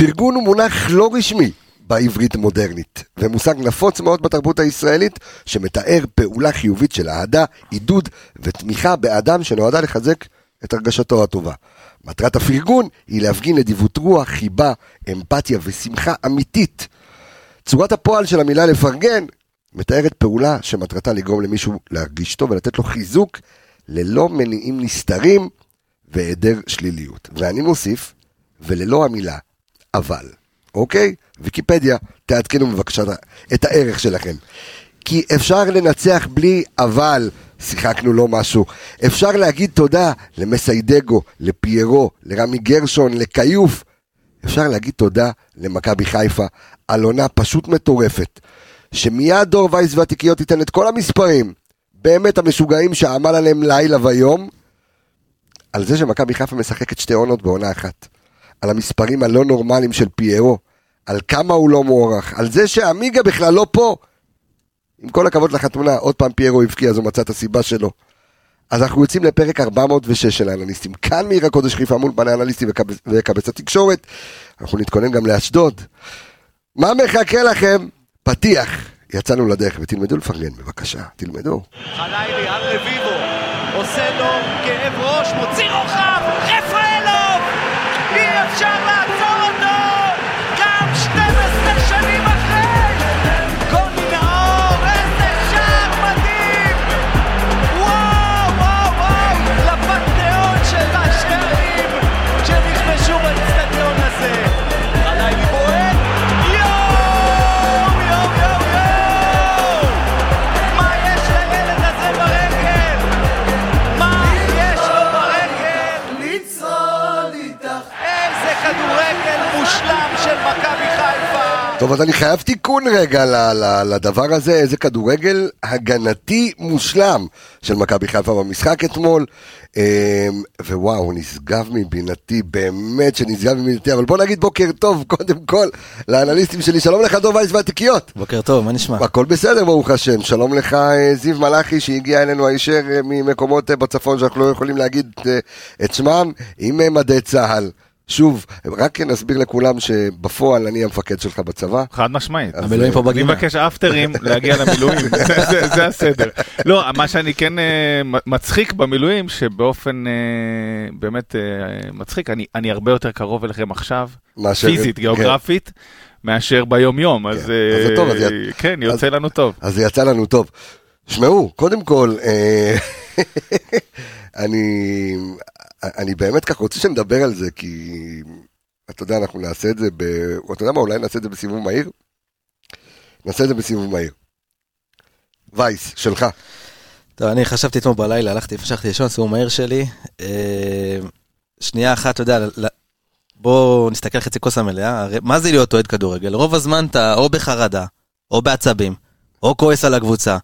פרגון הוא מונח לא רשמי בעברית מודרנית, ומושג נפוץ מאוד בתרבות הישראלית, שמתאר פעולה חיובית של אהדה, עידוד ותמיכה באדם שנועדה לחזק את הרגשתו הטובה. מטרת הפרגון היא להפגין נדיבות רוח, חיבה, אמפתיה ושמחה אמיתית. צורת הפועל של המילה לפרגן מתארת פעולה שמטרתה לגרום למישהו להרגיש טוב ולתת לו חיזוק ללא מניעים נסתרים והיעדר שליליות. ואני מוסיף, וללא המילה אבל, אוקיי? ויקיפדיה, תעדכנו בבקשה את הערך שלכם. כי אפשר לנצח בלי אבל, שיחקנו לו משהו. אפשר להגיד תודה למסיידגו, לפיירו, לרמי גרשון, לכיוף. אפשר להגיד תודה למכבי חיפה על עונה פשוט מטורפת. שמיד דור וייס והתיקיות ייתן את כל המספרים, באמת המשוגעים שעמל עליהם לילה ויום, על זה שמכבי חיפה משחקת שתי עונות בעונה אחת. על המספרים הלא נורמליים של פיירו, על כמה הוא לא מוערך, על זה שעמיגה בכלל לא פה. עם כל הכבוד לחתונה, עוד פעם פיירו הבקיע, אז הוא מצא את הסיבה שלו. אז אנחנו יוצאים לפרק 406 של האנליסטים. כאן מעיר הקודש חיפה מול פני האנליסטים וקבץ התקשורת. אנחנו נתכונן גם לאשדוד. מה מחכה לכם? פתיח. יצאנו לדרך ותלמדו לפרגן, בבקשה, תלמדו. חלילי על רביבו, עושה לו כאב ראש, אי אפשר טוב, אז אני חייב תיקון רגע לדבר הזה, איזה כדורגל הגנתי מושלם של מכבי חיפה במשחק אתמול. אמ, ווואו, נשגב מבינתי, באמת שנשגב מבינתי, אבל בוא נגיד בוקר טוב, קודם כל, לאנליסטים שלי, שלום לך דוב וייס והתיקיות. בוקר טוב, מה נשמע? הכל בסדר ברוך השם, שלום לך אה, זיו מלאכי שהגיע אלינו הישר אה, ממקומות אה, בצפון שאנחנו לא יכולים להגיד את שמם, עם מדי צה"ל. שוב, רק נסביר לכולם שבפועל אני המפקד שלך בצבא. חד משמעית. המילואים פה אני בגינה. מבקש אפטרים להגיע למילואים, זה- הסדר. לא, מה שאני כן אה, מצחיק במילואים, שבאופן אה, באמת אה, מצחיק, אני- אני הרבה יותר קרוב אליכם עכשיו, פיזית, כן. גיאוגרפית, מאשר ביום יום, אז אז זה טוב, אז אה, כן, יוצא לנו טוב. אז זה יצא לנו טוב. שמעו, קודם כל, אה, אני, אני באמת ככה רוצה שנדבר על זה, כי אתה יודע, אנחנו נעשה את זה ב... אתה יודע מה, אולי נעשה את זה בסיבוב מהיר? נעשה את זה בסיבוב מהיר. וייס, שלך. טוב, אני חשבתי אתמול בלילה, הלכתי, המשכתי לישון, סיבוב מהיר שלי. אה, שנייה אחת, אתה יודע, ל- בוא נסתכל חצי כוס המלאה. מה זה להיות אוהד כדורגל? רוב הזמן אתה או בחרדה, או בעצבים, או כועס על הקבוצה.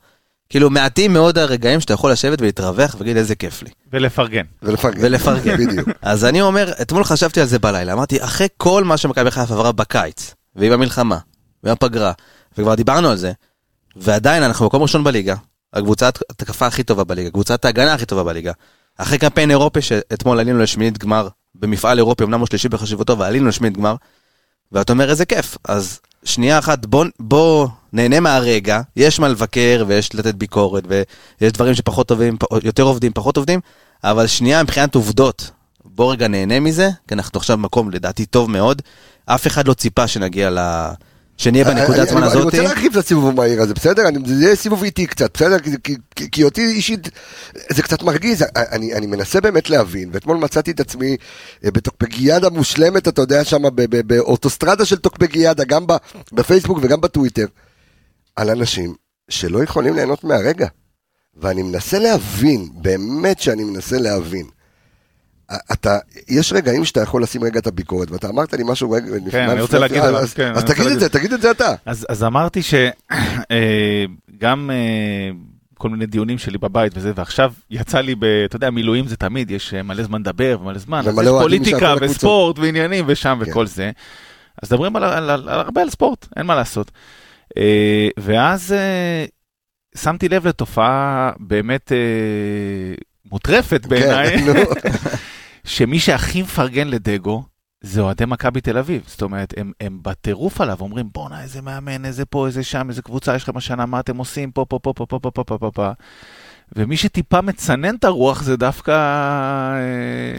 כאילו, מעטים מאוד הרגעים שאתה יכול לשבת ולהתרווח ולהגיד איזה כיף לי. ולפרגן. ולפרגן. ולפרגן. בדיוק. אז אני אומר, אתמול חשבתי על זה בלילה, אמרתי, אחרי כל מה שמכבי חיפה עברה בקיץ, והיא במלחמה, ובפגרה, וכבר דיברנו על זה, ועדיין אנחנו מקום ראשון בליגה, הקבוצת התקפה הכי טובה בליגה, קבוצת ההגנה הכי טובה בליגה, אחרי קמפיין אירופי שאתמול עלינו לשמינית גמר, במפעל אירופי, אמנם הוא שלישי בחשיבותו, ועלינו לשמינית גמר, ואתה אומר איזה כיף, אז שנייה אחת, בוא, בוא נהנה מהרגע, יש מה לבקר ויש לתת ביקורת, ויש דברים שפחות טובים, יותר עובדים, פחות עובדים, אבל שנייה מבחינת עובדות, בוא רגע נהנה מזה, כי אנחנו עכשיו במקום לדעתי טוב מאוד, אף אחד לא ציפה שנגיע ל... שנהיה בנקודת זמן הזאת. אני רוצה להרחיב את הסיבוב המהיר הזה, בסדר? אני- זה יהיה סיבוב איטי קצת, בסדר? כי- כי- כי- כי אותי אישית זה קצת מרגיז, אני אני מנסה באמת להבין, ואתמול מצאתי את עצמי אה, בטוקפגיאדה מושלמת, אתה יודע, שם באוטוסטרדה של טוקפגיאדה, גם בפייסבוק וגם בטוויטר, על אנשים שלא יכולים ליהנות מהרגע. ואני מנסה להבין, באמת שאני מנסה להבין. אתה, יש רגעים שאתה יכול לשים רגע את הביקורת, ואתה אמרת לי משהו רגע, לפני- אני רוצה להגיד אז- כן, אז תגיד את. זה, תגיד את זה אתה. אז, אז אמרתי שגם כל מיני דיונים שלי בבית וזה, ועכשיו יצא לי, ב, אתה יודע, מילואים זה תמיד, יש אה, מלא זמן לדבר ומלא זמן, אז יש פוליטיקה. וספורט ועניינים ושם כן. וכל זה. אז מדברים על, על, על, על הרבה על ספורט, אין מה לעשות. אה, ואז אה, שמתי לב לתופעה באמת אה, מוטרפת בעיניי, כן, נו. שמי שהכי מפרגן לדגו, זה אוהדי מכבי תל אביב. זאת אומרת, הם, הם בטירוף עליו, אומרים, בואנה, איזה מאמן, איזה פה, איזה שם, איזה קבוצה יש לכם השנה, מה אתם עושים, פה, פה, פה, פה, פה, פה, פה, פה, פה, פה. ומי שטיפה מצנן את הרוח זה דווקא... אה,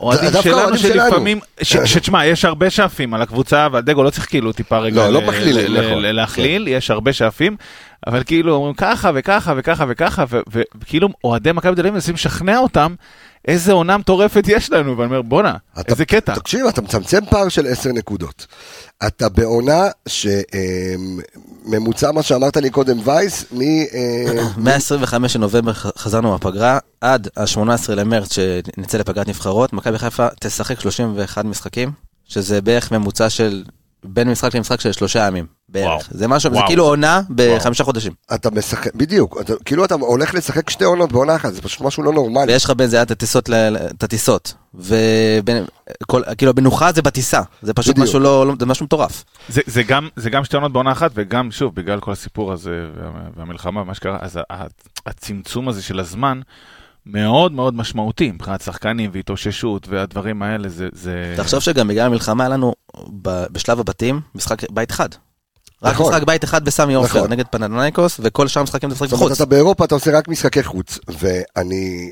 אוהדים שלנו. שלפעמים, שתשמע, יש הרבה שאפים על הקבוצה, ועל דגו לא צריך כאילו טיפה רגע לא, לא להכליל, יש הרבה שאפים, אבל כאילו אומרים ככה וככה וככה וככה, וכאילו אוהדי מכבי תל אביב מנסים לשכנע אותם איזה עונה מטורפת יש לנו, ואני אומר בואנה, איזה קטע. תקשיב, אתה מצמצם פער של 10 נקודות. אתה בעונה שממוצע מה שאמרת לי קודם וייס, מ... אה, מה-25 של נובמבר ח- חזרנו מהפגרה, עד ה-18 למרץ שנצא לפגרת נבחרות, מכבי חיפה תשחק 31 משחקים, שזה בערך ממוצע של בין משחק למשחק של שלושה ימים. בערך. וואו. זה משהו, זה וואו. כאילו עונה בחמישה חודשים. אתה משחק, בדיוק, אתה, כאילו אתה הולך לשחק שתי עונות בעונה אחת, זה פשוט משהו לא נורמלי. ויש לך בין זה את הטיסות, את הטיסות. ובין, כל, כאילו המנוחה זה בטיסה, זה פשוט בדיוק. משהו לא, לא- זה משהו מטורף. זה, זה גם זה גם שתי עונות בעונה אחת וגם שוב בגלל כל הסיפור הזה וה- והמלחמה ומה שקרה אז הצמצום הזה של הזמן מאוד מאוד משמעותי מבחינת שחקנים והתאוששות והדברים האלה זה זה תחשוב שגם בגלל המלחמה היה לנו ב- בשלב הבתים משחק בית אחד. רק נכון. משחק בית אחד בסמי עופר נכון. נגד פנדנייקוס וכל שאר המשחקים זה משחק זאת אומרת, בחוץ. אתה באירופה, אתה עושה רק משחקי חוץ, ואני...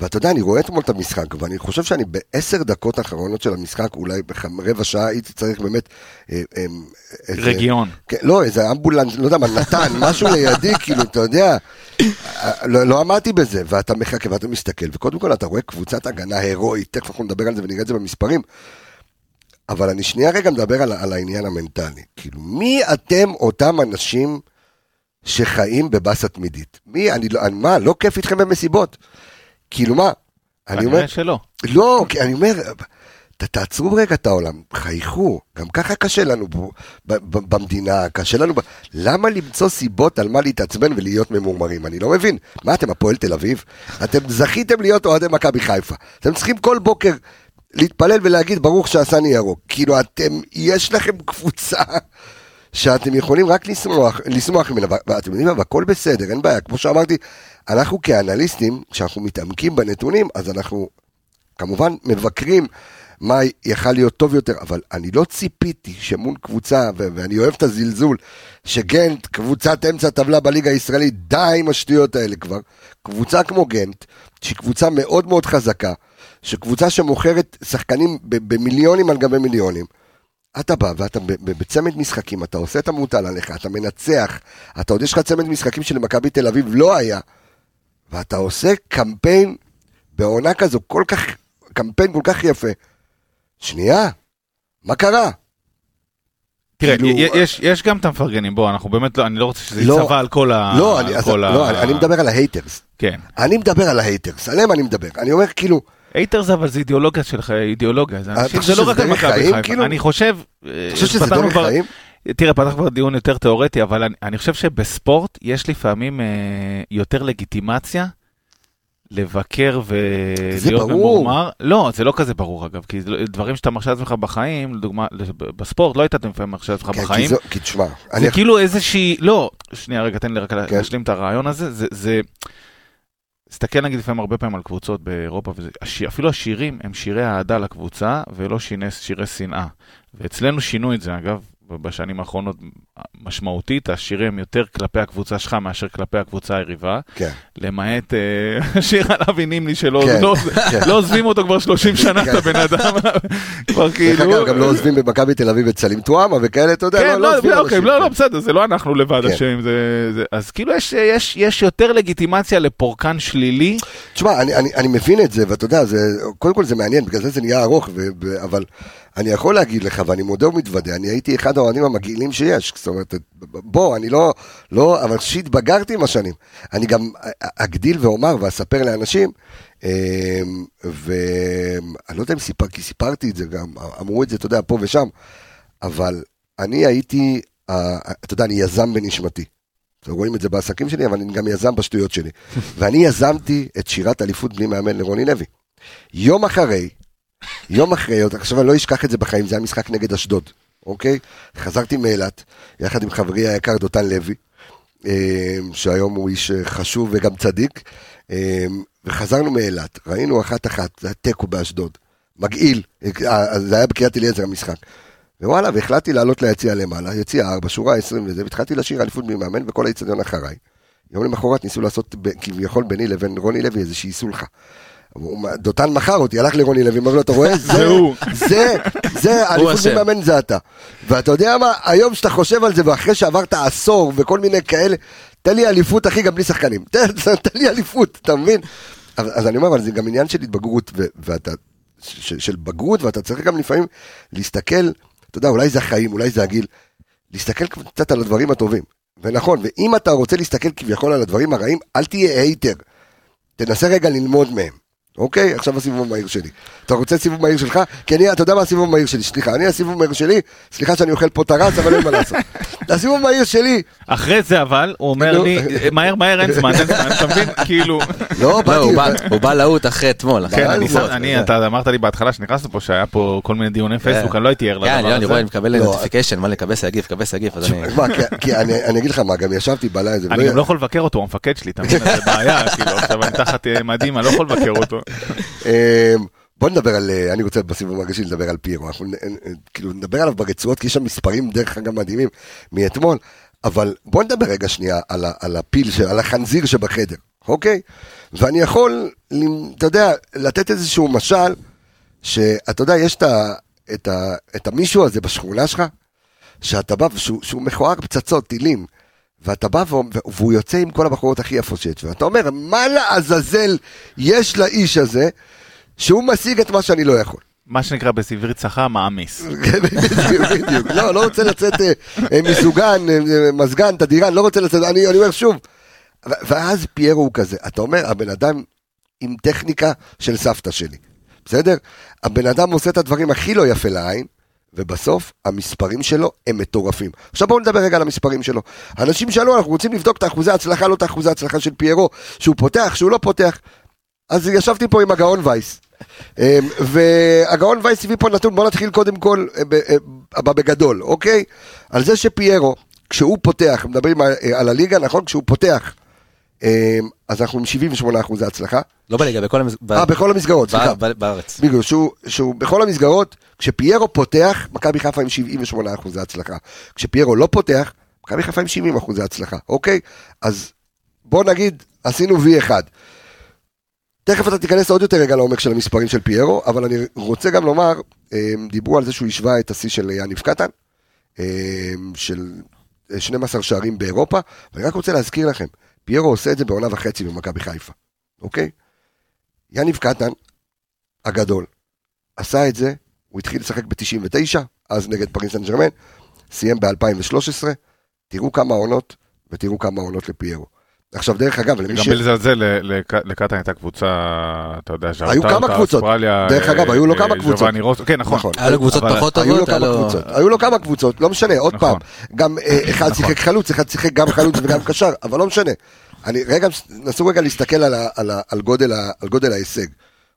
ואתה יודע, אני רואה אתמול את המשחק, ואני חושב שאני בעשר דקות האחרונות של המשחק, אולי ברבע שעה, הייתי צריך באמת... אה, איזה- רגיון כן, לא, איזה אמבולנס, לא יודע מה, נתן, משהו לידי, כאילו, אתה יודע, לא, לא עמדתי בזה, ואתה מחכה ואתה מסתכל, וקודם כל אתה רואה קבוצת הגנה הירואית, תכף אנחנו נדבר על זה ונראה את זה במספרים, אבל אני שנייה רגע מדבר על, על העניין המנטלי. כאילו, מי אתם אותם אנשים שחיים בבאסה תמידית? מי, אני לא, מה, לא כיף איתכם במסיבות? כאילו מה? אני אומר, שלא לא, כי אני אומר, ת, תעצרו רגע את העולם, חייכו, גם ככה קשה לנו פה, ב, ב, במדינה, קשה לנו, ב... למה למצוא סיבות על מה להתעצבן ולהיות ממורמרים? אני לא מבין. מה אתם, הפועל תל אביב? אתם זכיתם להיות אוהדי מכבי חיפה. אתם צריכים כל בוקר להתפלל ולהגיד ברוך שעשני ירוק. כאילו אתם, יש לכם קבוצה שאתם יכולים רק לשמוח, לשמוח ממנה, ואתם יודעים מה, והכל בסדר, אין בעיה. כמו שאמרתי, אנחנו כאנליסטים, כשאנחנו מתעמקים בנתונים, אז אנחנו כמובן מבקרים מה יכל להיות טוב יותר, אבל אני לא ציפיתי שמול קבוצה, ו- ואני אוהב את הזלזול, שגנט, קבוצת אמצע טבלה בליגה הישראלית, די עם השטויות האלה כבר. קבוצה כמו גנט, שהיא קבוצה מאוד מאוד חזקה, שקבוצה שמוכרת שחקנים במיליונים על גבי מיליונים. אתה בא ואתה בצמד משחקים, אתה עושה את המוטל עליך, אתה מנצח, אתה עוד יש לך צמד משחקים שלמכבי תל אביב לא היה, ואתה עושה קמפיין בעונה כזו כל כך, קמפיין כל כך יפה. שנייה, מה קרה? תראה כאילו- יש יש גם את המפרגנים בוא אנחנו באמת לא אני לא רוצה שזה לא. יצבע על כל ה... לא, אז, ה- לא, אני, אני מדבר על ה haters. כן אני מדבר על ה haters, עליהם אני מדבר. אני אומר כאילו, haters אבל זה אידיאולוגיה שלך אידיאולוגיה זה אנשים זה לא רק על מכבי חיפה כאילו? אני חושב אתה חושב שזה דרך כבר- חיים? תראה, פתח כבר דיון יותר תיאורטי, אבל אני, אני חושב שבספורט יש לפעמים אה, יותר לגיטימציה לבקר ולהיות. ממורמר. לא, זה לא כזה ברור אגב, כי לא- דברים שאתה מרשה לעצמך בחיים, לדוגמה, בספורט לא היית לפעמים מרשה לעצמך כן, כי, בחיים. זו, כי תשמע, אני, זה כאילו איזושהי, לא, שנייה רגע, תן לי רק כן. להשלים את הרעיון הזה, זה, זה, תסתכל נגיד לפעמים הרבה פעמים על קבוצות באירופה, וזה, אפילו השירים הם שירי אהדה לקבוצה, ולא שירי שנאה. ואצלנו שינו את זה, אגב, בשנים האחרונות משמעותית, השירים הם יותר כלפי הקבוצה שלך מאשר כלפי הקבוצה היריבה, כן, למעט אה, השיר על אבי נימני שלא כן, לא, כן. לא עוזבים אותו כבר 30 שנה, את הבן אדם, כבר דרך כאילו... אגב, גם לא עוזבים במכבי תל אביב את סלים טועמה וכאלה, אתה יודע, כן, לא, לא, עוזבים אוקיי, אנשים. לא, לא, בסדר, זה לא אנחנו לבד כן. אשמים, אז כאילו יש, יותר לגיטימציה לפורקן שלילי, תשמע, אני, מבין את זה, ואתה יודע, קודם כל זה מעניין, בגלל זה זה נהיה ארוך, אבל אני יכול להגיד לך, ואני מודה ומתוודה, אני הייתי אחד האוהדים המגעילים שיש, זאת אומרת, בוא, אני לא, לא, אבל שהתבגרתי עם השנים. אני גם אגדיל ואומר ואספר לאנשים, אמ, ואני לא יודע אם סיפר, כי סיפרתי את זה גם, אמרו את זה, אתה יודע, פה ושם, אבל אני הייתי, אה, אתה יודע, אני יזם בנשמתי. אתם רואים את זה בעסקים שלי, אבל אני גם יזם בשטויות שלי. ואני יזמתי את שירת אליפות בלי מאמן לרוני לוי. יום אחרי, יום אחרי, עכשיו אני לא אשכח את זה בחיים, זה היה משחק נגד אשדוד, אוקיי? חזרתי מאילת, יחד עם חברי היקר דותן לוי, אה, שהיום הוא איש אה, חשוב וגם צדיק, אה, וחזרנו מאילת, ראינו אחת אחת, זה היה תיקו באשדוד. מגעיל, אה, זה היה בקריית אליעזר המשחק. ווואלה, והחלטתי לעלות ליציע למעלה, יציע 4, שורה 20 וזה, והתחלתי לשיר אליפות ממאמן וכל האיצטדיון אחריי. יום למחרת ניסו לעשות כביכול ביני לבין רוני לוי איזושהי סולחה. דותן מכר אותי, הלך לרוני לוי, אמר לו, אתה רואה? זה, הוא. זה, זה, אליפות אשם. ממאמן זה אתה. ואתה יודע מה, היום שאתה חושב על זה, ואחרי שעברת עשור וכל מיני כאלה, תן לי אליפות, אחי, גם בלי שחקנים. תן, לי אליפות, אתה מבין? אז, אני אומר, אבל זה גם עניין של התבגרות, ואתה, של בגרות, ואתה צריך גם לפעמים להסתכל, אתה יודע, אולי זה החיים, אולי זה הגיל, להסתכל קצת על הדברים הטובים. ונכון, ואם אתה רוצה להסתכל כביכול על הדברים הרעים, אל תהיה hater. תנסה רגע ללמוד מהם. אוקיי? עכשיו הסיבוב המהיר שלי. אתה רוצה סיבוב מהיר שלך? כי אני, אתה יודע מה הסיבוב המהיר שלי? סליחה, אני הסיבוב המהיר שלי, סליחה שאני אוכל פה טרס, אבל אין מה לעשות. הסיבוב המהיר שלי, אחרי זה אבל, הוא אומר. לי, מהר מהר אין זמן, אין זמן, אתה מבין? כאילו... לא, לא, באתי, הוא בא- להוט אחרי אתמול. כן, אני אני, אתה אמרת לי בהתחלה שנכנסת פה שהיה פה כל מיני דיוני פייסבוק, אני לא הייתי ער כן, אני לדבר אני רואה, אני הזה. מקבל לא. נוטיפיקיישן, מה לקבס יגיב, קבס יגיב, אז אני... כי- אני אגיד לך מה, גם ישבתי בלילה, אני גם לא יכול לבקר אותו, הוא המפקד שלי, אתה מבין? זה בעיה, כאילו, עכשיו אני תחת אה, מדים, אני לא יכול לבקר אותו. אמ, בוא נדבר על, אה, אני רוצה בסיבוב הרגשי לדבר על פיירו, אנחנו כאילו נדבר עליו ברצועות, כי יש שם מספרים דרך אגב מדהימים מאתמול, אבל בוא נדבר רגע שנייה על, על הפיל, ש- על החנזיר שבחדר, אוקיי? ואני יכול, אתה יודע, לתת איזשהו משל, שאתה יודע, יש את, ה, את, ה, את המישהו הזה בשכונה שלך, שאתה בא, שהוא, שהוא מכוער פצצות, טילים, ואתה בא והוא, יוצא עם כל הבחורות הכי יפות שיש, ואתה אומר, מה לעזאזל יש לאיש הזה, שהוא משיג את מה שאני לא יכול. מה שנקרא בסברית צחה, מעמיס. בדיוק, בדיוק. לא, לא רוצה לצאת אה, אה, מזוגן, אה, מזגן, תדירן, לא רוצה לצאת, אני אומר שוב. ואז פיירו הוא כזה, אתה אומר, הבן אדם עם טכניקה של סבתא שלי, בסדר? הבן אדם עושה את הדברים הכי לא יפה לעין, ובסוף המספרים שלו הם מטורפים. עכשיו בואו נדבר רגע על המספרים שלו. אנשים שאלו, אנחנו רוצים לבדוק את האחוזי ההצלחה, לא את האחוזי ההצלחה של פיירו, שהוא פותח, שהוא לא פותח. אז ישבתי פה עם הגאון וייס. אמ, והגאון וייס הביא פה נתון, בוא נתחיל קודם כל אה, אה, בגדול, אוקיי? על זה שפיירו, כשהוא פותח, מדברים אה, על הליגה, נכון? כשהוא פותח, אז אנחנו עם 78 אחוזי הצלחה. לא בליגה, בכל המס... ב- אה, בכל המסגרות, סליחה. בארץ. בגלל שהוא, שהוא בכל המסגרות, כשפיירו פותח, מכבי חיפה עם 78 אחוזי הצלחה. כשפיירו לא פותח, מכבי חיפה עם 70 אחוזי הצלחה, אוקיי? אז בוא נגיד, עשינו V1. תכף אתה תיכנס עוד יותר רגע לעומק של המספרים של פיירו, אבל אני רוצה גם לומר, אה, דיברו על זה שהוא השווה את השיא של יניב קטן, אה, של 12 שערים באירופה, ואני רק רוצה להזכיר לכם, פיירו עושה את זה בעונה וחצי במכבי חיפה, אוקיי? יניב קטן, הגדול, עשה את זה, הוא התחיל לשחק ב-99, אז נגד פריס סן ג'רמן, סיים ב-2013, תראו כמה עונות, ותראו כמה עונות לפיירו. עכשיו, דרך אגב, למי גם ש... בלי לזלזל, ל- לק- לקטן הייתה קבוצה, אתה יודע, היו כמה קבוצות. דרך אגב, היו לו אה, כמה קבוצות. ז'ובאני רוסו, כן, נכון. נכון. היה לו קבוצות פחות היו לו טובות, היו לו כמה קבוצות, לא משנה, עוד נכון. פעם, גם אה, אחד שיחק חלוץ, אחד שיחק גם חלוץ וגם קשר, אבל לא משנה. אני רגע, נסו רגע להסתכל על גודל ההישג,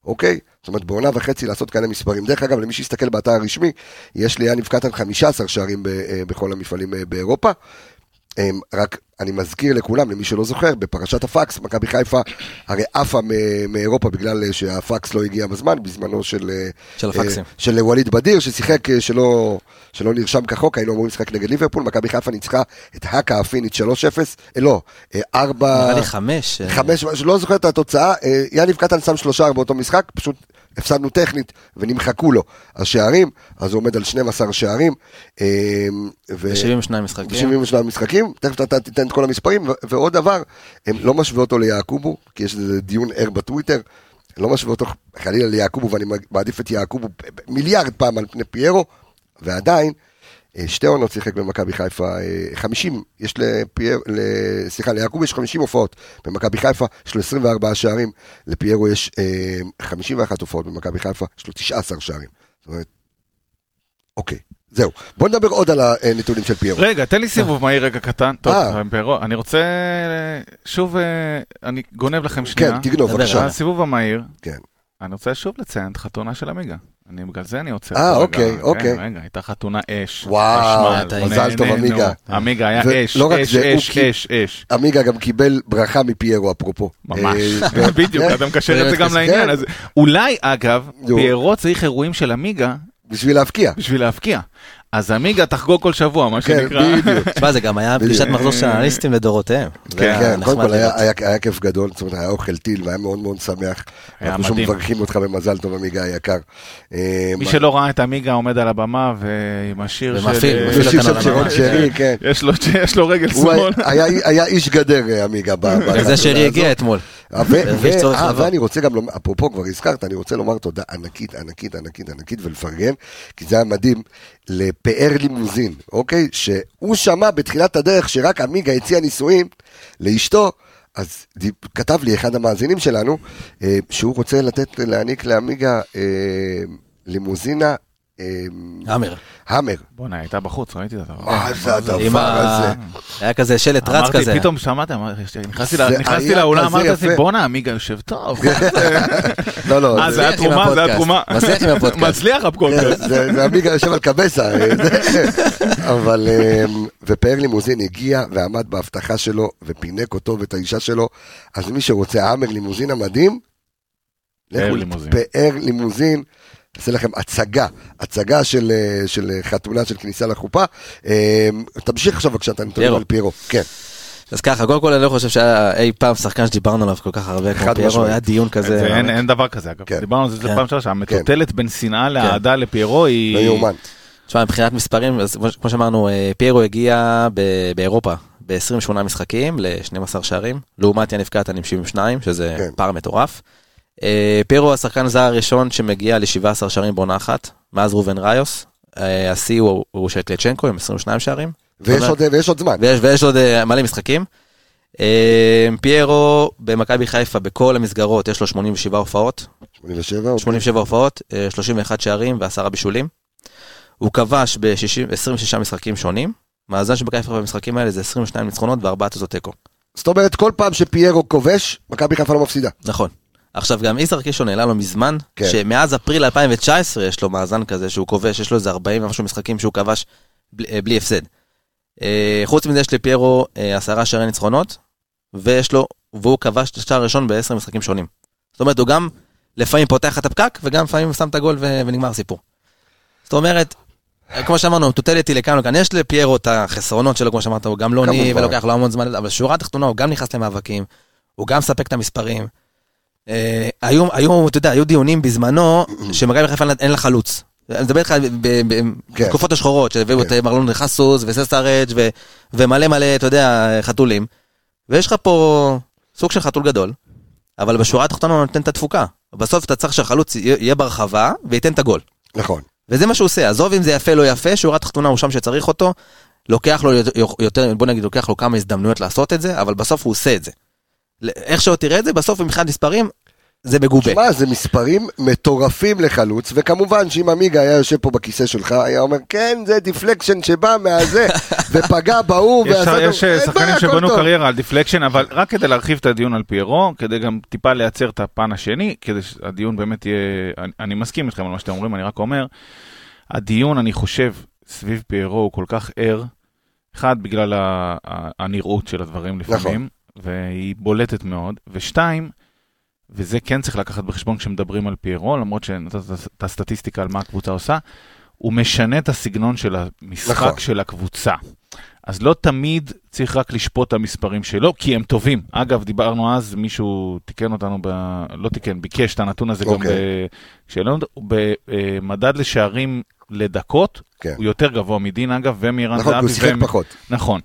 אוקיי? זאת אומרת, בעונה וחצי לעשות כאלה מספרים. דרך אגב, למי שיסתכל באתר הרשמי, יש ליאניב קטן 15 שערים אה, בכל המפעלים באירופה. רק אני מזכיר לכולם, למי שלא זוכר, בפרשת הפקס, מכבי חיפה הרי עפה מאירופה בגלל אה, שהפקס לא הגיע בזמן, בזמנו של, אה, של הפקסים. אה, של ווליד בדיר, ששיחק שלא, שלא נרשם כחוק, היינו אמורים לשחק נגד ליברפול, מכבי חיפה ניצחה את האקה הפינית 3-0, אה, לא, אה, 4... נראה לי חמש. אה, חמש, לא זוכר את התוצאה, אה, יניב קטן שם שלושה באותו משחק, פשוט הפסדנו טכנית ונמחקו לו השערים, אז הוא עומד על 12 שערים. אה, ו- ב-72 משחקים. ב-72 משחקים, תכף אתה תיתן את כל המספרים, ועוד דבר, הם לא משווה אותו ליעקובו, כי יש איזה דיון ער בטוויטר, לא משווה אותו חלילה ליעקובו, ואני מעדיף את יעקובו מיליארד פעם על פני פיירו, ועדיין, שתי עונות שיחק במכבי חיפה, אה, 50, יש לפייר, ל- סליחה, ליעקוב יש 50 הופעות במכבי חיפה, יש לו 24 שערים, לפיירו יש אה, 51 הופעות במכבי חיפה, יש לו 19 שערים. זאת אומרת, אוקיי, זהו. בוא נדבר עוד על הנתונים של פיירו. רגע, תן לי סיבוב מהיר רגע קטן. טוב, אה. פיירו, אני רוצה, אה, שוב, אה, אני גונב לכם שנייה. כן, תגנוב, בבקשה. אה. הסיבוב המהיר, כן. אני רוצה שוב לציין את חתונה של עמיגה. אני, בגלל זה אני עוצר. אה. אוקיי, רגע, אוקיי. רגע, הייתה חתונה אש. וואו, מזל טוב. עמיגה. עמיגה היה אש, רק אש, אש, כי- אש, אש. עמיגה גם קיבל ברכה מפיירו, אפרופו. ממש, אה, בדיוק, אתה מקשר את זה גם כן. לעניין. אז אולי, אגב. פיירו צריך אירועים של עמיגה בשביל להבקיע. בשביל להבקיע. אז עמיגה תחגוג כל שבוע, מה כן, שנקרא. בדיוק. תשמע, זה גם היה פגישת מחזור של האנליסטים לדורותיהם. כן, כן, קודם כל היה- כיף גדול, זאת אומרת, היה אוכל טיל והיה מאוד מאוד שמח. היה אנחנו שוב מדהים. מברכים אותך במזל טוב, עמיגה היקר. אה, מי שלא ראה את עמיגה עומד על הבמה ועם השיר של... ומפעיל, אה, מפעיל אותנו על הבמה. שרי, כן. יש לו- יש לו רגל שמאל. היה- איש גדר, אה, עמיגה. ב- ב- זה שרי הגיע. אתמול. ואני רוצה גם לומר, אפרופו כבר הזכרת, אני רוצה לומר תודה ענקית, ענקית, ענקית, ענקית ולפרגן, כי זה היה מדהים, לפאר לימוזין, אוקיי? שהוא שמע בתחילת הדרך שרק עמיגה הציע נישואים לאשתו, אז כתב לי אחד המאזינים שלנו, אה, שהוא רוצה לתת, להעניק לעמיגה אה, לימוזינה, אה, האמר. המר. בואנה, הייתה בחוץ, ראיתי את הדבר. מה זה עם הדבר הזה? היה כזה שלט רץ אמרתי, כזה. פתאום שמעת, אמרתי, נכנסתי זה לאולם, אמרתי יפה. בואנה, עמיגה יושב טוב. לא, לא, אה, זה- זה היה תרומה, זה היה. תרומה. מצליח עם הפודקאסט. מצליח הפודקאסט. זה זה עמיגה יושב על קבסה, אה, זה- אבל, אמ, ופאר לימוזין הגיע ועמד בהבטחה שלו ופינק אותו ואת האישה שלו, אז מי שרוצה האמר לימוזין המדהים, פאר לימוזין. נעשה לכם הצגה, הצגה של, אה, של חתונה של כניסה לחופה. אמ, תמשיך עכשיו בבקשה את הנתונים. על פיירו, כן, אז ככה, קודם כל אני לא חושב שהיה אי פעם שחקן שדיברנו עליו כל כך הרבה כמו פיירו. היה דיון כזה. זה- אין אין דבר כזה, אגב. כן. דיברנו על זה כן. פעם שעברה, שהמטוטלת בין שנאה לאהדה לפיירו היא... לא יאומן. תשמע, מבחינת מספרים, אז כמו- שאמרנו, אה, פיירו הגיע ב- באירופה ב-28 משחקים ל-12 שערים, לעומת יניב קטן עם 72, שזה כן. פער מטורף. אה, פיירו השחקן הזר הראשון שמגיע ל-17 שערים בעונה אחת, מאז ראובן ראיוס. אה, השיא הוא של קלצ'נקו עם 22 שערים. ויש עוד- ויש עוד זמן. ויש, ויש עוד אה, מלא משחקים. פיירו במכבי חיפה בכל המסגרות יש לו 87 הופעות, 87? אוקיי. 87 הופעות, אה, 31 שערים ועשרה בישולים. הוא כבש ב-26 משחקים שונים, מאזן של מכבי חיפה במשחקים האלה זה 22 ניצחונות וארבעה תוצאות תיקו. זאת אומרת, כל פעם שפיירו כובש, מכבי חיפה לא מפסידה. נכון. עכשיו גם איזר קישון העלה לו מזמן, כן. שמאז אפריל 2019 יש לו מאזן כזה שהוא כובש, יש לו איזה 40 ומשהו משחקים שהוא כבש בלי, אה, בלי הפסד. אה, חוץ מזה יש לפיירו אה, עשרה שערי ניצחונות, ויש לו, והוא כבש את השער הראשון בעשר משחקים שונים. זאת אומרת, הוא גם לפעמים פותח את הפקק, וגם לפעמים שם את הגול ו- ונגמר הסיפור. זאת אומרת, אה, כמו שאמרנו, טוטליטי לכאן וכאן, יש לפיירו את החסרונות שלו, כמו שאמרת, הוא גם לא כמובן. ולוקח לו המון זמן, אבל בשורה התחתונה הוא גם נכנס למאבקים, הוא גם מספק את המספרים. אה, היו, היו, אתה יודע, היו דיונים בזמנו, שמכבי חיפה אין לה חלוץ. אני מדבר איתך ב- ב- כן. בתקופות השחורות, שהביאו את כן. מרלון חסוס וססארג' ומלא מלא, אתה יודע, חתולים. ויש לך פה סוג של חתול גדול, אבל בשורה התחתונה הוא נותן את התפוקה. בסוף אתה צריך שהחלוץ יהיה יהיה ברחבה וייתן את הגול. נכון. וזה מה שהוא עושה, עזוב אם זה יפה לא יפה, שורה תחתונה הוא שם שצריך אותו, לוקח לו יותר, בוא נגיד, לוקח לו כמה הזדמנויות לעשות את זה, אבל בסוף הוא עושה את זה. איך שלא תראה את זה, בסוף מבחינת מספרים, זה מגובה. שמע, זה מספרים מטורפים לחלוץ, וכמובן שאם עמיגה היה יושב פה בכיסא שלך, היה אומר, כן, זה deflection שבא מהזה, ופגע בהוא, ועשה... יש טוב." אין שחקנים שבנו. קריירה על deflection, אבל רק כדי להרחיב את הדיון על פיירו, כדי גם טיפה לייצר את הפן השני, כדי שהדיון באמת יהיה... אני, אני מסכים איתכם על מה שאתם אומרים, אני רק אומר, הדיון, אני חושב, סביב פיירו הוא כל כך ער, אחד, בגלל הנראות של הדברים לפעמים, והיא בולטת מאוד, ושתיים, וזה כן צריך לקחת בחשבון כשמדברים על פיירו, למרות שנתת את הסטטיסטיקה על מה הקבוצה עושה, הוא משנה את הסגנון של המשחק נכון. של הקבוצה. אז לא תמיד צריך רק לשפוט את המספרים שלו, כי הם טובים. אגב, דיברנו אז, מישהו תיקן אותנו, ב... לא תיקן, ביקש את הנתון הזה גם אוקיי. כשהעלינו במדד לשערים לדקות, כן. הוא יותר גבוה מדין אגב, ומירן נכון, זהבי. הוא שיחק ומ- פחות. נכון.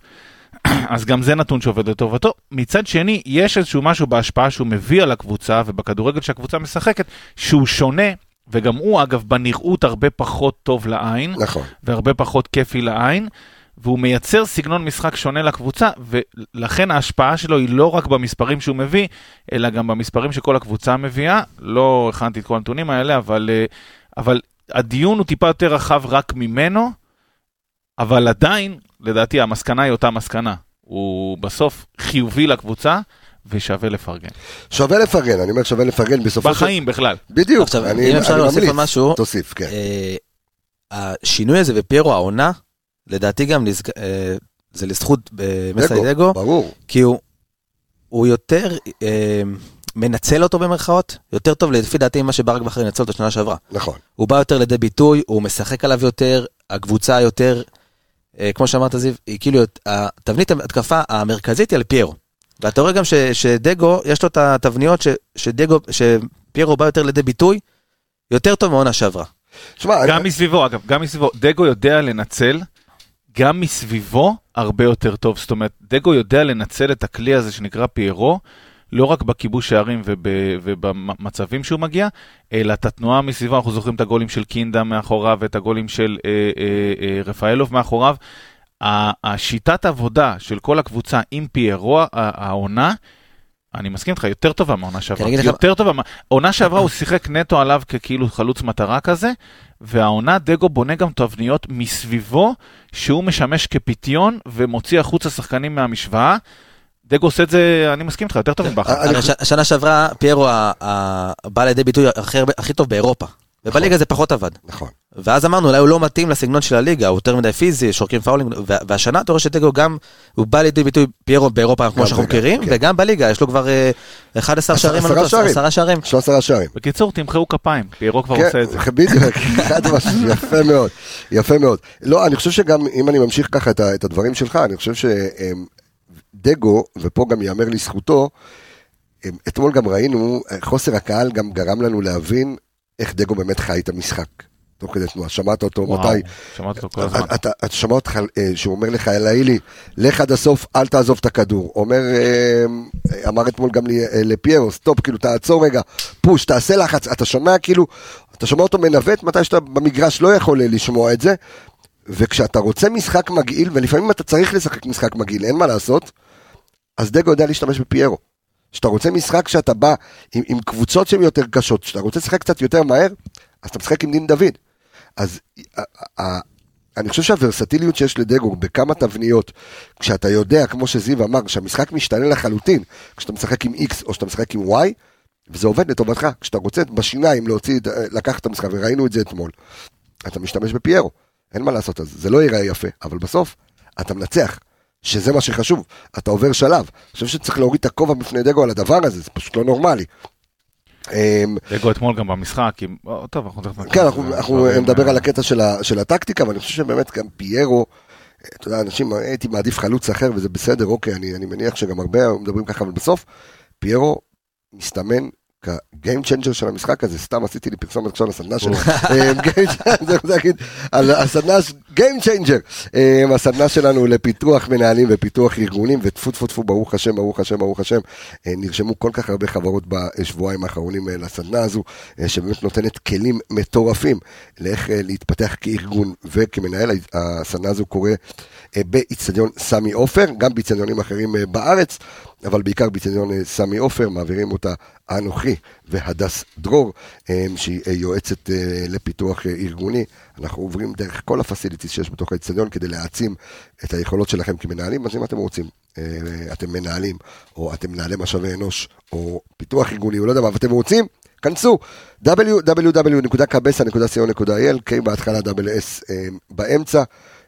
אז גם זה נתון שעובד לטובתו. מצד שני, יש איזשהו משהו בהשפעה שהוא מביא על הקבוצה, ובכדורגל שהקבוצה משחקת, שהוא שונה, וגם הוא, אגב, בנראות הרבה פחות טוב לעין, נכון. והרבה פחות כיפי לעין, והוא מייצר סגנון משחק שונה לקבוצה, ולכן ההשפעה שלו היא לא רק במספרים שהוא מביא, אלא גם במספרים שכל הקבוצה מביאה. לא הכנתי את כל הנתונים האלה, אבל, אה, אבל הדיון הוא טיפה יותר רחב רק ממנו, אבל עדיין, לדעתי, המסקנה היא אותה מסקנה. הוא בסוף חיובי לקבוצה, ושווה לפרגן. שווה לפרגן, אני אומר שווה לפרגן בסופו של... בחיים בכלל. בדיוק, עכשיו, אני אם אפשר אני להוסיף ממליץ. על משהו, תוסיף, כן. אה, השינוי הזה בפיירו העונה, לדעתי גם לזכ- אה, זה לזכות אה, מסיידגו, ברור. כי הוא, הוא יותר אה, מנצל אותו במרכאות, יותר טוב לפי דעתי ממה שברק בכר ינצל אותו שנה שעברה. נכון. הוא בא יותר לידי ביטוי, הוא משחק עליו יותר, הקבוצה יותר, כמו שאמרת זיו, היא כאילו, התבנית התקפה המרכזית היא על פיירו. ואתה רואה גם ש, שדגו, יש לו את התבניות ש, שדגו, שפיירו בא יותר לידי ביטוי, יותר טוב מהעונה שעברה. שמע, גם אני- מסביבו, אגב, גם מסביבו, דגו יודע לנצל, גם מסביבו הרבה יותר טוב. זאת אומרת, דגו יודע לנצל את הכלי הזה שנקרא פיירו, לא רק בכיבוש שערים וב, ובמצבים שהוא מגיע, אלא את התנועה מסביבו, אנחנו זוכרים את הגולים של קינדה מאחוריו ואת הגולים של אה, אה, אה, רפאלוב מאחוריו. השיטת עבודה של כל הקבוצה עם פיירו, העונה, אני מסכים איתך, יותר טובה מהעונה שעברה. יותר טובה. העונה שעברה הוא שיחק נטו עליו ככאילו חלוץ מטרה כזה, והעונה דגו בונה גם תבניות מסביבו, שהוא משמש כפיתיון ומוציא החוצה שחקנים מהמשוואה. דגו עושה את זה, אני מסכים איתך, יותר טוב מבכר. שנה שעברה פיירו בא לידי ביטוי הכי טוב באירופה. ובליגה זה פחות עבד. נכון. ואז אמרנו, אולי הוא לא מתאים לסגנון של הליגה, הוא יותר מדי פיזי, שורקים פאולים, וה- והשנה אתה רואה שדגו גם, הוא בא לידי ביטוי פיירו באירופה, כמו שאנחנו מכירים, כן. וגם בליגה, יש לו כבר אה, 11 עשרה שערים, אני לא טועה, שערים. עשרה שערים. בקיצור, תמחאו כפיים, פיירו כבר כן, עושה את זה. בדיוק, חד משמעית, יפה מאוד, יפה מאוד. לא, אני חושב שגם, אם אני ממשיך ככה את הדברים שלך, אני חושב שדגו, ופה גם ייאמר לזכותו, אמ, אתמול גם ראינו, אה, חוסר הקהל גם גרם לנו להבין איך דגו באמת חי את המשחק. תוך כדי תנועה, שמעת אותו וואו, מתי? שמעת אותו כל הזמן. אתה, אתה שמע אותך אה, שהוא אומר לך, אלאילי, לך עד הסוף, אל תעזוב את הכדור. אומר, אה, אמר אתמול גם אה, לפיירו, stop, כאילו, תעצור רגע, push, תעשה לחץ. אתה שומע כאילו, אתה שומע אותו מנווט מתי שאתה במגרש לא יכול אה, לשמוע את זה. וכשאתה רוצה משחק מגעיל, ולפעמים אתה צריך לשחק משחק מגעיל, אין מה לעשות, אז דגו יודע להשתמש בפיירו. כשאתה רוצה משחק שאתה בא עם, עם קבוצות שהן יותר קשות, כשאתה רוצה לשחק קצת יותר מהר, אז אתה משחק עם דין דוד. אז ה- ה- אני חושב שהוורסטיליות שיש לדגו בכמה תבניות, כשאתה יודע, כמו שזיו אמר, שהמשחק משתנה לחלוטין, כשאתה משחק עם X או שאתה משחק עם Y, וזה עובד לטובתך, כשאתה רוצה בשיניים להוציא, לקחת את המשחק, וראינו את זה אתמול, אתה משתמש בפיירו, אין מה לעשות, אז זה לא ייראה יפה, אבל בסוף אתה מנצח, שזה מה שחשוב, אתה עובר שלב. אני חושב שצריך להוריד את הכובע בפני דגו על הדבר הזה, זה פשוט לא נורמלי. אמ, דגו אתמול גם במשחק, עם... טוב, אנחנו תכף... כן, אנחנו, אנחנו דברים, נדבר על הקטע של, ה, של הטקטיקה, אבל אני חושב שבאמת גם פיירו, אתה יודע, אנשים, הייתי מעדיף חלוץ אחר וזה בסדר, אוקיי, אני, אני מניח שגם הרבה מדברים ככה, אבל בסוף, פיירו מסתמן כ game changer של המשחק הזה, סתם עשיתי לי פרסומת עכשיו לסדנה של... אה, game changer, זה להגיד, על הסדנה, game changer, הסדנה שלנו לפיתוח מנהלים ופיתוח ארגונים, וטפו טפו טפו, ברוך השם, ברוך השם, ברוך השם, אה, נרשמו כל כך הרבה חברות בשבועיים האחרונים אה, לסדנה הזו, אה, שבאמת נותנת כלים מטורפים לאיך אה, להתפתח כארגון וכמנהל, הסדנה הזו קורה אה, באיצטדיון סמי עופר, גם באיצטדיונים אחרים אה, בארץ, אבל בעיקר באיצטדיון אה, סמי עופר, מעבירים אותה אנוכי והדס דרור, אה, שהיא אה, יועצת אה, לפיתוח ארגוני. אנחנו עוברים דרך כל הפסיליטיז שיש בתוך האיצטדיון כדי להעצים את היכולות שלכם כמנהלים, אז אם אתם רוצים, אתם מנהלים, או אתם מנהלי משאבי אנוש, או פיתוח ארגוני, או לא יודע מה, ואתם רוצים, כנסו, www.cabesa.co.il, K בהתחלה, דאבל S אה, באמצע.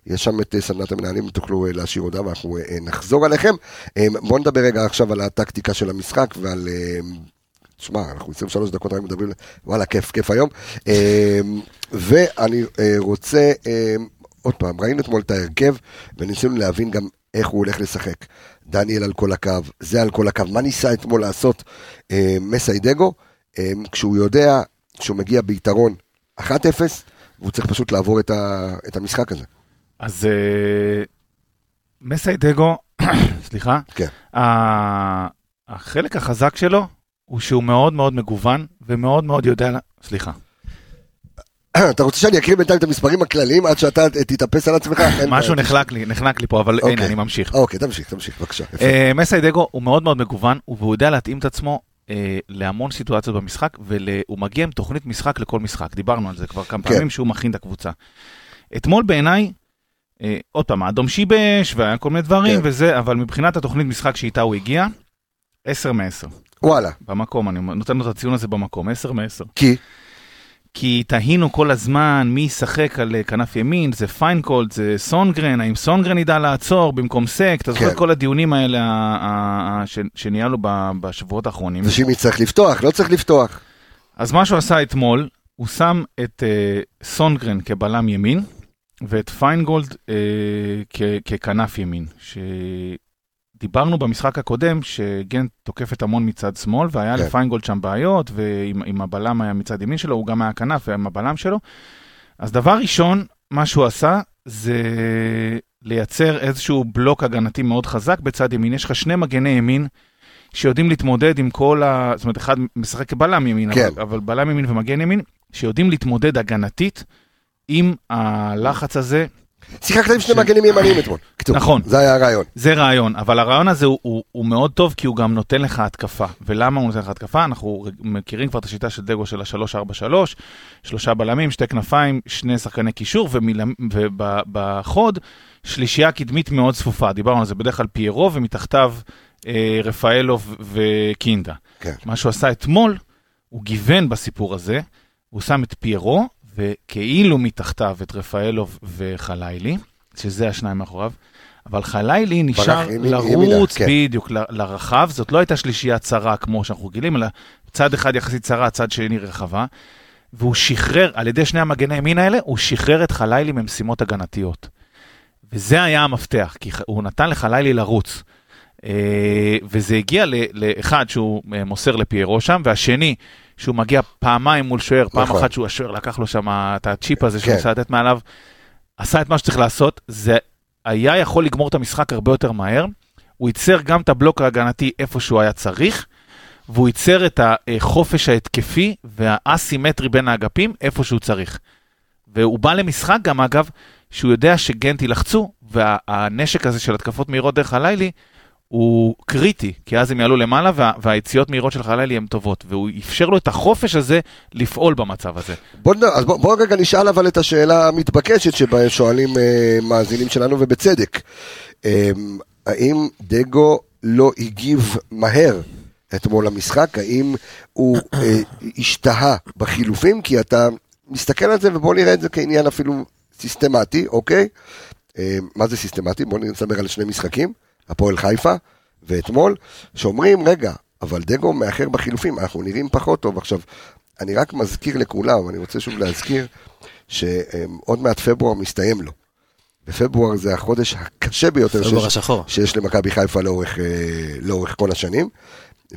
יש שם את סדנת המנהלים, תוכלו להשאיר הודעה ואנחנו נחזור עליכם. בואו נדבר רגע עכשיו על הטקטיקה של המשחק ועל... תשמע, אנחנו 23 דקות רק מדברים, וואלה, כיף, כיף היום. אה, ואני אה, רוצה, אה, עוד פעם, ראינו אתמול את ההרכב, וניסינו להבין גם איך הוא הולך לשחק. דניאל על כל הקו, זה על כל הקו. מה ניסה אתמול לעשות אה, מסיידגו, אה, כשהוא יודע שהוא מגיע ביתרון 1-0, והוא צריך פשוט לעבור את, ה, את המשחק הזה. אז אה, מסיידגו, סליחה, כן. החלק החזק שלו הוא שהוא מאוד מאוד מגוון ומאוד מאוד יודע, סליחה, אתה רוצה שאני אקריא בינתיים את המספרים הכלליים עד שאתה תתאפס על עצמך? משהו. נחלק לי, נחלק לי פה, אבל אוקיי. הנה, אני ממשיך. אוקיי, תמשיך, תמשיך, בבקשה. אה, מסיידגו הוא מאוד מאוד מגוון, והוא יודע להתאים את עצמו אה, להמון סיטואציות במשחק, והוא מגיע עם תוכנית משחק לכל משחק. דיברנו על זה כבר כמה כן. פעמים שהוא מכין את הקבוצה. אתמול בעיניי, אה, עוד פעם, האדום שיבש והיה כל מיני דברים כן. וזה, אבל מבחינת התוכנית משחק שאיתה הוא הגיע, 10 מ-10. וואלה. במקום, אני נותן לו את הציון הזה במקום, 10 מ-10. כי? כי תהינו כל הזמן מי ישחק על אה, כנף ימין, זה פיינגולד, זה סונגרן, האם סונגרן ידע לעצור במקום סק, אתה זוכר כן. את כל הדיונים האלה ש- שניהלנו בשבועות האחרונים. ושימיץ' צריך לפתוח, לא צריך לפתוח. אז מה שהוא עשה אתמול, הוא שם את אה, סונגרן כבלם ימין, ואת פיינגולד אה, כ- ככנף ימין. שדיברנו במשחק הקודם שגנט תוקפת המון מצד שמאל, והיה כן. לפיינגולד שם בעיות, ועם עם הבלם היה מצד ימין שלו, הוא גם היה כנף עם הבלם שלו. אז דבר ראשון, מה שהוא עשה, זה לייצר איזשהו בלוק הגנתי מאוד חזק בצד ימין. יש לך שני מגני ימין שיודעים להתמודד עם כל ה... זאת אומרת, אחד משחק כבלם ימין, כן. אבל, אבל בלם ימין ומגן ימין, שיודעים להתמודד הגנתית עם הלחץ הזה. שיחקת עם שני מגנים ימניים אתמול. נכון. זה היה הרעיון. זה רעיון, אבל הרעיון הזה הוא, הוא, הוא מאוד טוב כי הוא גם נותן לך התקפה. ולמה הוא נותן לך התקפה? אנחנו מכירים כבר את השיטה של דגו של ה-3-4-3, שלושה בלמים, שתי כנפיים, שני שחקני קישור, ובחוד, שלישייה קדמית מאוד צפופה. דיברנו על זה בדרך כלל פיירו, ומתחתיו אה, רפאלוב וקינדה. כן. מה שהוא עשה אתמול, הוא גיוון בסיפור הזה, הוא שם את פיירו, וכאילו מתחתיו את רפאלוב וחלילי, שזה השניים מאחוריו, אבל חלילי נשאר לרוץ כן. בדיוק ל- לרחב, זאת לא הייתה שלישייה צרה כמו שאנחנו רגילים, אלא צד אחד יחסית צרה, צד שני רחבה, והוא שחרר, על ידי שני המגני ימין האלה, הוא שחרר את חלילי ממשימות הגנתיות. וזה היה המפתח, כי הוא נתן לחלילי לרוץ. אה, וזה הגיע לאחד שהוא אה, מוסר לפיירו שם, והשני שהוא מגיע פעמיים מול שוער, פעם נכון. אחת שהוא השוער לקח לו שם את הצ'יפ הזה שהוא כן. ניסה לתת מעליו, עשה את מה שצריך לעשות, זה היה יכול לגמור את המשחק הרבה יותר מהר, הוא ייצר גם את הבלוק ההגנתי איפה שהוא היה צריך, והוא ייצר את החופש ההתקפי והאסימטרי בין האגפים איפה שהוא צריך. והוא בא למשחק גם אגב, שהוא יודע שגנט ילחצו, והנשק הזה של התקפות מהירות דרך הלילי, הוא קריטי, כי אז הם יעלו למעלה וה, והיציאות מהירות של חלילי הן טובות, והוא אפשר לו את החופש הזה לפעול במצב הזה. בוא, אז בוא, בוא רגע נשאל אבל את השאלה המתבקשת שבה שואלים אה, מאזינים שלנו ובצדק. אה, האם דגו לא הגיב מהר אתמול למשחק? האם הוא אה, השתהה בחילופים? כי אתה מסתכל על זה ובוא נראה את זה כעניין אפילו סיסטמטי, אוקיי? אה, מה זה סיסטמטי? בוא נדבר על שני משחקים, הפועל חיפה ואתמול, שאומרים, רגע, אבל דגו מאחר בחילופים, אנחנו נראים פחות טוב. עכשיו, אני רק מזכיר לכולם, אני רוצה שוב להזכיר, שעוד מעט פברואר מסתיים לו. בפברואר זה החודש הקשה ביותר שיש. שיש למכבי חיפה לאורך, אה, לאורך כל השנים.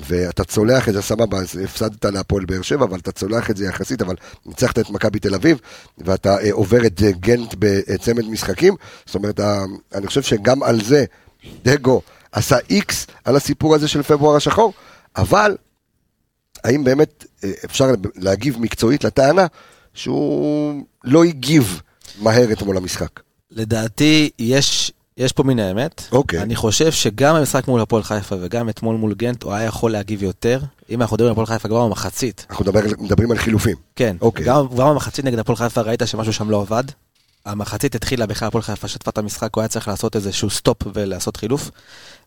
ואתה צולח את זה, סבבה, הפסדת להפועל באר שבע, אבל אתה צולח את זה יחסית, אבל ניצחת את מכבי תל אביב, ואתה אה, עובר את אה, גנט בצמד משחקים. זאת אומרת, אני חושב שגם על זה דגו עשה איקס על הסיפור הזה של פברואר השחור, אבל האם באמת אה, אפשר להגיב מקצועית לטענה שהוא לא הגיב מהר אתמול למשחק? לדעתי, יש, יש פה מן האמת. אוקיי. אני חושב שגם במשחק מול הפועל חיפה וגם אתמול מול גנט, הוא היה יכול להגיב יותר. אם אנחנו מדברים על הפועל חיפה כבר במחצית, אנחנו מדבר, מדברים על חילופים. כן, אוקיי. גם, גם במחצית נגד הפועל חיפה ראית שמשהו שם לא עבד. המחצית התחילה בכלל הפועל חיפה שטפה את המשחק, הוא היה צריך לעשות איזשהו stop ולעשות חילוף.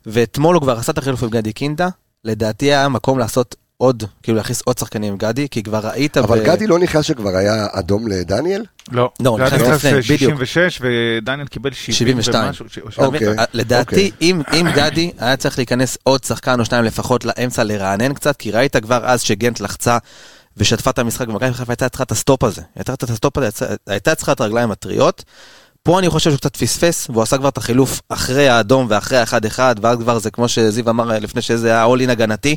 ואתמול הוא כבר עשה את החילוף עם גדי קינדה, לדעתי היה מקום לעשות עוד, כאילו להכניס עוד שחקנים עם גדי, כי כבר ראית... אבל ב- גדי לא נכנס שכבר היה אדום לדניאל? לא, לא, נכנס לפני, בדיוק. 66 ודניאל קיבל 70 72. ומשהו. אוקיי. לדעתי, אוקיי. אם, אם גדי היה צריך להיכנס עוד שחקן או שניים לפחות לאמצע לרענן קצת, כי ראית כבר אז שגנט לחצה ושטפה את המשחק, ומכבי חיפה הייתה צריכה את ה stop הזה. הייתה צריכה את ה stop הזה, הייתה צריכה את הרגליים הטריות. פה אני חושב שהוא קצת פספס, והוא עשה כבר את החילוף אחרי האדום ואחרי האחד-אחד, ואז כבר זה כמו שזיו אמר לפני שזה היה all in הגנתי.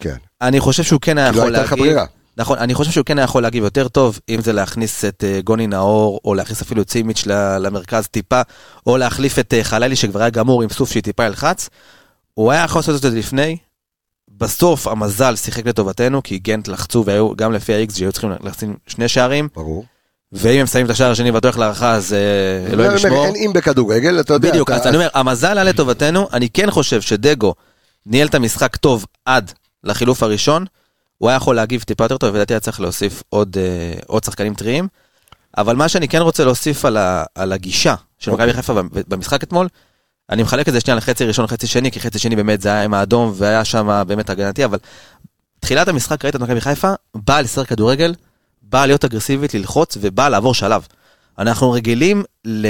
כן. אני חושב שהוא כן היה לא יכול להגיב. ברירה. נכון, אני חושב שהוא כן היה יכול להגיב יותר טוב, אם זה להכניס את אה, גוני נאור, או להכניס אפילו ל- למרכז טיפה, או להחליף את אה, חלאילי שכבר היה גמור עם סוף שטיפה ילחץ. הוא היה יכול לעשות את זה לפני. בסוף המזל שיחק לטובתנו, כי גנט לחצו, והיו, גם לפי ה-X שהיו צריכים לשים שני שערים, ברור. ואם הם שמים את השער השני ואתה הולך להערכה, אז אה, אלוהים ישמור. אין אם בכדורגל, אתה יודע. בדיוק, אז אני אומר, המזל היה לטובתנו, אני כן חושב שדגו ניהל את המשחק טוב עד לחילוף הראשון, הוא היה יכול להגיב טיפה יותר טוב, ולדעתי היה צריך להוסיף עוד, אה, עוד שחקנים טריים. אבל מה שאני כן רוצה להוסיף על, ה, על הגישה של מכבי אוקיי. חיפה במשחק אתמול, אני מחלק את זה שנייה לחצי ראשון לחצי שני, כי חצי שני באמת זה היה עם האדום, והיה שם באמת הגנתי, אבל תחילת המשחק ראית את מכבי חיפה, באה לשחק כדורגל, באה להיות אגרסיבית, ללחוץ, ובאה לעבור שלב. אנחנו רגילים ל...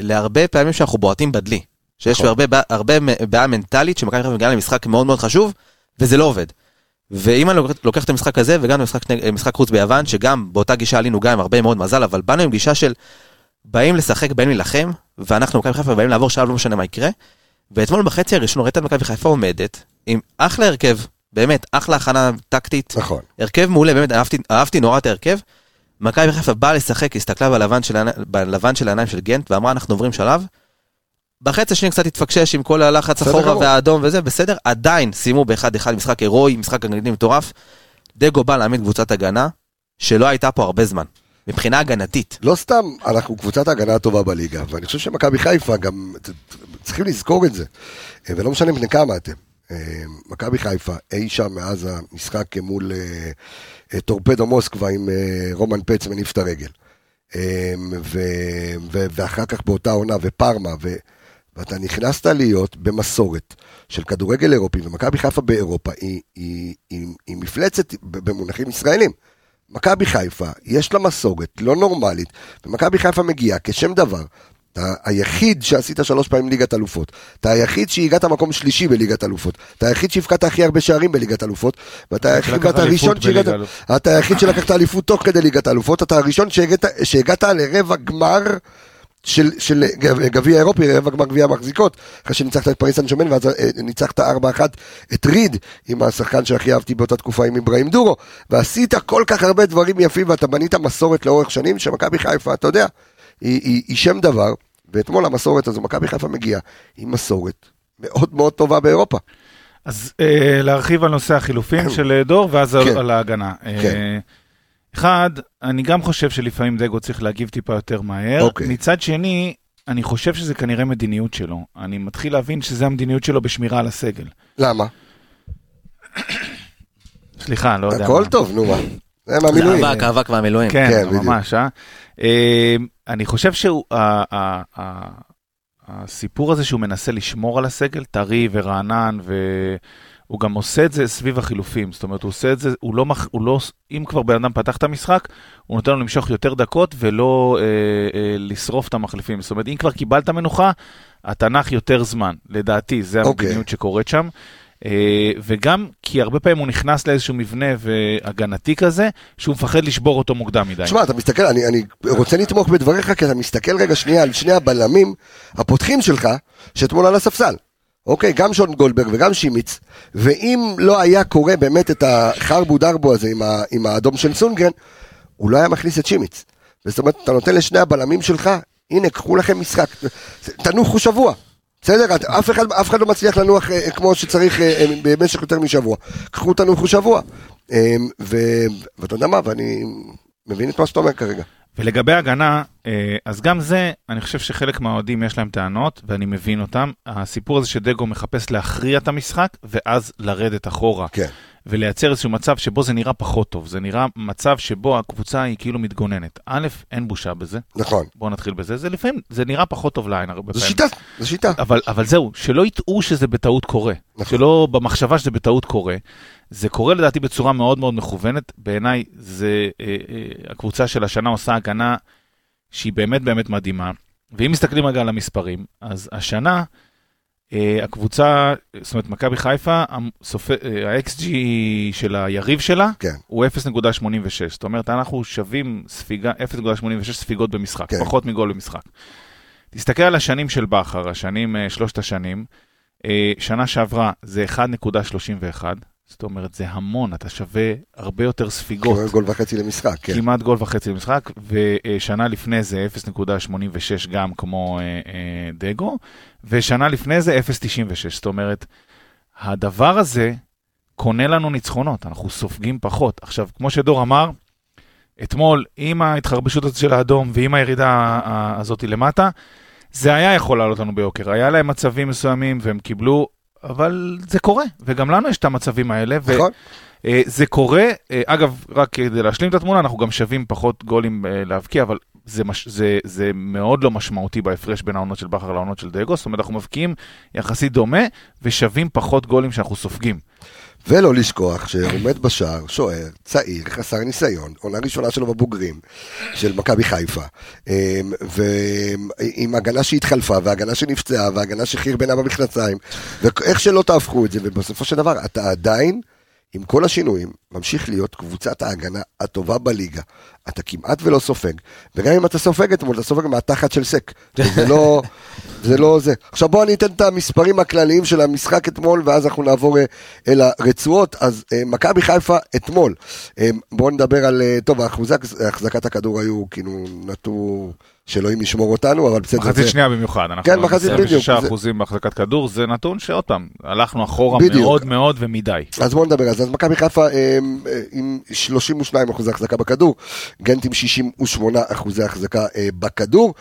להרבה פעמים שאנחנו בועטים בדלי. שיש נכון. הרבה, הרבה בעיה מנטלית שמכבי חיפה מגיעה למשחק מאוד מאוד חשוב, וזה לא עובד. ואם אני לוקח- לוקח את המשחק הזה, וגם למשחק משחק חוץ ביוון, שגם באותה גישה עלינו גם עם הרבה מאוד מזל, אבל באנו עם גישה של באים לשחק, באים להילחם, ואנחנו מכבי חיפה באים לעבור שלב, לא משנה מה יקרה. ואתמול בחצי הראשון ראית את מכבי חיפה עומדת, עם אחלה הרכב, באמת, אחלה הכנה טקטית, נכון. הרכב מעולה, באמת, אהבתי, אהבתי נורא את ההרכב. מכבי חיפה באה לשחק, הסתכלה בלבן של, בלבן של העיניים של גנט, ואמרה, אנחנו עוברים שלב. בחצי השני קצת התפקשש עם כל הלחץ אחורה. והאדום וזה, בסדר, עדיין סיימו באחד אחד משחק הירואי, משחק הגנתי מטורף. דגו בא להעמיד קבוצת הגנה, שלא הייתה פה הרבה זמן, מבחינה הגנתית. לא סתם, אנחנו קבוצת ההגנה הטובה בליגה, ואני חושב שמכבי חיפה גם, צריכים לזכור את זה, אה, ולא משנה בני כמה אתם. אה, מכבי חיפה, אי שם מאז המשחק מול אה, טורפדו מוסקבה עם רומן פץ מניף את הרגל. ו- ו- ואחר כך באותה עונה, ופארמה, ו- ואתה נכנסת להיות במסורת של כדורגל אירופי, ומכבי חיפה באירופה היא, היא, היא, היא מפלצת במונחים ישראלים. מכבי חיפה, יש לה מסורת לא נורמלית, ומכבי חיפה מגיעה כשם דבר. אתה היחיד שעשית שלוש פעמים ליגת אלופות, אתה היחיד שהגעת מקום שלישי בליגת אלופות, אתה היחיד שהבקעת הכי הרבה שערים בליגת אלופות, ואתה היחיד הראשון שהגעת. אתה היחיד שלקחת אליפות תוך כדי ליגת אלופות, אתה הראשון שהגעת, שהגעת לרבע גמר של, של גב- גביע אירופי, רבע גמר גביע המחזיקות, אחרי שניצחת את פריס סן שמן, ואז אה, ניצחת 4-1 את ריד, עם השחקן שהכי אהבתי באותה תקופה עם אברהים דורו, ועשית כל כך הרבה דברים יפים, ואתה בנית מסורת לאורך שנים, שמכבי חיפה, אתה יודע, היא, היא, היא שם דבר, ואתמול המסורת הזו, מכבי חיפה מגיעה עם מסורת מאוד מאוד טובה באירופה. אז אה, להרחיב על נושא החילופים של אה, דור, ואז כן. על ההגנה. כן. אה, אחד, אני גם חושב שלפעמים דגו צריך להגיב טיפה יותר מהר. אוקיי. מצד שני, אני חושב שזה כנראה מדיניות שלו. אני מתחיל להבין שזה המדיניות שלו בשמירה על הסגל. למה? סליחה, לא יודע. הכל. טוב, נו מה. זה זה מהמילואים. האבק, האבק והמילואים. כן, כן. ממש, אה? אה, אני חושב שהוא, ה- ה- ה- הסיפור הזה שהוא מנסה לשמור על הסגל, טרי ורענן, והוא גם עושה את זה סביב החילופים. זאת אומרת, הוא עושה את זה, הוא לא, מח- הוא לא, אם כבר בן אדם פתח את המשחק, הוא נותן לו למשוך יותר דקות ולא אה, אה, לשרוף את המחליפים. זאת אומרת, אם כבר קיבלת מנוחה, התנ"ך יותר זמן. לדעתי, זה אוקיי. המדיניות שקורית שם. אה, וגם כי הרבה פעמים הוא נכנס לאיזשהו מבנה והגנתי כזה, שהוא מפחד לשבור אותו מוקדם מדי. תשמע, אתה מסתכל, אני, אני רוצה לתמוך בדבריך, כי אתה מסתכל רגע שנייה על שני הבלמים הפותחים שלך, שאתמול על הספסל. אוקיי, גם שון גולדברג וגם שימיץ, ואם לא היה קורה באמת את החרבו דרבו הזה עם, ה, עם האדום של סונגרן, הוא לא היה מכניס את שימיץ. זאת אומרת, אתה נותן לשני הבלמים שלך, הנה, קחו לכם משחק, תנוחו שבוע. בסדר? אף אחד, אף אחד לא מצליח לנוח אה, כמו שצריך אה, אה, במשך יותר משבוע. קחו תנוחו שבוע. ו- ואתה יודע מה, ואני מבין את מה שאתה אומר כרגע. ולגבי הגנה, אה, אז גם זה, אני חושב שחלק מהאוהדים יש להם טענות, ואני מבין אותם. הסיפור הזה שדגו מחפש להכריע את המשחק, ואז לרדת אחורה. כן. ולייצר איזשהו מצב שבו זה נראה פחות טוב. זה נראה מצב שבו הקבוצה היא כאילו מתגוננת. א', אין בושה בזה, נכון. בואו נתחיל בזה. זה לפעמים, זה נראה פחות טוב לעין הרבה זו פעמים. שיטה, זו שיטה. אבל, אבל זהו, שלא יטעו שזה בטעות קורה. נכון. שלא במחשבה שזה בטעות קורה. זה קורה לדעתי בצורה מאוד מאוד מכוונת. בעיניי, זה, אה, אה, הקבוצה של השנה עושה הגנה שהיא באמת באמת מדהימה. ואם מסתכלים רגע על המספרים, אז השנה, הקבוצה, זאת אומרת, מכבי חיפה, אה, ה-XG של היריב שלה, כן. הוא 0.86. זאת אומרת, אנחנו שווים ספיגה, 0.86 ספיגות במשחק, כן. פחות מגול במשחק. תסתכל על השנים של בכר, השנים, אה, שלושת השנים, אה, שנה שעברה זה 1.31, זאת אומרת, זה המון, אתה שווה הרבה יותר ספיגות. כמעט גול וחצי למשחק, כן. כמעט גול וחצי למשחק, ושנה לפני זה 0.86 גם כמו אה, אה, דגו, ושנה לפני זה 0.96. זאת אומרת, הדבר הזה קונה לנו ניצחונות, אנחנו סופגים פחות. עכשיו, כמו שדור אמר, אתמול, עם ההתחרבשות הזאת של האדום ועם הירידה הזאת למטה, זה היה יכול לעלות לנו ביוקר. היה להם מצבים מסוימים והם קיבלו, אבל זה קורה, וגם לנו יש את המצבים האלה. נכון? אה, זה קורה, אה, אגב, רק כדי להשלים את התמונה, אנחנו גם שווים פחות גולים אה, להבקיע, אבל זה, מש, זה, זה מאוד לא משמעותי בהפרש בין העונות של בכר לעונות של דאגו, זאת אומרת, אנחנו מבקיעים יחסית דומה ושווים פחות גולים שאנחנו סופגים. ולא לשכוח שעומד בשער שוער צעיר חסר ניסיון, עונה ראשונה שלו בבוגרים של מכבי חיפה, אמ, ועם הגנה שהתחלפה והגנה שנפצעה והגנה שחרבנה במכנסיים, ואיך שלא תהפכו את זה, ובסופו של דבר אתה עדיין, עם כל השינויים, ממשיך להיות קבוצת ההגנה הטובה בליגה. אתה כמעט ולא סופג, וגם אם אתה סופג אתמול, אתה סופג מהתחת של סק. זה לא, זה לא זה. עכשיו בואו אני אתן את המספרים הכלליים של המשחק אתמול, ואז אנחנו נעבור אה, אל הרצועות. אז אה, מכבי חיפה אתמול, אה, בואו נדבר על, טוב, האחוזק- החזקת הכדור היו, כאילו, נטו, שאלוהים ישמור אותנו, אבל בסדר. מחצית זה- שנייה במיוחד, אנחנו כן, מחצית בדיוק, 26 זה- אחוזים בהחזקת כדור, זה נתון שעוד פעם, הלכנו אחורה בדיוק. מאוד מאוד ומדי. אז בואו נדבר על זה. אז מכבי חיפה אה, אה, עם 32 אחוזי החזקה בכדור, גנט עם 68 אחוזי החזקה אה, בכדור.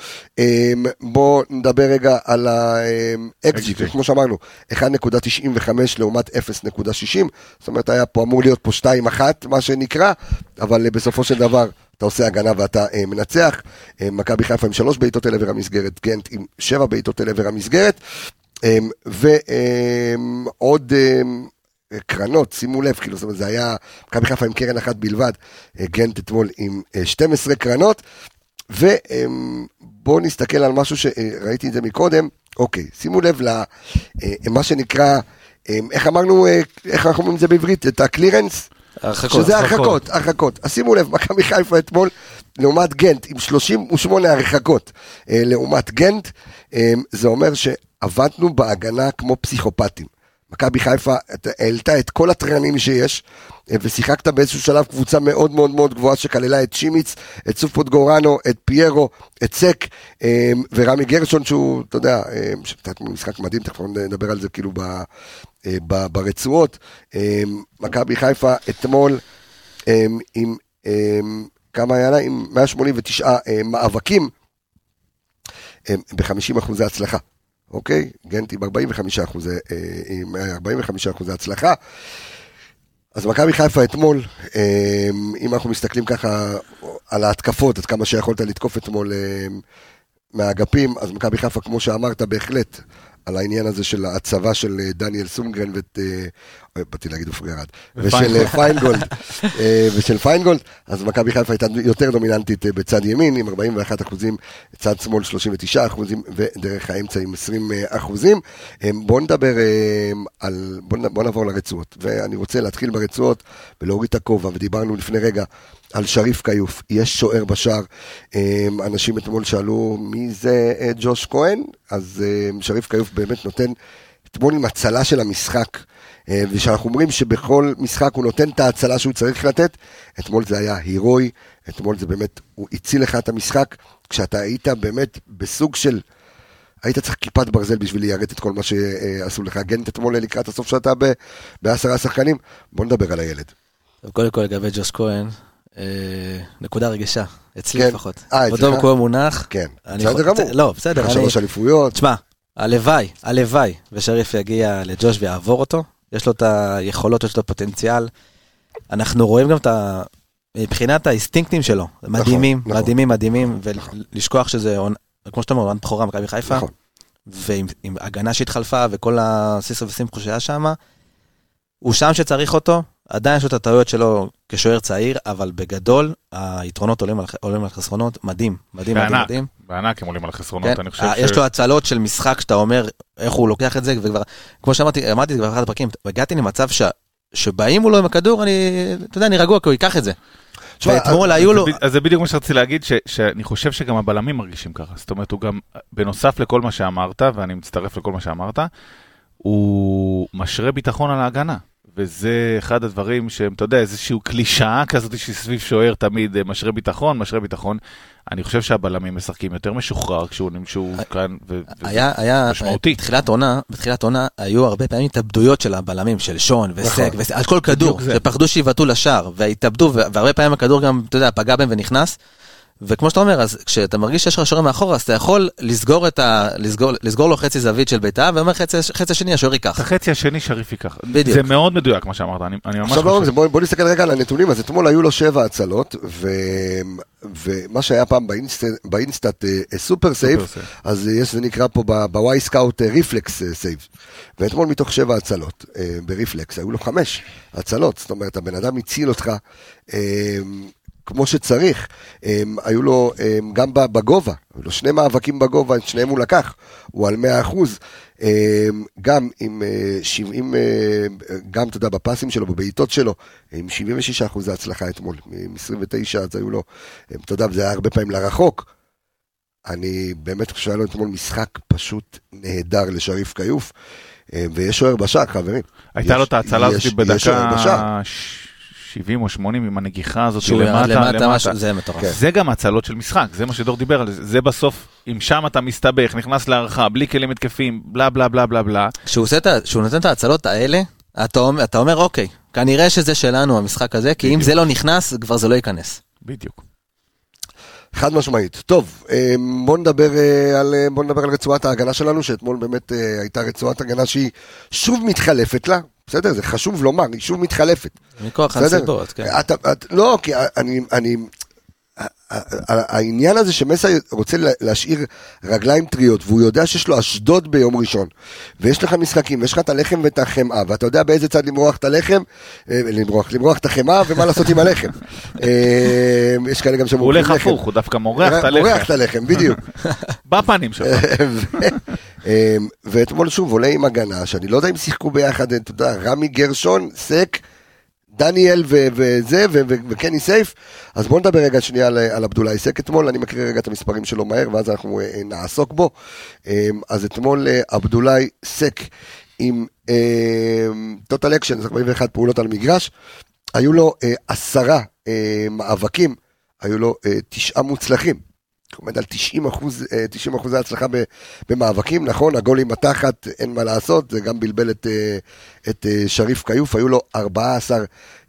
בואו נדבר רגע על האקג'י, XG. כמו שאמרנו, 1.95 לעומת 0.60, זאת אומרת היה פה אמור להיות פה 2-1 מה שנקרא, אבל בסופו של דבר אתה עושה הגנה ואתה אה, מנצח. אה, מכבי חיפה עם שלוש בעיטות אל עבר המסגרת, גנט עם שבע בעיטות אל עבר המסגרת. אמ, ועוד אמ, קרנות, שימו לב, כאילו, זאת אומרת, זה היה מכבי חיפה עם קרן אחת בלבד, אה, גנט אתמול עם אה, 12 קרנות, ובואו נסתכל על משהו שראיתי את זה מקודם, אוקיי, שימו לב למה שנקרא, אמ, איך אמרנו, אה, איך אנחנו אומרים את זה בעברית, את הקלירנס? הרחקות. שזה הרחקות, הרחקות. אז שימו לב, מכבי חיפה אתמול, לעומת גנט, עם 38 הרחקות אה, לעומת גנט, אה, זה אומר שעבדנו בהגנה כמו פסיכופטים. מכבי חיפה העלתה את כל התרנים שיש, אה, ושיחקת באיזשהו שלב קבוצה מאוד מאוד מאוד גבוהה שכללה את שימיץ, את סופוט גורנו, את פיירו, את סק, אה, ורמי גרשון שהוא, אתה יודע, אה, שנתת משחק מדהים, תכף נדבר על זה כאילו ב, ב, ברצועות. מכבי חיפה אתמול אה, עם, אה, כמה היה לה? עם 189 אה, מאבקים, אה, ב-50 אחוזי הצלחה. אוקיי? גנט עם 45 אחוזי, אה, עם 45 אחוזי הצלחה. אז מכבי חיפה אתמול, אה, אם אנחנו מסתכלים ככה על ההתקפות, עד כמה שיכולת לתקוף אתמול אה, מהאגפים, אז מכבי חיפה, כמו שאמרת, בהחלט, על העניין הזה של ההצבה של אה, דניאל סונגרן ואת, אה, אה, באתי להגיד עופרי ארד, ושל פיינגולד, ושל פיינגולד, אז מכבי חיפה הייתה יותר דומיננטית בצד ימין, עם 41 אחוזים, צד שמאל 39 אחוזים, ודרך האמצע עם 20 אחוזים. בואו נדבר על, בואו נעבור לרצועות, ואני רוצה להתחיל ברצועות ולהוריד את הכובע, ודיברנו לפני רגע על שריף כיוף, יש שוער בשער, אה, אנשים אתמול שאלו מי זה אה, ג'וש כהן, אז אה, שריף כיוף באמת נותן אתמול עם הצלה של המשחק, אה, ושאנחנו אומרים שבכל משחק הוא נותן את ההצלה שהוא צריך לתת, אתמול זה היה הירואי, אתמול זה באמת, הוא הציל לך את המשחק, כשאתה היית באמת בסוג של... היית צריך כיפת ברזל בשביל ליירט את כל מה שעשו לך. גנט אתמול לקראת הסוף שאתה בעשרה שחקנים, בוא נדבר על הילד. קודם כל לגבי ג'וש כהן, נקודה רגישה, אצלי כן. לפחות. אה, כבודו אצלך? במקום מונח. כן, בסדר גמור. לא, בסדר. שלוש אליפויות. תשמע, הלוואי, הלוואי, ושריף יגיע לג'וש ויעבור אותו. יש לו את היכולות, יש לו פוטנציאל. אנחנו רואים גם את ה... מבחינת האינסטינקטים שלו, מדהימים, נכון. מדהימים, מדהימים, ולשכוח שזה, עונ- כמו שאתה אומר, עונת בכורה מכבי חיפה, נכון. ועם עם הגנה שהתחלפה וכל הסיסו וסימפו שהיה שם, הוא שם שצריך אותו, עדיין יש לו את הטעויות שלו כשוער צעיר, אבל בגדול, היתרונות עולים על, עולים על חסרונות, מדהים, מדהים, מדהים, בענק, מדהים. בענק הם עולים על החסרונות, כן, אני חושב אה, יש לו הצלות של משחק שאתה אומר איך הוא לוקח את זה, וכבר, כמו שאמרתי, אמרתי את זה באחד הפרקים, הגעתי למצב ש... שבאים מולו עם הכדור, אני, אתה יודע, אני רגוע, כי הוא ייקח את זה. ואתמול אז- היו לו, אז זה בדיוק מה שרציתי להגיד, ש- שאני חושב שגם הבלמים מרגישים ככה. זאת אומרת, הוא גם, בנוסף לכל מה שאמרת, ואני מצטרף לכל מה שאמרת, הוא משרה ביטחון על ההגנה. וזה אחד הדברים שהם, אתה יודע, איזושהי קלישאה כזאת שסביב שוער תמיד אה, משרה ביטחון, משרה ביטחון. אני חושב שהבלמים משחקים יותר משוחרר כשהוא שהוא כאן, ו- וזה היה, משמעותי. בתחילת עונה, בתחילת עונה, היו הרבה פעמים התאבדויות של הבלמים, של שון וסק, נכון. על כל כדור. שפחדו שיבעטו לשער, והתאבדו, והרבה פעמים הכדור גם, אתה יודע, פגע בהם ונכנס. וכמו שאתה אומר, אז כשאתה מרגיש שיש לך שוער מאחורה, אז אתה יכול לסגור את ה... לסגור, לסגור לו חצי זווית של בעיטה, ואומר חצי, חצי שני השוער ייקח. את החצי השני שריף ייקח. בדיוק. זה מאוד מדויק מה שאמרת, אני, אני ממש עכשיו חושב. זה, בוא, בוא נסתכל רגע על הנתונים, אז אתמול היו לו שבע הצלות, ו... ומה שהיה פעם באינסט... באינסטאט אה, super save, super save. אז אה, יש, זה נקרא פה ב Wyscout reflex save. ואתמול מתוך שבע הצלות אה, ב reflex, היו לו חמש הצלות, זאת אומרת, הבן אדם הציל אותך אה, כמו שצריך. אה, היו לו אה, גם ב- בגובה, היו לו שני מאבקים בגובה, את שניהם הוא לקח, הוא על 100 אחוז. אה, גם עם אה, 70, אה, גם, אתה יודע, בפסים שלו, בבעיטות שלו, עם 76 אחוז הצלחה אתמול, עם 29 אז היו לו, אה, אתה יודע, זה היה הרבה פעמים לרחוק. אני באמת חושב שהיה לו אתמול משחק פשוט נהדר לשריף כיוף, אה, ויש שוער בשער, חברים. הייתה יש- לו את ההצלה הזאת יש שוער בשער. בדקה ש- 70 או 80 עם הנגיחה הזאת שהוא ירד למטה, למטה, משהו, למטה. זה מטורף. כן. זה גם הצלות של משחק, זה מה שדור דיבר על זה, זה בסוף, אם שם אתה מסתבך, נכנס להערכה, בלי כלים התקפיים, בלה בלה בלה בלה בלה, כשהוא נותן את ההצלות האלה, אתה אומר- אתה אומר, אוקיי, כנראה שזה שלנו המשחק הזה, כי אם בדיוק. זה לא נכנס, כבר זה לא ייכנס. בדיוק. חד משמעית. טוב, אה, בוא נדבר אה, על, אה, בוא נדבר על רצועת ההגנה שלנו, שאתמול באמת הייתה רצועת הגנה שהיא שוב מתחלפת לה. בסדר, זה חשוב לומר, היא שוב מתחלפת. מכוח? הנסיבות, כן. לא, כי אני, אני, העניין הזה שמסע רוצה לה- להשאיר רגליים טריות, והוא יודע שיש לו אשדוד ביום ראשון, ויש לך משחקים, ויש לך את הלחם ואת החמאה, ואתה יודע באיזה צד למרוח את הלחם, אה, למרוח, למרוח את החמאה, ומה לעשות עם הלחם. אה, יש כאלה גם הוא שמורחים הולך לחם. הפוך, הוא דווקא מורח את מורח את הלחם, הלחם, בדיוק. בפנים שלו. אמ, ואתמול שוב עולה עם הגנה, שאני לא יודע אם שיחקו ביחד, אתה יודע, רמי גרשון, סק, דניאל ו- וזה, ו- ו- וקני סייף. אז בואו נדבר רגע שנייה על, על עבדולאי סק אתמול, אני מקריא רגע את המספרים שלו מהר, ואז אנחנו אה, נעסוק בו. אמ, אז אתמול אה, עבדולאי סק עם total action, 41 פעולות על מגרש, היו לו אה, עשרה אה, מאבקים, היו לו אה, תשעה מוצלחים. עומד על 90 אחוז, אה, 90 אחוזי הצלחה במאבקים, נכון, הגול עם התחת, אין מה לעשות, זה גם בלבל את, אה, את אה, שריף כיוף, היו לו 14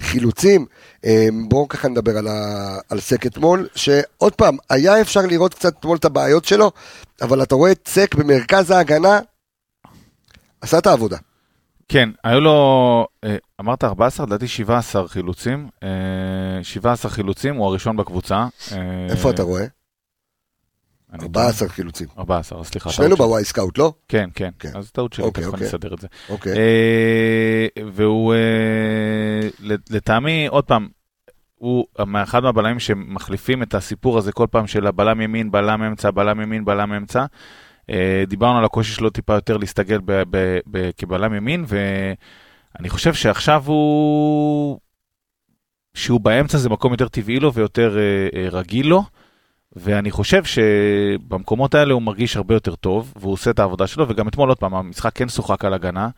חילוצים. אה, בואו ככה נדבר על, ה, על סק אתמול, שעוד פעם, היה אפשר לראות קצת אתמול את הבעיות שלו, אבל אתה רואה את סק במרכז ההגנה, עשה את העבודה. כן, היו לו, אה, אמרת 14, לדעתי 17 חילוצים, אה, 17 חילוצים, הוא הראשון בקבוצה. אה, איפה אתה רואה? אני 14 חילוצים. 14, סליחה. שנינו. בוואי סקאוט, לא? כן, כן, כן. אז טעות שלי, אוקיי, תכף אני אוקיי. אסדר את זה. אוקיי. אה, והוא, אה, לטעמי, עוד פעם, הוא אחד מהבלמים שמחליפים את הסיפור הזה כל פעם של הבלם ימין, בלם אמצע, בלם ימין, בלם אמצע. אה, דיברנו על הקושי שלו טיפה יותר להסתגל כבלם ימין, ואני חושב שעכשיו הוא... שהוא באמצע זה מקום יותר טבעי לו ויותר רגיל לו. ואני חושב שבמקומות האלה הוא מרגיש הרבה יותר טוב, והוא עושה את העבודה שלו, וגם אתמול עוד פעם, המשחק כן שוחק על הגנה,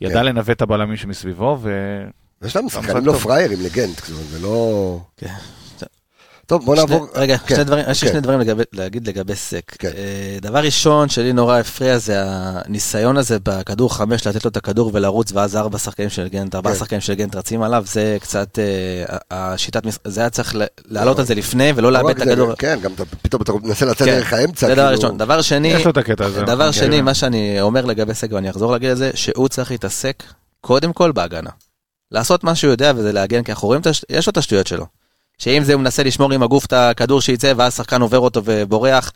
ידע כן. לנווט את הבלמים שמסביבו, ו... יש להם משחק שחקנים לא. פראיירים, לגנט, אומרת, זה לא... כן. טוב, בוא נעבור... רגע, כן, שני דברים, יש לי כן. שני דברים לגבי- להגיד לגבי סק. כן. אה, דבר ראשון שלי נורא הפריע זה הניסיון הזה בכדור חמש לתת לו את הכדור ולרוץ ואז ארבע שחקנים של גנט, ארבעה כן. שחקנים של גנט רצים עליו, זה קצת, אה, השיטת, זה היה צריך לעלות על זה לפני ולא לא לאבד את זה, הכדור. כן, גם אתה פתאום אתה מנסה לצאת כן. דרך האמצע. זה דבר כאילו- ראשון. דבר שני, יש לו את הקטע הזה. דבר נכון, שני, כן. מה שאני אומר לגבי סק, ואני אחזור להגיד את זה, שהוא צריך להתעסק קודם כל בהגנה. לעשות מה שהוא יודע וזה להגן, כי אנחנו רואים, יש לו את השטויות שלו. שאם זה הוא מנסה לשמור עם הגוף את הכדור שיצא, ואז שחקן עובר אותו ובורח,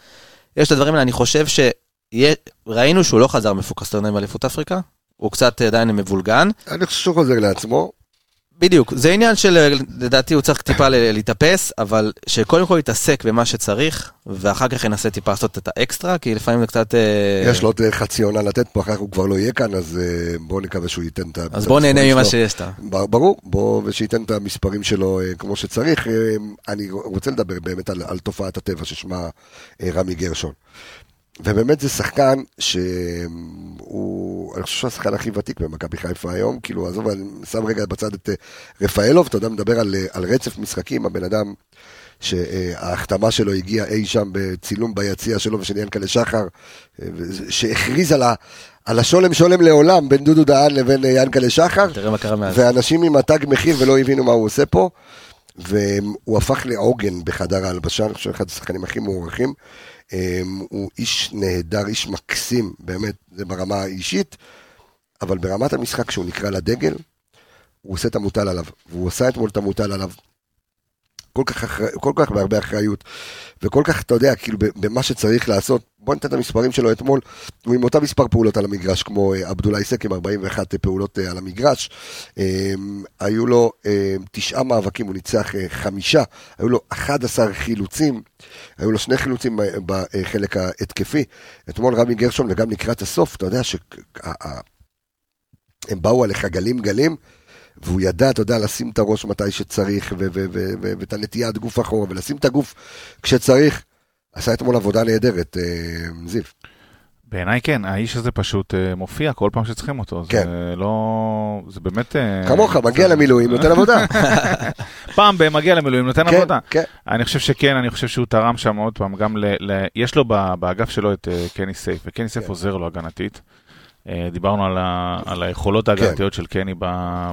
יש את הדברים האלה, אני חושב שראינו שהוא לא חזר מפוקס מטורניר באליפות אפריקה, הוא קצת עדיין מבולגן. אני חושב שהוא חוזר לעצמו. בדיוק, זה עניין של, לדעתי הוא צריך טיפה להתאפס, אבל שקודם כל יתעסק במה שצריך, ואחר כך ינסה טיפה לעשות את האקסטרה, כי לפעמים זה קצת... אה, יש לו עוד אה, חצי עונה לתת פה, אחר כך הוא כבר לא יהיה כאן, אז אה, בואו נקווה שהוא ייתן את ה... אז את בואו נהנה המספרים ממה שלו. שיש. בר- ברור, בוא, ושייתן את המספרים שלו כמו שצריך. אני רוצה לדבר באמת על, על תופעת הטבע ששמה רמי גרשון. ובאמת זה שחקן שהוא, אני חושב שהוא השחקן הכי ותיק במכבי חיפה היום, כאילו, עזוב, אני שם רגע בצד את אה, רפאלוב, אתה יודע, מדבר על, אה, על רצף משחקים, הבן אדם שההחתמה שלו הגיעה אי שם בצילום ביציע שלו ושל ינקלה שחר, אה, שהכריז על, ה, על השולם שולם לעולם בין דודו דהן לבין אה, ינקלה שחר. תראה מה קרה מאז. ואנשים עם התג מחיר ולא הבינו מה הוא עושה פה. והוא הפך לעוגן בחדר ההלבשה, אני חושב אחד השחקנים הכי מוערכים. אה, הוא איש נהדר, איש מקסים, באמת, זה ברמה האישית, אבל ברמת המשחק, כשהוא נקרא לדגל, הוא עושה את המוטל עליו, והוא עשה אתמול את המוטל עליו. כל כך, אחר... כל כך בהרבה אחריות, וכל כך, אתה יודע, כאילו, במה שצריך לעשות, בוא ניתן את המספרים שלו אתמול, הוא עם אותה מספר פעולות על המגרש, כמו אה, עבדולאי סק עם 41 פעולות אה, על המגרש. אה, היו לו אה, תשעה מאבקים, הוא ניצח אה, חמישה, היו לו 11 חילוצים, היו לו שני חילוצים בחלק ההתקפי. אתמול רמי גרשון, וגם לקראת הסוף, אתה יודע שהם באו עליך גלים גלים, והוא ידע, אתה יודע, לשים את הראש מתי שצריך, ואת הנטיית גוף אחורה, ולשים את הגוף כשצריך. עשה אתמול עבודה נהדרת, אה, זיו. בעיניי כן, האיש הזה פשוט אה, מופיע כל פעם שצריכים אותו. כן. זה לא... זה באמת... אה, כמוך, מגיע למילואים, נותן עבודה. פעם במגיע למילואים, נותן כן, עבודה. כן. אני חושב שכן, אני חושב שהוא תרם שם עוד פעם, גם ל... ל... יש לו באגף שלו את קני סייף, וקני סייף כן. עוזר לו הגנתית. דיברנו על, ה... על היכולות ההגנתיות של קני ב...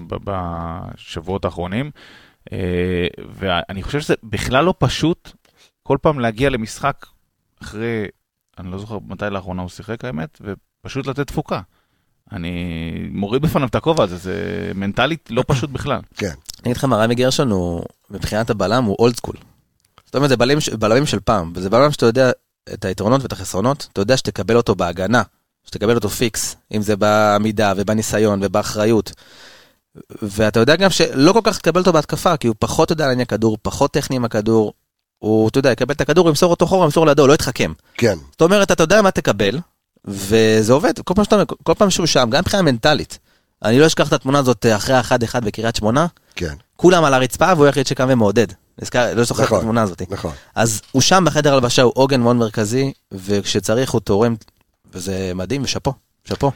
ב... בשבועות האחרונים, ואני חושב שזה בכלל לא פשוט כל פעם להגיע למשחק אחרי, אני לא זוכר מתי לאחרונה הוא שיחק האמת, ופשוט לתת תפוקה. אני מוריד בפניו את הכובע הזה, זה מנטלית לא פשוט בכלל. כן, אני אגיד לך מה, רמי גרשון הוא, מבחינת הבלם הוא old school. זאת אומרת, זה בלמים, בלמים של פעם, וזה בלם שאתה יודע את היתרונות ואת החסרונות, אתה יודע שתקבל אותו בהגנה, שתקבל אותו פיקס, אם זה בעמידה ובניסיון ובאחריות. ואתה יודע גם שלא כל כך תקבל אותו בהתקפה, כי הוא פחות יודע להניע כדור, פחות טכני עם הכדור. הוא, אתה יודע, יקבל את הכדור, ימסור אותו אחורה, ימסור לידו, לא יתחכם. כן, זאת אומרת, אתה יודע מה תקבל, וזה עובד, כל פעם, שאתה, כל פעם שהוא שם, גם מבחינה מנטלית. אני לא אשכח את התמונה הזאת אחרי ה-1-1 בקריית שמונה, כן, כולם על הרצפה והוא היחיד שקם ומעודד. נזכר, לא זוכר את נכון. התמונה הזאת. נכון. אז הוא שם בחדר הלבשה, הוא עוגן מאוד מרכזי, וכשצריך הוא תורם, וזה מדהים, ושאפו, שאפו.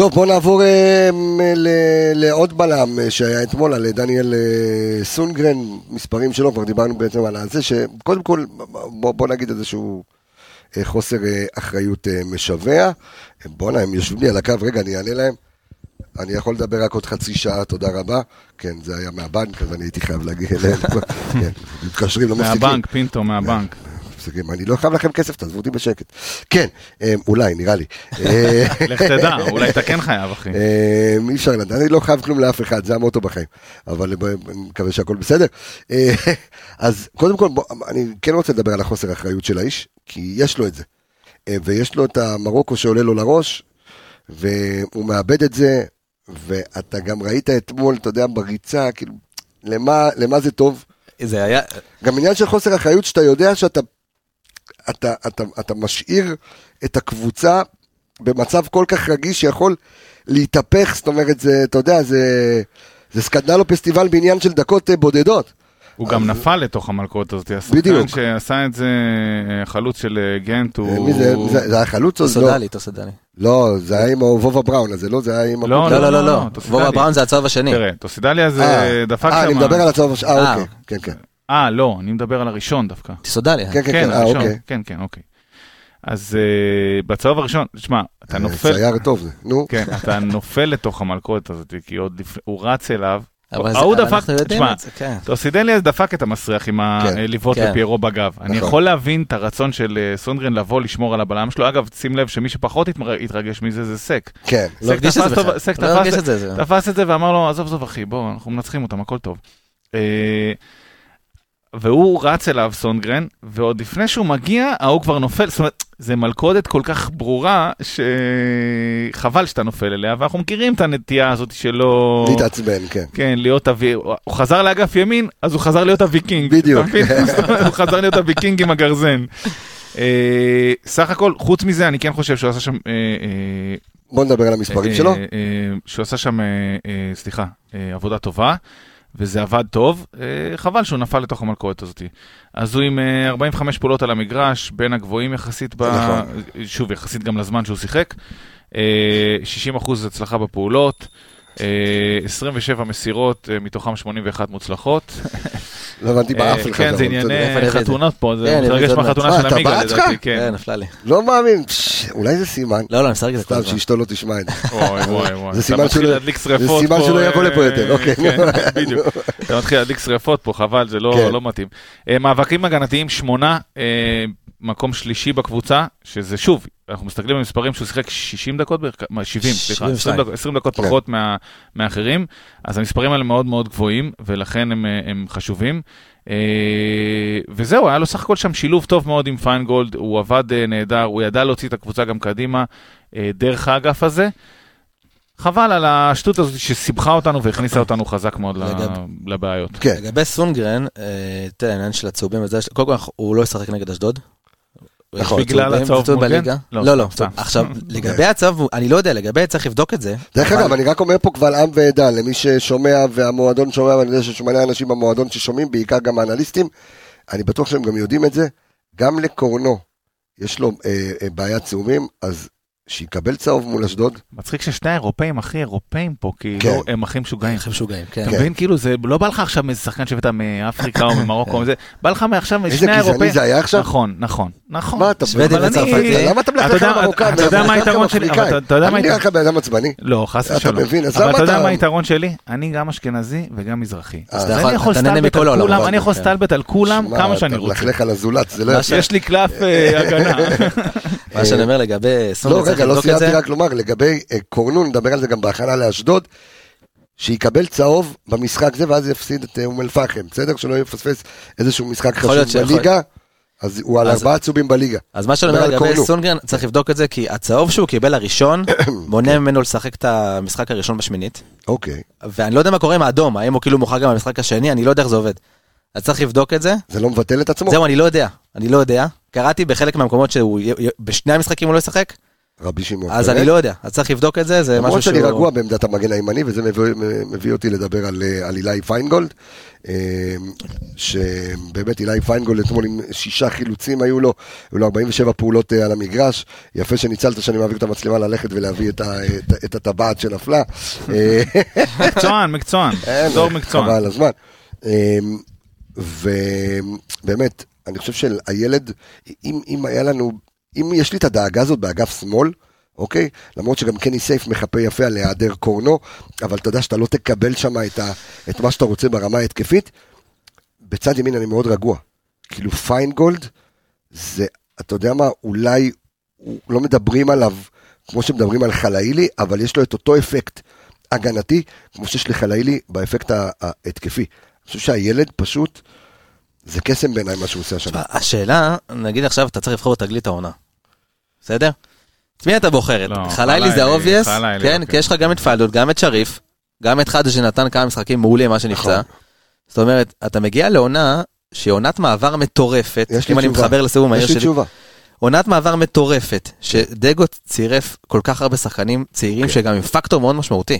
טוב, בוא נעבור אה, לעוד בלם אה, שהיה אתמול, על דניאל אה, סונגרן, מספרים שלו, כבר דיברנו בעצם על זה, שקודם כל, בוא, בוא נגיד איזשהו חוסר אחריות משווע. בואנה, הם יושבים לי על הקו, רגע, אני אענה להם. אני יכול לדבר רק עוד חצי שעה, תודה רבה. כן, זה היה מהבנק, אז אני הייתי חייב להגיע אליהם. כן, מתקשרים, לא מפסיקים. מהבנק, פינטו, מהבנק. מפסיקים. אני לא חייב לכם כסף, תעזבו אותי בשקט. כן, אה, אולי, נראה לי. אה, לך תדע, אולי אתה כן חייב, אחי. אה, אי אפשר לדעת, אני לא חייב כלום לאף אחד, זה המוטו בחיים, אבל אני מקווה שהכל בסדר. אז קודם כל, אני כן רוצה לדבר על החוסר האחריות של האיש, כי יש לו את זה. ויש לו את המרוקו שעולה לו לראש, והוא מאבד את זה, ואתה גם ראית אתמול, אתה יודע, בריצה, כאילו, למה, למה זה טוב? זה היה, גם עניין של חוסר אחריות, שאתה יודע שאתה אתה, אתה, אתה משאיר את הקבוצה במצב כל כך רגיש שיכול להתהפך, זאת אומרת, זה, אתה יודע, זה, זה סקנדל או פסטיבל בעניין של דקות אה, בודדות. הוא גם נפל לתוך המלכות הזאת, השחקן. שעשה את זה, אה, החלוץ של אה, גנט, אה, הוא... מי זה, זה, זה היה חלוץ או לא? טוסודלי, טוסודלי. לא, זה היה עם וובה בראון הזה, לא? זה היה עם... לא, לא, לא, לא, לא, לא. וובה בראון זה הצהוב השני. תראה, טוסידליה זה אה, דפק אה, אני שם... מדבר על הצהוב, הש- אה, אה. אוקיי, כן, כן. אה, לא, אני מדבר על הראשון דווקא. טוסודלי. כן, כן, כן, אה, הראשון. אוקיי. כן, כן, אוקיי. אז אה, בצהוב הראשון, תשמע, אתה אה, נופל... צייר טוב זה, נו. כן, אתה נופל לתוך המלכודת הזאת, כי עוד לפני, הוא רץ אליו. אבל זה- ההוא אנחנו דפק, יודעים תשמע, את זה, כן. טוסידליה דפק את המסריח עם כן, הליוות כן. לפיירו בגב. אני נכון. יכול להבין את הרצון של אה, סונגרן לבוא לשמור על הבלם שלו. אגב, שים לב שמי שפחות התרגש מזה זה סק. כן, לא סק הרגיש את תפס זה בכלל. סק לא תפס- הרגיש את זה. זה- תפס את זה ואמר לו, עזוב, עזוב אחי, בוא, אנחנו מנצחים אותם, הכל טוב. והוא רץ אליו, סונגרן, ועוד לפני שהוא מגיע, ההוא כבר נופל, זאת אומרת, זה מלכודת כל כך ברורה, שחבל שאתה נופל אליה, ואנחנו מכירים את הנטייה הזאת שלו, להתעצבן, כן. כן, להיות אבי, הוא חזר לאגף ימין, אז הוא חזר להיות הוויקינג. בדיוק. הוא חזר להיות הוויקינג עם הגרזן. אה, סך הכל, חוץ מזה, אני כן חושב שהוא עשה שם... אה, אה, בוא נדבר על המספרים שלו. שהוא עשה שם, סליחה, עבודה טובה, וזה עבד טוב, אה, חבל שהוא נפל לתוך המלכודת הזאת. אז הוא עם אה, 45 פעולות על המגרש, בין הגבוהים יחסית, ב... נכון. שוב, יחסית גם לזמן שהוא שיחק. אה, 60 אחוז הצלחה בפעולות, אה, 27 מסירות, אה, מתוכם 81 מוצלחות. לא הבנתי אה, באף לך. כן, זה ענייני זה? חתונות פה, זה כן, אני מתרגש מהחתונה של. עמיגה לדעתי, בעצמך? כן. כן, נפלה לי. לא מאמין, אולי זה סימן. לא, לא, אני משחק את זה כל סתם הזמן. שאשתו לא תשמע את זה. וואי וואי וואי. זה סימן שלא- שלא יבוא אה, לפה יותר, אוקיי. כן, בדיוק. אתה מתחיל להדליק שרפות פה, חבל, זה לא. לא מתאים. אה, מאבקים הגנתיים, שמונה, אה, מקום שלישי בקבוצה, שזה שוב, אנחנו מסתכלים על מספרים שהוא שיחק 60 דקות בערך, מה, 70, סליחה, 20 72. דקות- 20 דקות כן. פחות מה- מאחרים, אז המספרים האלה מאוד מאוד גבוהים, ולכן הם, אה, הם חשובים. אה, וזהו, היה לו סך הכל שם שילוב טוב מאוד עם פיינגולד, הוא עבד אה, נהדר, הוא ידע להוציא את הקבוצה גם קדימה, דרך האגף הזה. חבל על השטות הזאת שסיבכה אותנו והכניסה אותנו חזק מאוד לגב- לבעיות. כן, לגבי סונגרן, אה, תראה, העניין של הצהובים וזה, קודם כל הוא לא ישחק נגד אשדוד. נכון. בגלל הצהוב צהוב מוגן? לא, לא, לא. עכשיו, לגבי הצהוב, אני לא יודע, לגבי צריך לבדוק את זה. דרך אבל- אגב, אני רק אומר פה קבל עם ועדה, למי ששומע והמועדון שומע, ואני יודע שיש מלא אנשים במועדון ששומעים, בעיקר גם האנליסטים, אני בטוח שהם גם יודעים את זה, גם לקורנו יש לו אה, אה, בעיית צהובים, אז שיקבל צהוב מול אשדוד, מצחיק ששני האירופאים הכי אירופאים פה, כן. כאילו, הם הכי משוגעים. איך משוגעים, כן. אתה מבין? כאילו, זה לא בא לך עכשיו מאיזה שחקן שהבאת מאפריקה או ממרוקו, או זה, בא לך מעכשיו איזה גזעני. זה היה עכשיו? נכון, נכון, נכון. מה אתה... שוודי אבל אני- וצרפתי. למה אתה אתה יודע- על המרוקאים? אתה יודע מה היתרון שלי? אבל אתה- אתה יודע אני נראה? לך בן אדם עצבני? לא, חס אתה ושלום. מבין, אז אבל למה אתה יודע אתה- מה היתרון שלי? אני גם אשכנזי וגם מזרחי. אתה אני יכול- אתה על כולם, אבל- כן. להסתלבט על כולם כמה שאני אתה רוצה. לא. יש לי קלף אה, הגנה. מה שאני אומר לגבי לא, רגע, לא סיימתי. רק לומר, לגבי אה, קורנון, נדבר על זה גם בהכנה לאשדוד, שיקבל צהוב במשחק זה, ואז יפסיד את אה, אום אל-פחם, בסדר? שלא יפספס איזשהו משחק חשוב בליגה, אז הוא על ארבעה צהובים בליגה. אז מה שאני אומר לגבי. סונגרן, צריך לבדוק את זה, כי הצהוב שהוא קיבל הראשון, מונע ממנו לשחק את המשחק הראשון בשמינית, אוקיי, ואני לא יודע מה קורה עם האדום, האם הוא כאילו מוכר גם במשחק השני, אני לא יודע איך זה עובד. אז צריך לבדוק את זה. זה לא מבטל את עצמו? זהו, אני לא יודע, אני לא יודע. קראתי בחלק מהמקומות שהוא, בשני המשחקים הוא לא ישחק, רבי שמעון. אז? אני לא יודע, אז צריך לבדוק את זה, זה משהו למרות שהוא... שאני רגוע בעמדת המגן הימני, וזה מביא, מביא אותי לדבר על, אה, על אילי פיינגולד, אה, שבאמת אילי פיינגולד אתמול עם שישה חילוצים היו לו, היו לו 47 פעולות אה, על המגרש, יפה שניצלת שאני מעביר את המצלמה ללכת ולהביא את, ה, את, את הטבעת שנפלה. מקצוען, מקצוען. דור חבל מקצוען. על הזמן. אמ, ובאמת, אני חושב שהילד, אם, אם היה לנו, אם יש לי את הדאגה הזאת באגף שמאל, אוקיי? למרות שגם קני סייף מחפה יפה על היעדר קורנו, אבל אתה יודע שאתה לא תקבל שם את, את מה שאתה רוצה ברמה ההתקפית. בצד ימין אני מאוד רגוע. כאילו פיינגולד, זה, אתה יודע מה, אולי לא מדברים עליו כמו שמדברים על חלאילי, אבל יש לו את אותו אפקט הגנתי, כמו שיש לחלאילי באפקט ההתקפי. חושב שהילד פשוט, זה קסם בעיניי מה שהוא עושה השנה. השאלה, נגיד עכשיו אתה צריך לבחור את תגלית העונה, בסדר? את מי אתה בוחר? לא, חלאילי זה obvious, חלאילי, כן? אוקיי. כי יש לך גם את פלדות, גם את שריף, גם את חאג' שנתן כמה משחקים מעולה מה שנפצע. נכון. זאת אומרת, אתה מגיע לעונה שהיא עונת מעבר מטורפת, אם אני. מחבר לסיבוב מהיר יש לי שלי, תשובה. עונת מעבר מטורפת, שדגו צירף כל כך הרבה שחקנים צעירים כן. שגם עם פקטור מאוד משמעותי.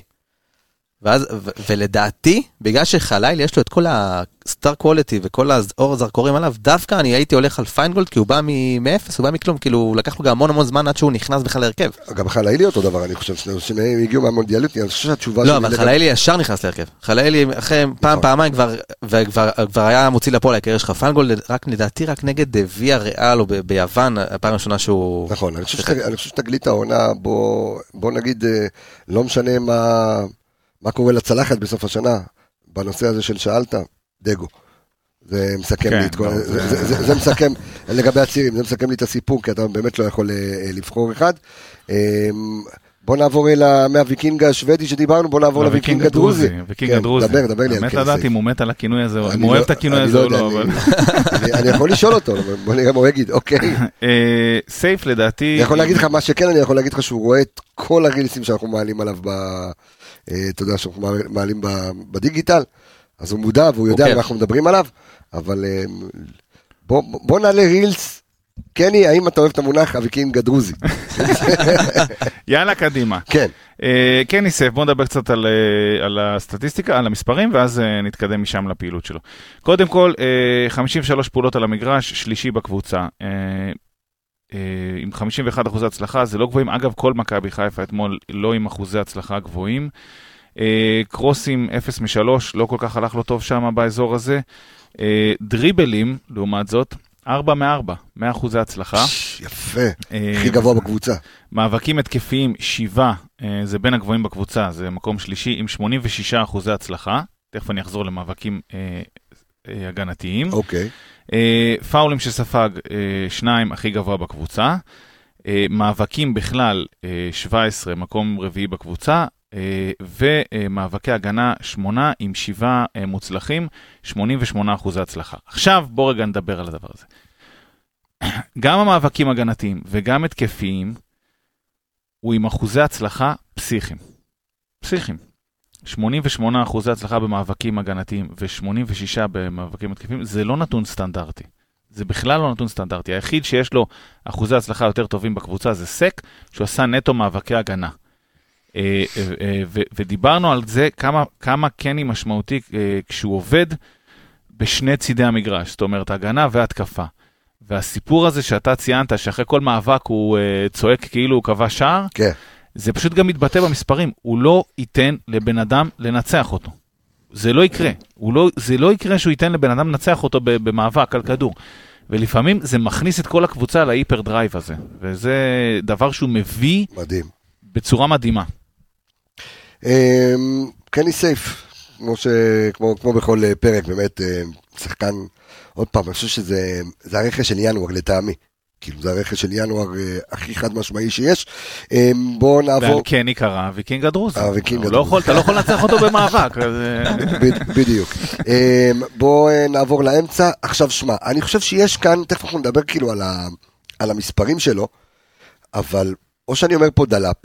ואז, ו- ולדעתי, בגלל שחליל יש לו את כל הסטאר קוולטי וכל האור הזרקורים עליו, דווקא אני הייתי הולך על פיינגולד כי הוא בא מ- מאפס, הוא בא מכלום, כאילו לקח לו גם המון המון זמן עד שהוא נכנס בכלל להרכב. גם חלאילי אותו דבר, אני חושב, שני- שניהם הגיעו מהמונדיאליות, אני חושב שהתשובה לא. אבל חלילי ישר נכנס להרכב. חלילי אחרי פעם, נכון. פעמיים כבר, וכבר כבר היה מוציא לפועל הקריירה שלך. פיינגולד, רק לדעתי רק נגד ויה ריאל או ב- ביוון, הפעם הראשונה שהוא... נכון, אני חושב שת- אני חושב שתגלית העונה, בוא בוא נגיד, אה, לא משנה מה מה קורה לצלחת בסוף השנה, בנושא הזה של שאלת, דגו. זה מסכם כן, לי את כל... לא, זה- זה- זה- זה זה מסכם, לגבי הצעירים, זה מסכם לי את הסיפור, כי אתה באמת לא יכול אה, אה, לבחור אחד. אה, בוא נעבור אל מהוויקינג השוודי שדיברנו, בוא נעבור לוויקינג הדרוזי. ויקינג כן, הדרוזי. דבר, דבר לי על באמת קני לדעת. אם הוא מת על הכינוי הזה, אם הוא לא- אוהב את הכינוי הזה או לא, אני- אבל... אני- יכול לשאול אותו, בוא נראה מה הוא יגיד, אוקיי. אה, סייף לדעתי... אני יכול להגיד לך מה שכן, אני יכול להגיד לך שהוא רואה את כל הרילסים שאנחנו מעלים עליו, אתה יודע, שאנחנו מעל- מעלים בדיגיטל, אז הוא מודע והוא יודע מה אנחנו מדברים עליו, אבל אה, בוא, נעלה reels. קני, האם אתה אוהב את המונח הוויקינג הדרוזי? יאללה, קדימה. כן, אה, כן, ניסף, בוא נדבר קצת על, אה, על הסטטיסטיקה, על המספרים, ואז אה, נתקדם משם לפעילות שלו. קודם כל, אה, 53 פעולות על המגרש, שלישי בקבוצה. אה, עם 51 אחוזי הצלחה, זה לא גבוהים. אגב, כל מכבי חיפה אתמול לא עם אחוזי הצלחה גבוהים. אה, קרוסים 0 מ-3, לא כל כך הלך לו טוב שם באזור הזה. אה, דריבלים, לעומת זאת, 4 מ-4, 100 אחוזי הצלחה. יפה, הכי גבוה בקבוצה. מאבקים התקפיים, 7, אה, זה בין הגבוהים בקבוצה, זה מקום שלישי עם 86 אחוזי הצלחה. תכף אני אחזור למאבקים הגנתיים. אוקיי. אה, פאולים שספג, אה, שניים, הכי גבוה בקבוצה. אה, מאבקים בכלל, אה, 17, מקום רביעי בקבוצה. אה, ומאבקי הגנה, שמונה עם שבעה אה, מוצלחים, 88 אחוזי הצלחה. עכשיו בוא רגע נדבר על הדבר הזה. גם המאבקים הגנתיים וגם התקפיים, הוא עם אחוזי הצלחה פסיכיים. פסיכיים. 88 אחוזי הצלחה במאבקים הגנתיים ו-86 במאבקים התקפיים, זה לא נתון סטנדרטי. זה בכלל לא נתון סטנדרטי. היחיד שיש לו אחוזי הצלחה יותר טובים בקבוצה זה סק, שהוא עשה נטו מאבקי הגנה. אה, אה, אה, ודיברנו על זה כמה, כמה היא משמעותי כשהוא עובד בשני צידי המגרש, זאת אומרת הגנה והתקפה. והסיפור הזה שאתה ציינת, שאחרי כל מאבק הוא צועק כאילו הוא קבע שער, כן. זה פשוט גם מתבטא במספרים. הוא לא ייתן לבן אדם לנצח אותו. זה לא יקרה. לא, זה לא יקרה שהוא ייתן לבן אדם לנצח אותו במאבק על כדור. ולפעמים זה מכניס את כל הקבוצה ל hyper drive הזה. וזה דבר שהוא מביא מדהים. בצורה מדהימה. אמ, קני סייף, כמו, ש... כמו, כמו בכל אה, פרק, באמת, אה, שחקן, עוד פעם, אני חושב שזה זה הרכש של ינואר לטעמי. כאילו, זה הרכש של ינואר אה, הכי חד משמעי שיש. אמ, בואו נעבור... ועל כן יקרה ויקינג הדרוזי. אה, ויקינג הוא לא הדרוזי. אתה לא יכול לנצח אותו במאבק. אה, בדיוק. אמ, בואו נעבור לאמצע. עכשיו, שמע, אני חושב שיש כאן, תכף אנחנו נדבר כאילו. על המספרים שלו, אבל או שאני אומר פה דלאפ,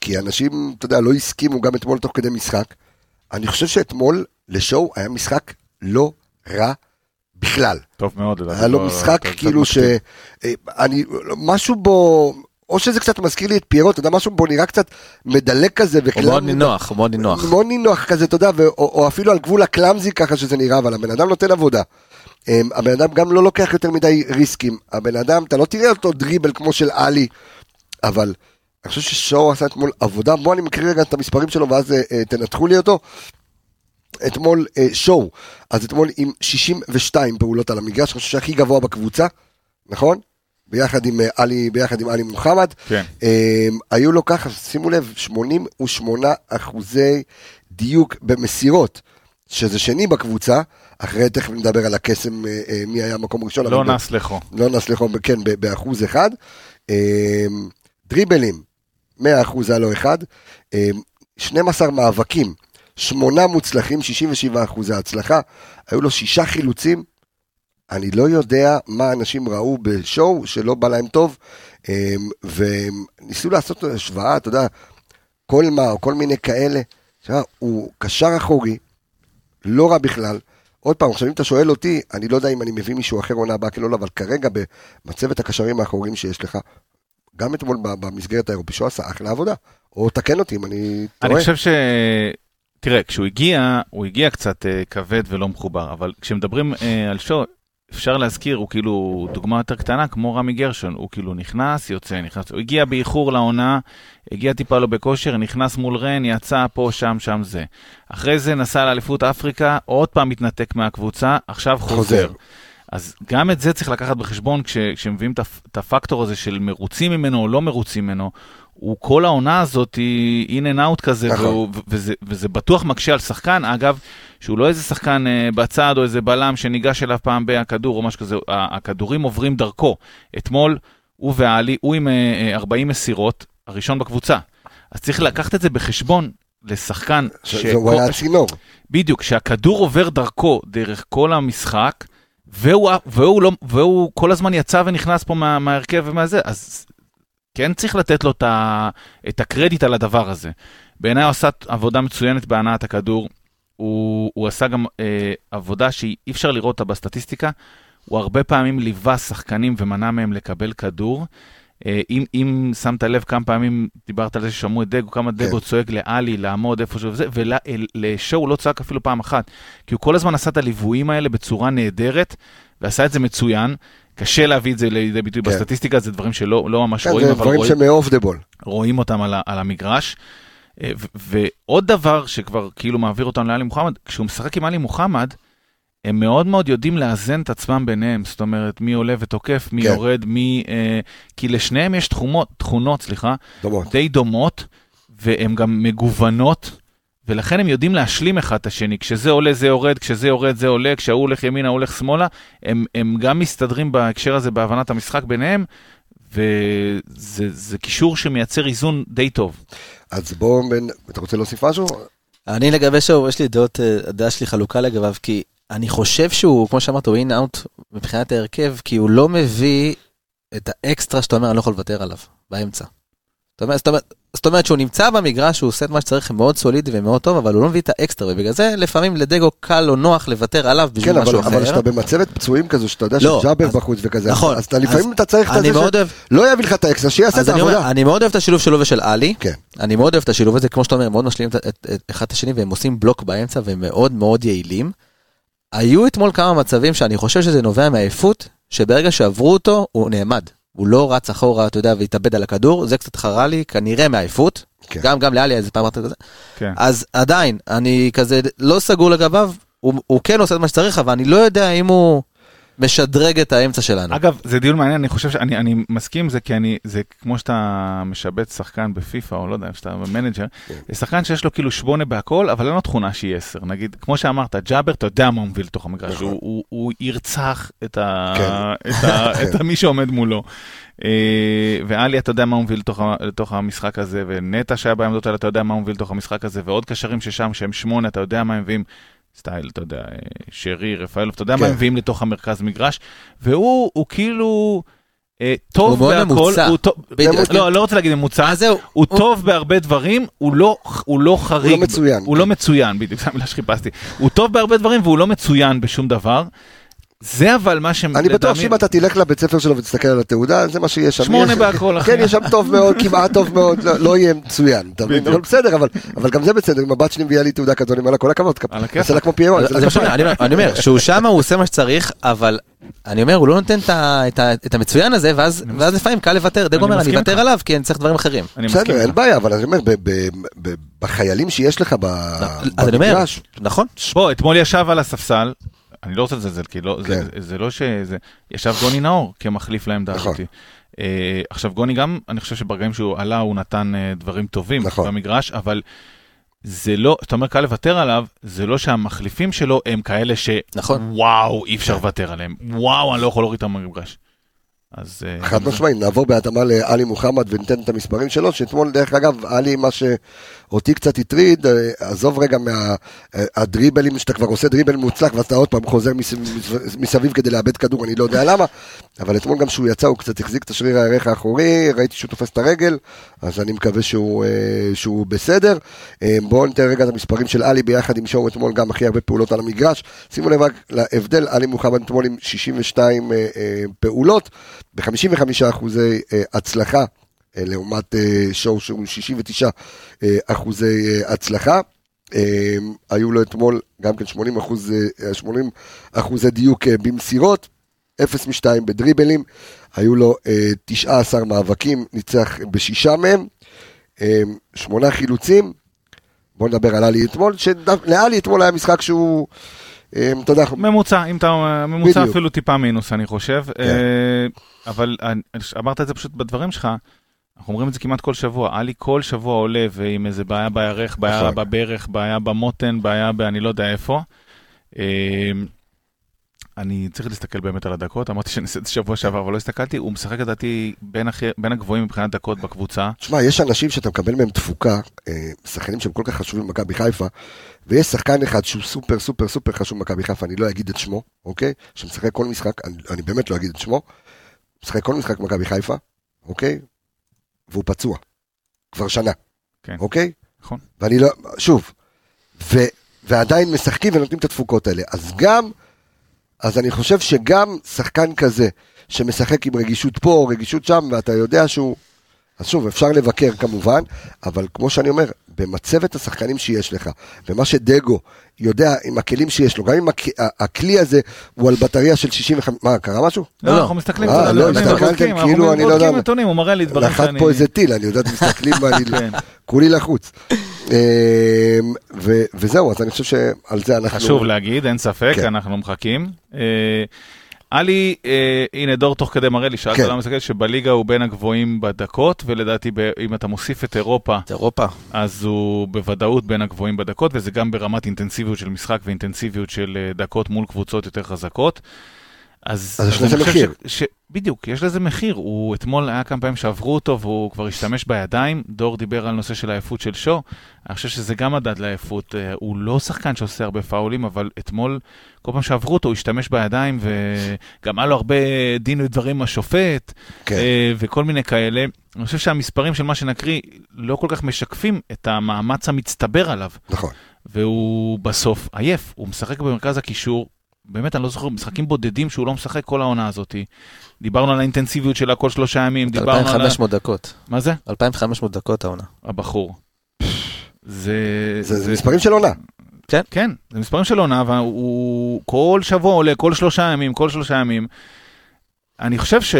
כי אנשים, אתה יודע, לא הסכימו גם אתמול תוך כדי משחק. אני חושב שאתמול לשואו היה משחק לא רע בכלל. טוב מאוד. לדעתי, היה לו לא- משחק כאילו ש... אה, אני... משהו בו... או שזה קצת מזכיר לי את פיירו, אתה יודע, משהו בו נראה קצת מדלג כזה. הוא וכלל- מאוד נינוח, הוא מאוד נינוח. מאוד נינוח כזה, אתה יודע, ו- או, או אפילו על גבול ה clumsy ככה שזה נראה, אבל הבן אדם נותן עבודה. אמ, הבן אדם גם לא לוקח יותר מדי ריסקים. הבן אדם, אתה לא תראה אותו דריבל כמו של עלי, אבל אני חושב ששואו עשה אתמול עבודה. בוא אני מקריא רגע את המספרים שלו ואז אה, אה, תנתחו לי אותו. אתמול אה, שואו, אז אתמול עם 62 פעולות על המגרש, אני חושב שהכי גבוה בקבוצה, נכון? ביחד עם אה, עלי, ביחד עם עלי מוחמד. כן. Um, היו לו ככה, שימו לב, 88 אחוזי דיוק במסירות, שזה שני בקבוצה, אחרי תכף נדבר על הקסם, אה, אה, מי היה מקום ראשון. לא נס לכו. לא נס לכו, כן, ב- באחוז אחד. Um, דריבלים, 100 אחוז היה לו אחד. Um, 12 מאבקים, שמונה מוצלחים, 67 אחוזי הצלחה. היו לו שישה חילוצים. אני לא יודע מה אנשים ראו בשואו שלא בא להם טוב, אמ, וניסו לעשות השוואה, אתה יודע, כל מה, או כל מיני כאלה. הוא קשר אחורי, לא רע בכלל. עוד פעם, עכשיו אם אתה שואל אותי, אני לא יודע אם אני מביא מישהו אחר עונה הבאה, כן או לא, אבל כרגע במצבת הקשרים האחוריים שיש לך, גם אתמול במסגרת האירופי, שהוא עשה אחלה עבודה. או תקן אותי אם אני טועה. אני חושב ש... תראה, כשהוא הגיע, הוא הגיע קצת אה, כבד ולא מחובר, אבל כשמדברים אה, על שואו, אפשר להזכיר, הוא כאילו דוגמה יותר קטנה, כמו רמי גרשון, הוא כאילו נכנס, יוצא, נכנס, הוא הגיע באיחור לעונה, הגיע טיפה לא בכושר, נכנס מול רן, יצא פה, שם, שם זה. אחרי זה נסע לאליפות אפריקה, עוד פעם מתנתק מהקבוצה, עכשיו חוזר. חוזר. אז גם את זה צריך לקחת בחשבון כש, כשמביאים את הפקטור הזה של מרוצים ממנו או לא מרוצים ממנו. הוא כל העונה הזאת היא in and out כזה, נכון. והוא, וזה, וזה בטוח מקשה על שחקן, אגב, שהוא לא איזה שחקן אה, בצד או איזה בלם שניגש אליו פעם בכדור או משהו כזה, הכדורים עוברים דרכו. אתמול הוא ועלי, הוא עם אה, אה, 40 מסירות, הראשון בקבוצה. אז צריך לקחת את זה בחשבון לשחקן, ש- הוא היה צינור. בדיוק, שהכדור עובר דרכו דרך כל המשחק, והוא, והוא, לא, והוא כל הזמן יצא ונכנס פה מה, מההרכב ומהזה, אז כן צריך לתת לו את, הקרדיט על הדבר הזה. בעיניי הוא עשה עבודה מצוינת בהנעת הכדור, הוא, הוא עשה גם אה, עבודה שאי אפשר לראות אותה בסטטיסטיקה, הוא הרבה פעמים ליווה שחקנים ומנע מהם לקבל כדור. אה, אם, אם שמת לב כמה פעמים דיברת על זה ששמעו את דגו, כמה דגו צועק לעלי לעמוד איפשהו וזה, ולשואו הוא לא צעק אפילו פעם אחת, כי הוא כל הזמן עשה את הליוויים האלה בצורה נהדרת, ועשה את זה מצוין. קשה להביא את זה לידי ביטוי כן. בסטטיסטיקה, זה דברים שלא לא ממש כן, רואים, אבל דברים רואים, בול. רואים אותם על, על המגרש. אה, ו- ועוד דבר שכבר כאילו מעביר אותנו לאלי מוחמד, כשהוא משחק עם אלי מוחמד, הם מאוד מאוד יודעים לאזן את עצמם ביניהם, זאת אומרת, מי עולה ותוקף, מי כן. יורד, מי... אה, כי לשניהם יש תחומות, תכונות, סליחה, דומות. די דומות, והן גם מגוונות, ולכן הם יודעים להשלים אחד את השני. כשזה עולה זה יורד, כשזה יורד זה עולה, כשהוא הולך ימינה הוא הולך שמאלה, הם, הם גם מסתדרים בהקשר הזה בהבנת המשחק ביניהם, וזה זה קישור שמייצר איזון די טוב. אז בואו, בן- אתה רוצה להוסיף משהו? אני לגבי שואו, יש לי דעות, אה, הדעה שלי חלוקה לגביו, כי אני חושב שהוא, כמו שאמרת, הוא in out מבחינת ההרכב, כי הוא לא מביא את האקסטרה שאתה אומר, אני לא יכול לוותר עליו, באמצע. זאת אומרת, זאת אומרת, שהוא נמצא במגרש, הוא עושה את מה שצריך, מאוד סולידי ומאוד טוב, אבל הוא לא מביא את האקסטרה, ובגלל זה לפעמים לדגו קל או נוח לוותר עליו בשביל כן, אבל, משהו אבל אחר. כשאתה במצבת פצועים כזו, שאתה יודע לא, שג'אבר אז- בחוץ וכזה, נכון, אז אתה לפעמים אז אתה צריך את זה מאוד אוהב- שלא יביא לך את האקסטרה, שיעשה את אז העבודה. אני מאוד אוהב את השילוב שלו ושל עלי. כן. אני מאוד אוהב את השילוב הזה, כמו שאתה אומר, הם מאוד משלימים את, את, את אחד את השני, והם עושים בלוק באמצע, והם מאוד מאוד יעילים. היו אתמול כמה מצבים שאני חושב שזה נובע מעייפות, שברגע שעברו אותו, הוא נעמד. הוא לא רץ אחורה, אתה יודע, והתאבד על הכדור, זה קצת חרה לי, כנראה מעייפות. כן. גם, גם לעלי איזה פעם אמרת כזה. כן. אז עדיין, אני כזה לא סגור לגביו, הוא, הוא כן עושה את מה שצריך, אבל אני לא יודע אם הוא משדרג את האמצע שלנו. אגב, זה דיון מעניין, אני חושב שאני אני מסכים עם זה, כי אני, זה כמו שאתה משבץ שחקן בפיפא, או לא יודע, שאתה manager, זה שחקן שיש לו כאילו שמונה בהכל, אבל אין לו תכונה שהיא עשר. נגיד, כמו שאמרת, ג'אבר, אתה יודע מה הוא מביא לתוך המגרש, נכון. הוא, הוא, הוא ירצח את, ה, כן. את, ה, את מי שעומד מולו. אה, ואלי, אתה יודע מה הוא מביא לתוך, לתוך המשחק הזה, ונטע שהיה בעמדות האלה, אתה יודע מה הוא מביא לתוך המשחק הזה, ועוד קשרים ששם, שהם שמונה, אתה יודע מה הם מביאים. סטייל, אתה יודע, אה, שרי, רפאלוב, אתה יודע כן. מה הם מביאים לתוך המרכז מגרש, והוא הוא כאילו אה, טוב הוא בהכל, ממוצע. הוא טוב, בדיוק. לא, לא רוצה להגיד ממוצע, זהו. הוא טוב בהרבה דברים, הוא לא, הוא לא חריג, הוא לא מצוין. הוא לא מצוין, בדיוק, זו המילה שחיפשתי, הוא טוב בהרבה דברים והוא לא מצוין בשום דבר, זה אבל מה שהם, אני בטוח שאם אתה תלך לבית ספר שלו ותסתכל על התעודה, זה מה שיש שם. שמונה בהכל, אחי. כן, יש שם טוב מאוד, כמעט טוב מאוד, לא- לא יהיה מצוין? בדיוק. בסדר, אבל- אבל גם זה בסדר, אם הבת שלי מביאה לי תעודה כזאת, אני אומר לה כל הכבוד. עושה לה כמו פיירון. אני אומר- אני אומר, שהוא שם הוא עושה מה שצריך, אבל אני אומר, הוא לא נותן את המצוין הזה, ואז לפעמים קל לוותר. דגו אומר, אני אוותר. עליו, כי אני צריך דברים אחרים. בסדר, אין. בעיה, אבל אני אומר, ב- ב- ב- בחיילים שיש לך במגרש, נכון. בוא, אתמול ישב על הספסל, אני לא רוצה לזלזל, כי לא, זה, כן. זה לא שזה, ישב גוני נאור כמחליף לעמדה נכון. הזאת. אה, עכשיו גוני גם, אני חושב שברגעים שהוא עלה הוא נתן אה, דברים טובים נכון. במגרש, אבל זה לא, אתה אומר קל לוותר עליו, זה לא שהמחליפים שלו הם כאלה ש... נכון. וואו, אי אפשר לוותר עליהם. וואו, אני לא יכול להוריד אותם במגרש. אז... אה, חד משמעית, נעבור בהתאמה לעלי מוחמד וניתן את המספרים שלו, שאתמול, דרך אגב, עלי, מה שאותי קצת הטריד, אה, עזוב רגע מהדריבלים, שאתה כבר עושה דריבל מוצלח, ואז אתה עוד פעם חוזר מס- מס- מסביב כדי לאבד כדור, אני לא יודע למה, אבל אתמול גם שהוא יצא, הוא קצת החזיק את השריר הירך האחורי, ראיתי שהוא תופס את הרגל, אז אני מקווה שהוא, אה, שהוא בסדר. אה, בואו ניתן רגע את המספרים של עלי ביחד עם שואו אתמול, גם הכי הרבה פעולות על המגרש. שימו לב רק להבדל, עלי מוחמד אתמול עם 62 אה, אה, פעולות, ב-55 אחוזי הצלחה, אה, לעומת אה, שואו שהוא 69 אה, אחוזי הצלחה. היו לו אתמול גם כן 80 אחוז, אה, 80 אחוזי דיוק במסירות, 0 מ-2 בדריבלים, היו לו אה, 19 מאבקים, ניצח בשישה מהם, שמונה חילוצים. בואו נדבר על עלי אתמול, שלעלי אתמול היה משחק שהוא, אתה יודע, ממוצע, אם אתה ממוצע בדיוק. אפילו טיפה מינוס, אני חושב. כן. אה, אבל אני- אמרת את זה פשוט בדברים שלך, אנחנו אומרים את זה כמעט כל שבוע. עלי כל שבוע עולה ועם איזה בעיה בירך, בעיה נכון. בברך, בעיה במותן, בעיה באני לא יודע איפה. אני צריך להסתכל באמת על הדקות, אמרתי שאני אעשה את זה שבוע שעבר, אבל לא הסתכלתי, הוא משחק לדעתי בין הכי- בין הגבוהים מבחינת דקות בקבוצה. תשמע, יש אנשים שאתה מקבל מהם תפוקה, אה, שחקנים שהם כל כך חשובים במכבי חיפה, ויש שחקן אחד שהוא סופר סופר סופר חשוב במכבי חיפה, אני לא אגיד את שמו, אוקיי? שמשחק כל משחק, אני, אני באמת לא אגיד את שמו, משחק כל משחק במכבי חיפה, אוקיי? והוא פצוע, כבר שנה, כן. אוקיי? נכון. ואני לא, שוב, ו, ועדיין משחקים ונותנים את התפוקות האלה, אז גם, אז אני חושב שגם שחקן כזה, שמשחק עם רגישות פה, רגישות שם, ואתה יודע שהוא... אז שוב, אפשר לבקר כמובן, אבל כמו שאני אומר, במצבת השחקנים שיש לך, ומה שדגו יודע עם הכלים שיש לו, גם אם הכלי הזה הוא על בטריה של 65, מה, קרה משהו? לא, לא, לא. אנחנו מסתכלים אה, קצת על לא, הסתכלתם אנחנו כאילו, אני לא יודע בודקים מה. נתונים, הוא מראה לי דברים שאני... פה איזה טיל, אני יודעת, מסתכלים ואני כן. כולי לחוץ. אה, ו- וזהו, אז אני חושב שעל זה אנחנו... חשוב להגיד, אין ספק, כן. אנחנו מחכים. עלי, אה, הנה דור תוך כדי מראה לי, שאלת כן. למה מסתכל, שבליגה הוא בין הגבוהים בדקות, ולדעתי ב- אם אתה מוסיף את אירופה, את אירופה. אז הוא בוודאות בין הגבוהים בדקות, וזה גם ברמת אינטנסיביות של משחק ואינטנסיביות של אה, דקות מול קבוצות יותר חזקות. אז, אז יש לזה מחיר. ש, ש, בדיוק, יש לזה מחיר. הוא אתמול היה כמה פעמים שעברו אותו והוא כבר השתמש בידיים. דור דיבר על נושא של העייפות של שו. אני חושב שזה גם מדד לעייפות. אה, הוא לא שחקן שעושה הרבה פאולים, אבל אתמול, כל פעם שעברו אותו, הוא השתמש בידיים, וגם היה לו הרבה דין ודברים עם השופט, כן. אה, וכל מיני כאלה. אני חושב שהמספרים של מה שנקריא לא כל כך משקפים את המאמץ המצטבר עליו. נכון. והוא בסוף עייף, הוא משחק במרכז הקישור, באמת אני לא זוכר, משחקים בודדים שהוא לא משחק כל העונה הזאת. דיברנו על האינטנסיביות שלה כל שלושה ימים, דיברנו על... ה- 2,500 דקות. מה זה? 2,500 דקות העונה. הבחור. זה... זה זה מספרים של עונה. כן, זה מספרים של עונה, והוא כל שבוע עולה, כל שלושה ימים, כל שלושה ימים. אני חושב ש...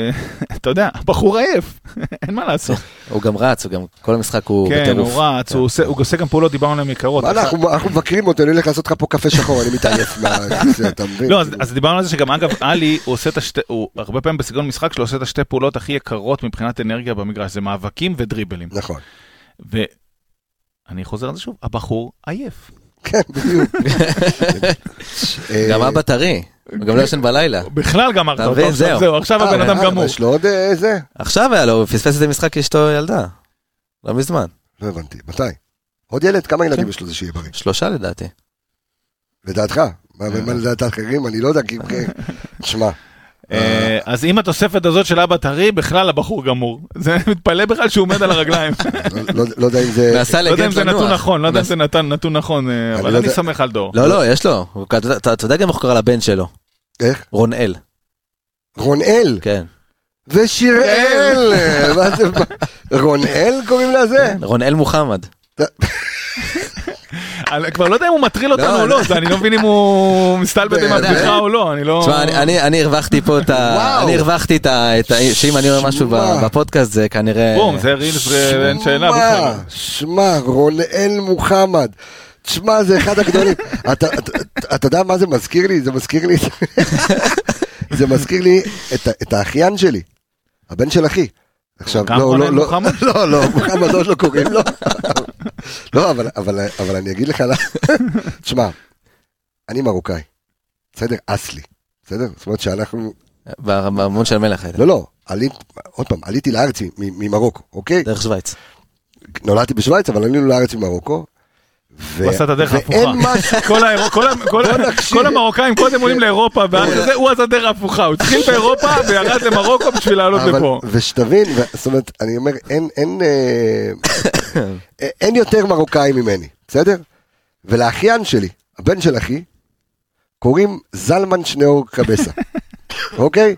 אתה יודע, הבחור עייף, אין מה לעשות. הוא גם רץ, הוא גם, כל המשחק הוא כן, בטירוף. הוא רץ, הוא עושה- גם פעולות, דיברנו עליהן יקרות. אנחנו מבקרים אותו, אני הולך לעשות לך פה קפה שחור, אני מתעייף מהכיסא, אתה מבין? לא, אז, דיברנו על זה שגם אגב, עלי, הוא עושה את השתי, הוא הרבה פעמים בסגנון משחק שלו עושה את השתי פעולות הכי יקרות מבחינת אנרגיה במגרש, זה מאבקים ודריבלים. נכון. ואני חוזר על זה שוב, הבחור עייף. כן, בדיוק. גם אבא טרי, גם לא ישן בלילה. בכלל גמרת אותו? עכשיו זהו. זהו, עכשיו אה, הבן אדם אה, גמור. יש לו עוד אה, זה? עכשיו היה לו, הוא פספס איזה משחק אשתו ילדה. לא מזמן. לא הבנתי. מתי? עוד ילד? כמה ילדים כן. יש לו זה שיהיה בריא? שלושה לדעתי. לדעתך? מה לדעת האחרים? אני לא יודע, כי... שמע. אה, אז עם התוספת הזאת של אבא טרי, בכלל הבחור גמור. זה מתפלא בכלל שהוא עומד על הרגליים. לא- לא- לא יודע אם זה... לא יודע אם לגנט זה נתון. נכון, לא יודע אם זה נתן נתון נכון, אה, אבל אני סומך על דור. לא, לא, יש לו. אתה יודע- גם איך קרא לבן שלו. איך? רונאל. רונאל. כן. זה? מה? רונאל קוראים לזה? רונאל מוחמד. אני כבר לא יודע אם הוא מטריל אותנו לא, או לא, לא. זה אני לא מבין אם הוא מסתלבט עם? הבדיחה או לא, אני לא... תשמע, אני- הרווחתי פה את ה... אני הרווחתי את ה... שאם אני אומר משהו בפודקאסט זה כנראה... בום, זה רילס ואין שאלה בכלל. שמע, שמע, רונאל מוחמד. תשמע, זה אחד הגדולים. אתה- אתה אתה יודע מה זה מזכיר לי? זה מזכיר לי... זה מזכיר לי את האחיין שלי, הבן של אחי. עכשיו, לא, לא, לא, מוחמד? לא, לא, מוחמד עוד לא קוראים לו. לא, אבל, אבל, אבל אני אגיד לך. תשמע, אני מרוקאי, בסדר? אסלי, בסדר? זאת אומרת שאנחנו, בארמון של מלך האלה. לא, לא, עלי, עוד פעם, עליתי לארץ ממרוקו, אוקיי? דרך שווייץ. נולדתי בשוויץ, אבל עלינו לארץ ממרוקו. ו- הוא עשה את הדרך ההפוכה. כל המרוקאים קודם עולים לאירופה, ואז הוא עשה דרך הפוכה, הוא התחיל באירופה וירד למרוקו בשביל לעלות לפה. ושתבין, זאת אומרת, אני אומר, אין, אה, אין יותר מרוקאי ממני, בסדר? ולאחיין שלי, הבן של אחי, קוראים זלמן שניאור קבסה, אוקיי?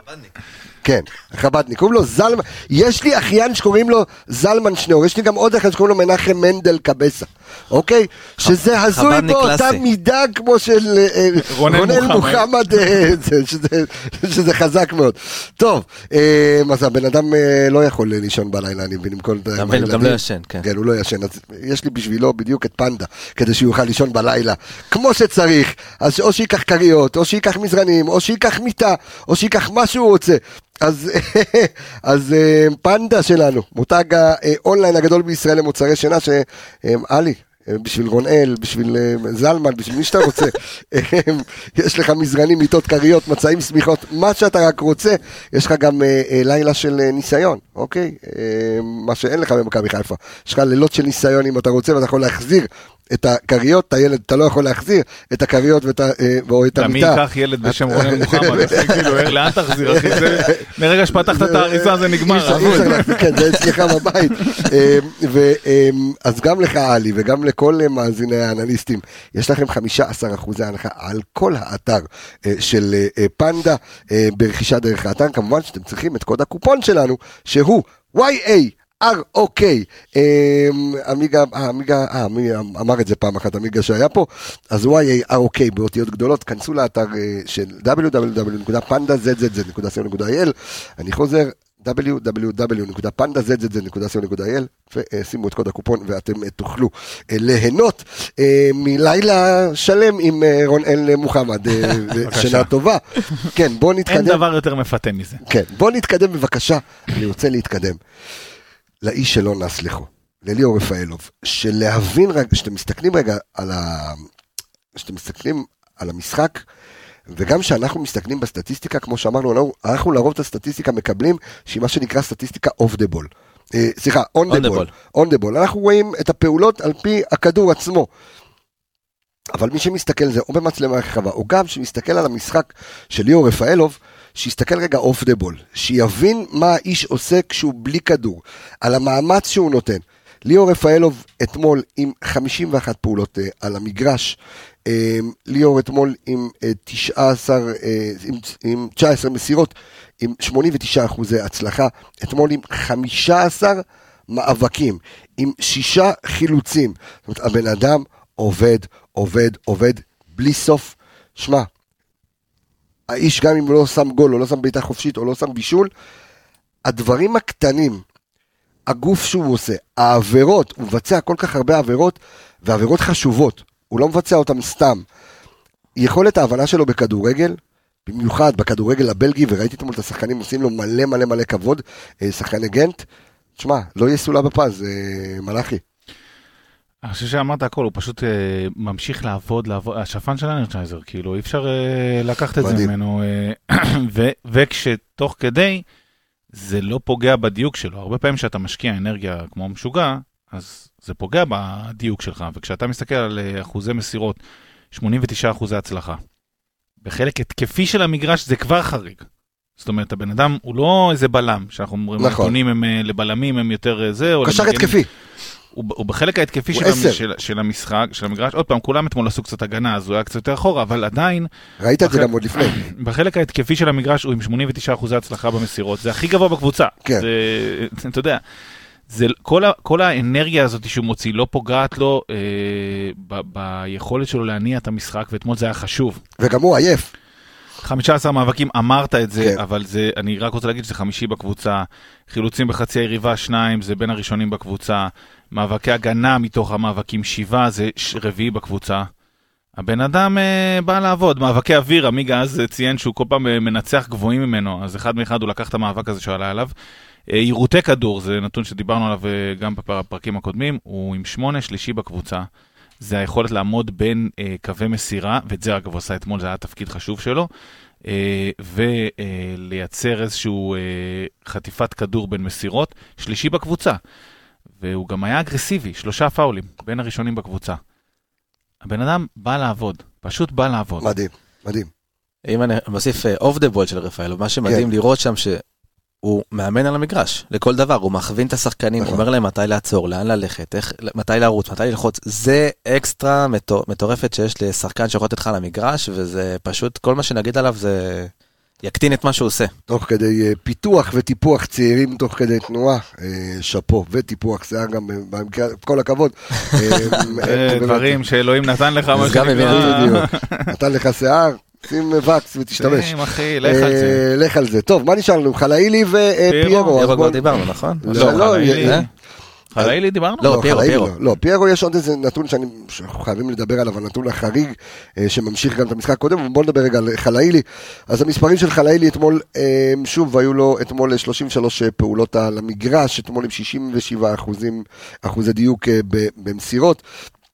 כן, חבדניק, קוראים לו זלמן, יש לי אחיין שקוראים לו זלמן שניאור, יש לי גם עוד אחד שקוראים לו מנחם מנדל קבסה, אוקיי? שזה הזוי באותה. מידה כמו של אה, רונן רונן מוחמד. אה, זה- שזה- שזה חזק מאוד. טוב, אה, אז הבן אדם אה, לא יכול לישון בלילה, אני מבין, עם כל... אתה מבין, הוא גם לא ישן, כן. כן, הוא לא ישן, אז יש לי בשבילו בדיוק את פנדה, כדי שהוא יוכל לישון בלילה, כמו שצריך, אז או שייקח כריות, או שייקח מזרנים, או שייקח מיטה, או שייקח מה שהוא רוצה. אז, אז אה, פנדה שלנו, מותג האונליין הגדול בישראל למוצרי שינה, שעלי, בשביל רונאל, בשביל אה, זלמן, בשביל מי שאתה רוצה, אה, יש לך מזרנים, מיטות כריות, מצעים, שמיכות, מה שאתה רק רוצה, יש לך גם אה, אה, לילה של אה, ניסיון, אוקיי? אה, מה שאין לך במכבי חיפה. יש לך לילות של ניסיון אם אתה רוצה, ואתה יכול להחזיר את הכריות, את הילד, אתה לא יכול להחזיר את הכריות ואת אה, או את המיטה. ייקח ילד בשם רונן מוחמד, כאילו, לאן תחזיר, אחי? מרגע שפתחת את האריזה זה נגמר, כן, זה אצלך בבית. אה, אז גם לך, עלי, וגם לכל מאזיני האנליסטים, יש לכם 15 אחוזי הנחה על כל האתר של פנדה, ברכישה דרך האתר. כמובן שאתם צריכים את קוד הקופון שלנו, שהוא YA. ROK, אה, עמיגה, עמיגה, אה, אמר את זה פעם אחת, עמיגה שהיה פה, אז YA ROK באותיות גדולות, כנסו לאתר אה, של www.pandazzzz.co.il, אני חוזר, www.pandazz.co.il ושימו את קוד הקופון ואתם אה, תוכלו אה, ליהנות אה, מלילה שלם עם רונאל מוחמד, שנה טובה. כן, בוא אין נתקדם. דבר יותר מפתה מזה. כן, בוא נתקדם בבקשה, אני רוצה להתקדם. לאיש שלא נס ליחו, לליאור רפאלוב, שלהבין רגע, כשאתם מסתכלים רגע על ה... כשאתם מסתכלים על המשחק, וגם כשאנחנו מסתכלים בסטטיסטיקה, כמו שאמרנו, אנחנו- לרוב את הסטטיסטיקה מקבלים, שהיא מה שנקרא סטטיסטיקה off the ball. סליחה, on the ball. On the ball. אנחנו רואים את הפעולות על פי הכדור עצמו. אבל מי שמסתכל על זה או במצלמה רחבה, או גם שמסתכל על המשחק של ליאור רפאלוב, שיסתכל רגע אוף דה בול, שיבין מה האיש עושה כשהוא בלי כדור, על המאמץ שהוא נותן. ליאור רפאלוב אתמול עם 51 פעולות אה, על המגרש, ליאור אתמול עם אה, 19, אה, עם, עם 19 מסירות, עם 89 אחוזי הצלחה, אתמול עם 15 מאבקים, עם שישה חילוצים. זאת אומרת, הבן אדם עובד, עובד, עובד, בלי סוף. שמע, האיש גם אם הוא לא שם גול, או לא שם בעיטה חופשית, או לא שם בישול, הדברים הקטנים, הגוף שהוא עושה, העבירות, הוא מבצע כל כך הרבה עבירות, ועבירות חשובות, הוא לא מבצע אותן סתם. יכולת ההבנה שלו בכדורגל, במיוחד בכדורגל הבלגי, וראיתי אתמול את השחקנים עושים לו מלא מלא מלא כבוד, אה, שחקני גנט, תשמע, לא יהיה סולה בפז, אה, מלאכי. אני חושב שאמרת הכל, הוא פשוט אה, ממשיך לעבוד, לעבוד, השפן של אנרצ'ייזר, כאילו, אי אפשר אה, לקחת את זה מדהים. ממנו, אה, ו- וכשתוך כדי, זה לא פוגע בדיוק שלו. הרבה פעמים כשאתה משקיע אנרגיה כמו משוגע, אז זה פוגע בדיוק שלך, וכשאתה מסתכל על אה, אחוזי מסירות, 89 אחוזי הצלחה. בחלק התקפי של המגרש זה כבר חריג. זאת אומרת, הבן אדם הוא לא איזה בלם, שאנחנו אומרים, נכון. הנתונים הם אה, לבלמים הם יותר אה, זה, או קשר. התקפי, הוא, הוא בחלק ההתקפי הוא של, עשר. המ, של, של המשחק, של המגרש, עוד פעם, כולם אתמול עשו קצת הגנה, אז הוא היה קצת יותר אחורה, אבל עדיין, ראית את זה גם עוד לפני. בחלק ההתקפי של המגרש הוא עם 89 אחוזי הצלחה במסירות, זה הכי גבוה בקבוצה. כן. זה, אתה יודע, זה, כל, ה, כל האנרגיה הזאת שהוא מוציא לא פוגעת לו אה, ב, ביכולת שלו להניע את המשחק, ואתמול זה היה חשוב. וגם הוא עייף. 15 מאבקים, אמרת את זה, כן. אבל זה, אני רק רוצה להגיד שזה חמישי בקבוצה, חילוצים בחצי היריבה שניים, זה בין הראשונים בקבוצה, מאבקי הגנה מתוך המאבקים שבעה, זה ש- רביעי בקבוצה. הבן אדם אה, בא לעבוד, מאבקי אוויר, עמיגה אז אה, ציין שהוא כל פעם אה, מנצח גבוהים ממנו, אז אחד מאחד הוא לקח את המאבק הזה שעלה עליו. אה, עירותי כדור, זה נתון שדיברנו עליו אה, גם בפרקים הקודמים, הוא עם שמונה שלישי בקבוצה. זה היכולת לעמוד בין אה, קווי מסירה, ואת זה אגב הוא עשה אתמול, זה היה תפקיד חשוב שלו, אה, ולייצר איזשהו אה, חטיפת כדור בין מסירות, שלישי בקבוצה. והוא גם היה אגרסיבי, שלושה פאולים, בין הראשונים בקבוצה. הבן אדם בא לעבוד, פשוט בא לעבוד. מדהים, מדהים. אם אני מוסיף off the ball של רפאלוב, מה שמדהים כן. לראות שם שהוא מאמן על המגרש, לכל דבר, הוא מכווין את השחקנים, הוא נכון. אומר להם מתי לעצור, לאן ללכת, איך, מתי לרוץ, מתי ללחוץ, זה אקסטרה מטור- מטורפת שיש לשחקן שיכול לתת לך על המגרש, וזה פשוט, כל מה שנגיד עליו זה יקטין את מה שהוא עושה. תוך כדי אה, פיתוח וטיפוח צעירים תוך כדי תנועה, אה, שאפו, וטיפוח שיער גם אה, במקרה, כל הכבוד. זה דברים שאלוהים נתן לך, מה שנקרא. נתן לך שיער, שים וקס ותשתמש. שים, אחי, לך על זה. אה, לך על זה. טוב, מה נשאר לנו? חלאילי ופיירו. פיירו. אז פיירו כבר דיברנו, נכון? לא, לא, לא, חלאילי- אה? חלאילי דיברנו? לא, פיירו, חלאילי פיירו. לא. לא, פיירו יש עוד איזה נתון שאני- שאנחנו חייבים לדבר עליו, הנתון החריג אה, שממשיך גם את המשחק הקודם, ובואו נדבר רגע על חלאילי. אז המספרים של חלאילי אתמול, אה, שוב, היו לו אתמול 33 פעולות על המגרש, אתמול עם 67 אחוזים, אחוזי דיוק אה, ב- במסירות.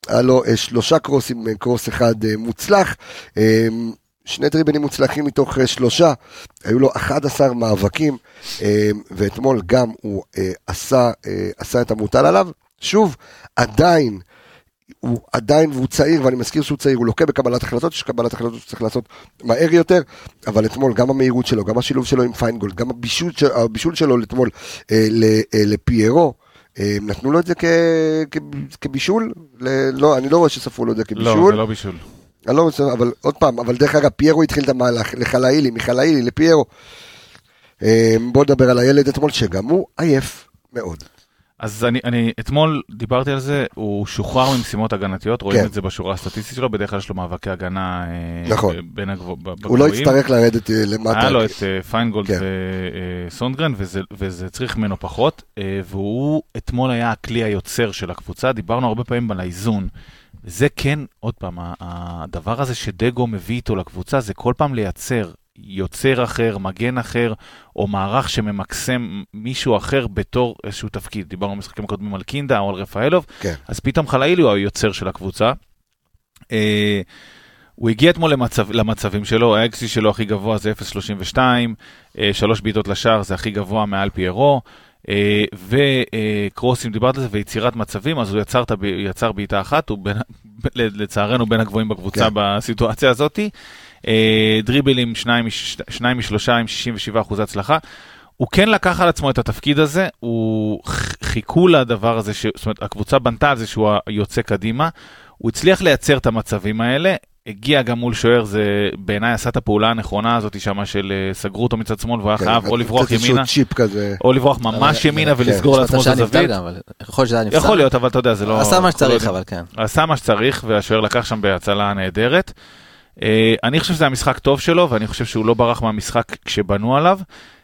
היה לו אה, שלושה קרוסים, אה, קרוס אחד אה, מוצלח. שני דריבלים מוצלחים מתוך אה, שלושה, היו לו 11 מאבקים, אה, ואתמול גם הוא אה, עשה, עשה את המוטל עליו. שוב, עדיין, הוא עדיין, והוא צעיר, ואני מזכיר שהוא צעיר, הוא לוקה בקבלת החלטות, יש קבלת החלטות שצריך לעשות מהר יותר, אבל אתמול גם המהירות שלו, גם השילוב שלו עם פיינגולד, גם הבישול, הבישול שלו אתמול לפיירו, נתנו לו את זה כ, כ, כבישול? ל, לא, אני לא רואה שספרו לו את זה לא, כבישול. זה לא בישול. אני לא רוצה, אבל עוד פעם, אבל דרך אגב, פיירו התחיל את המהלך לחלאילי, מחלאילי לפיירו. אה, בוא נדבר על הילד אתמול, שגם הוא עייף מאוד. אז אני, אני אתמול דיברתי על זה, הוא שוחרר ממשימות הגנתיות, רואים כן. את זה בשורה הסטטיסטית שלו, בדרך כלל יש לו מאבקי הגנה אה, נכון. בין הגבוה- ב- הוא לא. יצטרך לרדת אה, למטה. היה לו את פיינגולד כן. וסונדגרן, וזה, וזה צריך ממנו פחות, והוא אתמול היה הכלי היוצר של הקבוצה, דיברנו הרבה פעמים על האיזון. זה כן, עוד פעם, הדבר הזה שדגו מביא איתו לקבוצה, זה כל פעם לייצר יוצר אחר, מגן אחר, או מערך שממקסם מישהו אחר בתור איזשהו תפקיד. דיברנו במשחקים הקודמים על קינדה או על רפאלוב, כן. אז פתאום חלאילי הוא היוצר של הקבוצה. אה, הוא הגיע אתמול למצב, למצבים שלו, האקסי שלו הכי גבוה זה 0.32, אה, שלוש בעיטות לשער זה הכי גבוה מעל פיירו, וקרוסים, דיברת על זה, ויצירת מצבים, אז הוא יצר, יצר בעיטה אחת, הוא בין, לצערנו בין הגבוהים בקבוצה כן. בסיטואציה הזאת. אה, דריבלים, שניים, שניים משלושה עם 67 אחוז הצלחה. הוא כן לקח על עצמו את התפקיד הזה, הוא חיכו לדבר הזה, ש... זאת אומרת, הקבוצה בנתה על זה שהוא יוצא קדימה, הוא הצליח לייצר את המצבים האלה, הגיע גם מול שוער, זה בעיניי עשה את הפעולה הנכונה הזאת שם של אה, סגרו אותו מצד שמאל והוא היה כן, חייב או לברוח ימינה. או לברוח ממש ימינה כן, ולסגור לעצמו את הזווית. יכול להיות אבל אתה יודע, זה לא... עשה מה לא שצריך. אבל כן. עשה מה שצריך, והשוער לקח שם בהצלה נהדרת. אה, אני חושב שזה היה משחק טוב שלו, ואני חושב שהוא לא ברח מהמשחק כשבנו עליו.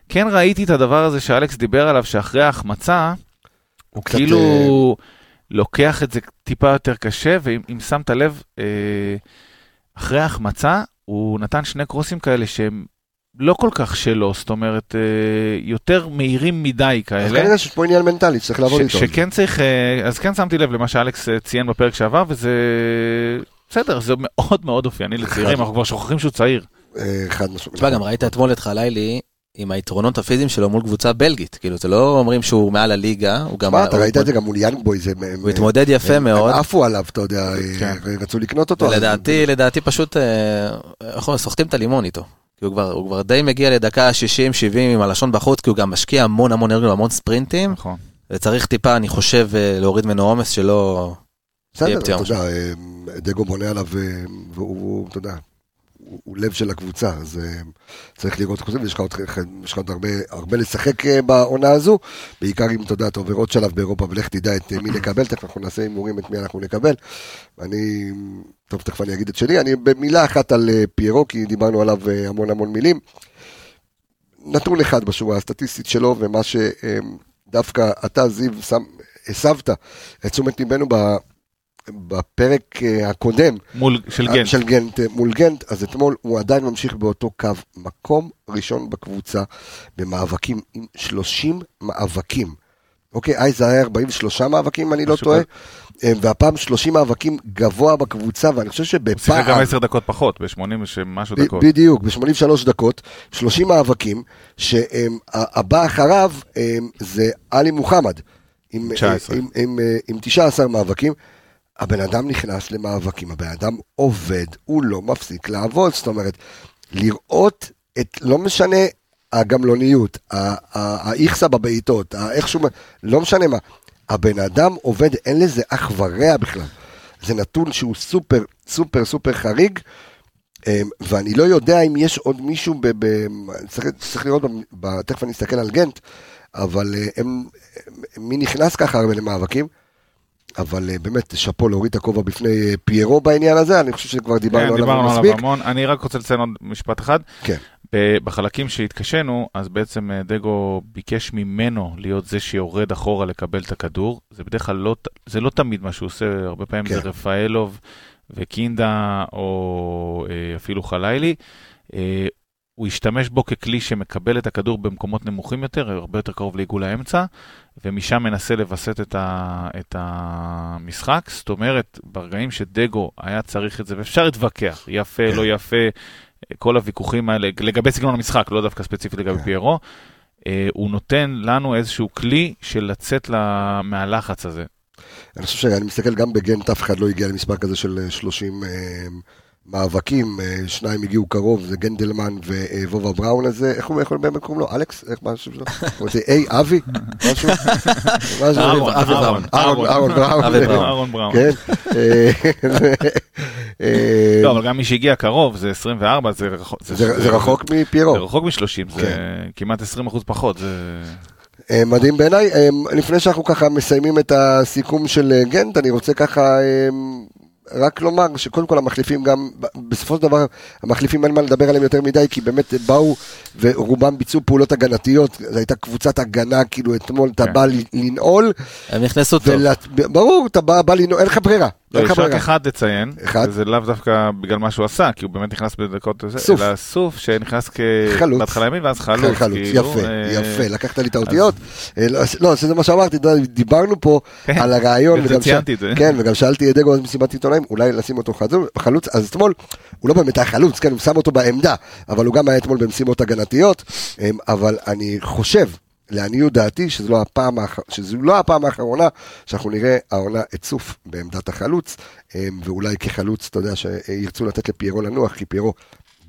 כן ראיתי את הדבר הזה שאלכס דיבר עליו, שאחרי ההחמצה, הוא כאילו לוקח את זה טיפה יותר קשה, ואם אם שמת לב, אה, אחרי ההחמצה, הוא נתן שני קרוסים כאלה שהם לא כל כך שלו, זאת אומרת, אה, יותר מהירים מדי אז כאלה. כנראה שיש פה עניין מנטלי שצריך לעבוד איתו. שכן צריך, אה, אז כן שמתי לב למה שאלכס אה, ציין בפרק שעבר, וזה בסדר, זה מאוד מאוד אופייני לצעירים, אנחנו כבר שוכחים שהוא צעיר. חד משמעית. תשמע, גם ראית אתמול את חלילי עם היתרונות הפיזיים שלו מול קבוצה בלגית. כאילו, זה לא אומרים שהוא מעל הליגה, הוא גם... מה, אתה ראית את זה גם מול יאנג בוי, זה... הוא התמודד יפה מאוד. הם עפו עליו, אתה יודע, אה, כן. רצו לקנות אותו. ולדעתי, לדעתי פשוט, אה, אנחנו סוחטים את הלימון איתו. כי הוא כבר, הוא כבר די מגיע לדקה 60-70 עם הלשון בחוץ, כי הוא גם משקיע המון המון אנרגיה, המון ספרינטים, נכון. וצריך טיפה, אני חושב, אה, להוריד ממנו עומס שלא... בסדר, אתה יודע, אה, דגו בונה עליו, אה, והוא, אתה יודע, הוא הוא לב של הקבוצה, אז אה, צריך לראות עושים, ויש יש לך עוד הרבה- הרבה לשחק אה, בעונה הזו, בעיקר אם, אתה יודע, אתה עובר עוד שלב באירופה, ולך תדע את אה, מי נקבל, תכף אנחנו נעשה הימורים את מי אנחנו נקבל. אני, טוב, תכף אני אגיד את שלי, אני במילה אחת על אה, פיירו, כי דיברנו עליו אה, המון המון מילים. נתון אחד בשורה הסטטיסטית שלו, ומה שדווקא אתה, זיו, הסבת את תשומת ליבנו בפרק אה, הקודם, מול, של גנט. של גנט אה, מול גנט, אז אתמול הוא עדיין ממשיך באותו קו, מקום ראשון בקבוצה במאבקים עם 30 מאבקים. אוקיי, זה היה 43 מאבקים, אם אני לא משהו טועה, אה, והפעם 30 מאבקים גבוה בקבוצה, ואני חושב הוא שיחק גם שבפעם... 10 דקות פחות, ב-80 ומשהו ב- דקות. בדיוק, ב-83 דקות, 30 מאבקים, שהבא אחריו זה עלי מוחמד, עם, 19. עם, עם, עם, עם 19 מאבקים. הבן אדם נכנס למאבקים, הבן אדם עובד, הוא לא מפסיק לעבוד, זאת אומרת, לראות את, לא משנה הגמלוניות, האיכסה בבעיטות, איכשהו, לא משנה מה, הבן אדם עובד, אין לזה אח ורע בכלל. זה נתון שהוא סופר, סופר, סופר חריג, אמ, ואני לא יודע אם יש עוד מישהו, ב, ב, צריך, צריך לראות, ב, תכף אני אסתכל על גנט, אבל אה, הם, הם, מי נכנס ככה הרבה למאבקים, אבל אה, באמת, שאפו להוריד את הכובע בפני אה, פיירו בעניין הזה, אני חושב שכבר דיברנו כן, עליו דיברנו עליו מספיק. המון. אני רק רוצה לציין עוד משפט אחד. כן. בחלקים שהתקשינו, אז בעצם אה, דגו ביקש ממנו להיות זה שיורד אחורה לקבל את הכדור. זה בדרך כלל לא, זה לא תמיד מה שהוא עושה, הרבה פעמים כן. זה רפאלוב וקינדה, או אפילו חלילי. הוא השתמש בו ככלי שמקבל את הכדור במקומות נמוכים יותר, הרבה יותר קרוב לעיגול האמצע, ומשם מנסה לווסת את, ה, את המשחק. זאת אומרת, ברגעים שדגו היה צריך את זה, ואפשר להתווכח, יפה, כן. לא יפה, כל הוויכוחים האלה, לגבי סגנון המשחק, לא דווקא ספציפית לגבי כן. פיירו, אה, הוא נותן לנו איזשהו כלי של לצאת לה- מהלחץ הזה. אני חושב שאני מסתכל גם בגנט, אף אחד לא הגיע למספר כזה של אה, 30 אה, מאבקים, אה, שניים הגיעו קרוב, זה גנדלמן ווובה בראון הזה, איך הוא הוא באמת קוראים לו? אלכס? איך מה השם שלו? הוא זה איי, אבי? משהו? אהרון, אהרון, אהרון, אהרון בראון. אהרון בראון. כן. אה, אה, לא, אבל גם מי שהגיע קרוב, זה 24, זה רחוק. מפיירו. זה רחוק מ-30, זה כן. כמעט 20 אחוז פחות. זה... אה, מדהים בעיניי. אה, לפני שאנחנו ככה מסיימים את הסיכום של אה, גנט, אני רוצה ככה אה, רק לומר שקודם כל המחליפים גם, בסופו של דבר, המחליפים אין מה לדבר עליהם יותר מדי, כי באמת באו ורובם ביצעו פעולות הגנתיות, זו הייתה קבוצת הגנה, כאילו אתמול אתה כן. בא לנעול, הם נכנסו טוב. ברור, אתה בא לנעול, אין לך ברירה. לא, יש רק. אחד לציין? וזה לאו דווקא בגלל מה שהוא עשה, כי הוא באמת נכנס בדקות, זה. אלא סוף שנכנס. בהתחלה ימין ואז חלוץ, חלוץ, כאילו, יפה, אה, יפה, לקחת לי את האותיות. אה, לא, לא, שזה מה שאמרתי, דיברנו פה כן, על הרעיון, זה וגם זה. כן, וגם שאלתי את דגו אז מסיבת עיתונאים, אולי לשים אותו חלוץ, אז אתמול, הוא לא באמת היה חלוץ, כן, הוא שם אותו בעמדה, אבל הוא גם היה אתמול במשימות הגנתיות, אה, אבל אני חושב, לעניות דעתי, שזו לא הפעם, האח- שזו לא הפעם האחרונה שאנחנו נראה העונה את סוף בעמדת החלוץ, אה, ואולי כחלוץ, אתה יודע, שירצו לתת לפיירו לנוח, כי פיירו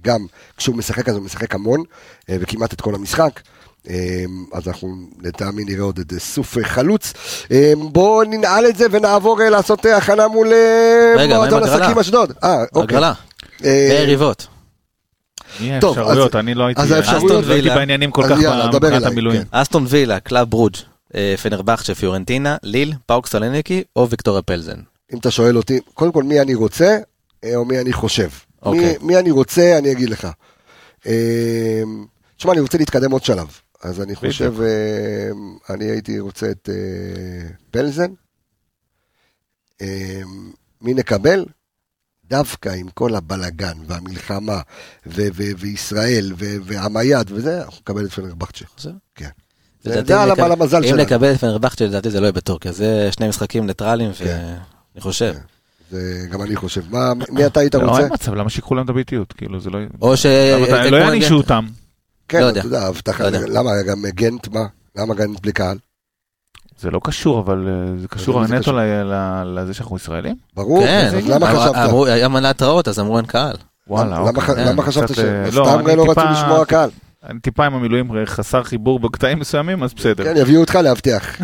גם כשהוא משחק אז הוא משחק המון, אה, וכמעט את כל המשחק. אה, אז אנחנו לטעמי נראה עוד את סוף אה, חלוץ. אה, בואו ננעל את זה ונעבור אה, לעשות הכנה מול אה, רגע, מה עם מועדון הגרלה? עסקים אשדוד. אה, אוקיי. הגרלה, ביריבות. מי טוב, האפשרויות? אז- אני לא הייתי אז האפשרויות- לא הייתי וילה. בעניינים כל כך מבחינת המילואים. כן. אסטון וילה, קלאב ברוג', אה, פנרבכצ'ה, פיורנטינה, ליל, פאוק סלוניקי או ויקטוריה פלזן. אם אתה שואל אותי, קודם כל מי אני רוצה, אה, או מי אני חושב. מי, אוקיי. מי אני רוצה, אני אגיד לך. אה, תשמע, אני רוצה להתקדם עוד שלב. אז אני חושב, אני הייתי רוצה את פלזן. מי נקבל? דווקא עם כל הבלגן והמלחמה ו- ו- וישראל ו- והמייד וזה, אנחנו נקבל את פנרבכצ'ה. חושב? כן. זה אם על המזל אם שלנו. נקבל את פנרבכצ'ה, לדעתי זה לא יהיה בטורקיה, זה שני משחקים ניטרלים, כן. ואני חושב. זה גם אני חושב. מה, מי אתה היית לא, רוצה? אין מצב, למה שיקחו להם את הביתיות? כאילו, זה לא... או ש... אה, לא יענישו. אותם. כן, לא אתה יודע. הבטחה, לא. למה גם גנט, מה? למה גנט בלי קהל? זה לא קשור, אבל אה, זה קשור נטו לזה שאנחנו ישראלים? ברור, כן, אז למה חשבת? היה מלא התראות, אז אמרו אין קהל. וואלה, למה אוקיי. ח- כן, למה חשבת ש... אה, לא, סתם אני לא רצו לשמוע קהל? אני טיפה עם המילואים אה, חסר חיבור בקטעים מסוימים, אז בסדר. כן, יביאו אותך לאבטח.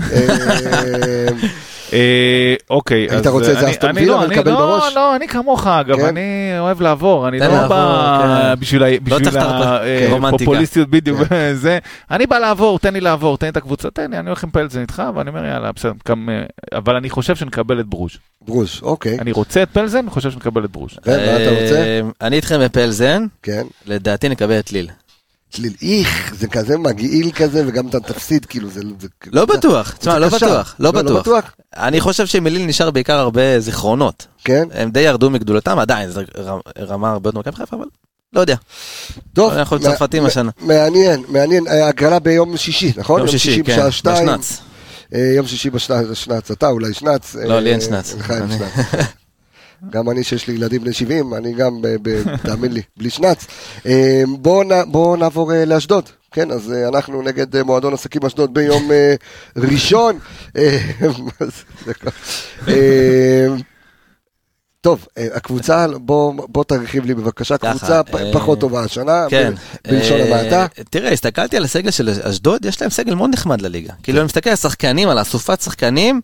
אה, אה, אוקיי, היית אז רוצה איזה אני- אסטון אני וילה לא, אני ולקבל לא, בראש? לא, אני כמוך אגב, כן? אני אוהב לעבור, אני לא בא כן. בשביל ה- בשביל צריך את הרומנטיקה. הפופוליסטיות בדיוק, כן. זה, אני בא לעבור, תן לי לעבור, תן לי את הקבוצה, תן לי, אני הולך עם פלזן איתך, ואני אומר יאללה, בסדר, אבל אני חושב שנקבל את ברוז'. ברוש, אוקיי. אני רוצה את פלזן, חושב שנקבל את ברוז'. ומה אתה רוצה? אה, אני איתכם בפלזן, כן. לדעתי נקבל את ליל. צליל, איך, זה כזה מגעיל כזה, וגם אתה תפסיד, כאילו, זה... זה- לא זה- בטוח, תשמע, לא. בטוח, לא לא בטוח. אני חושב שמליל נשאר בעיקר הרבה זיכרונות. כן. הם די ירדו מגדולתם, עדיין, זו רמה הרבה יותר מכבי חיפה, אבל לא יודע. טוב. אנחנו צרפתים השנה. מעניין, מעניין. אה, הגרלה ביום שישי, נכון? יום שישי, כן, בשעה שתיים. בשנץ. אה, יום שישי בשנץ, אתה אולי שנץ. לא, אה, לי אין שנץ. לך אין שנץ. גם אני שיש לי ילדים בני 70, אני גם, תאמין לי, בלי שנץ. אה, בואו נעבור אה, לאשדוד. כן, אז אה, אנחנו נגד אה, מועדון עסקים אשדוד ביום ראשון. זה? אה, טוב, הקבוצה, בוא, בוא תרחיב לי בבקשה, ככה, קבוצה אה, פחות טובה השנה, כן. ב- בלשון אה, המעטה. תראה, הסתכלתי על הסגל של אשדוד, יש להם סגל מאוד נחמד לליגה. כאילו, אני מסתכל על שחקנים, על אסופת שחקנים,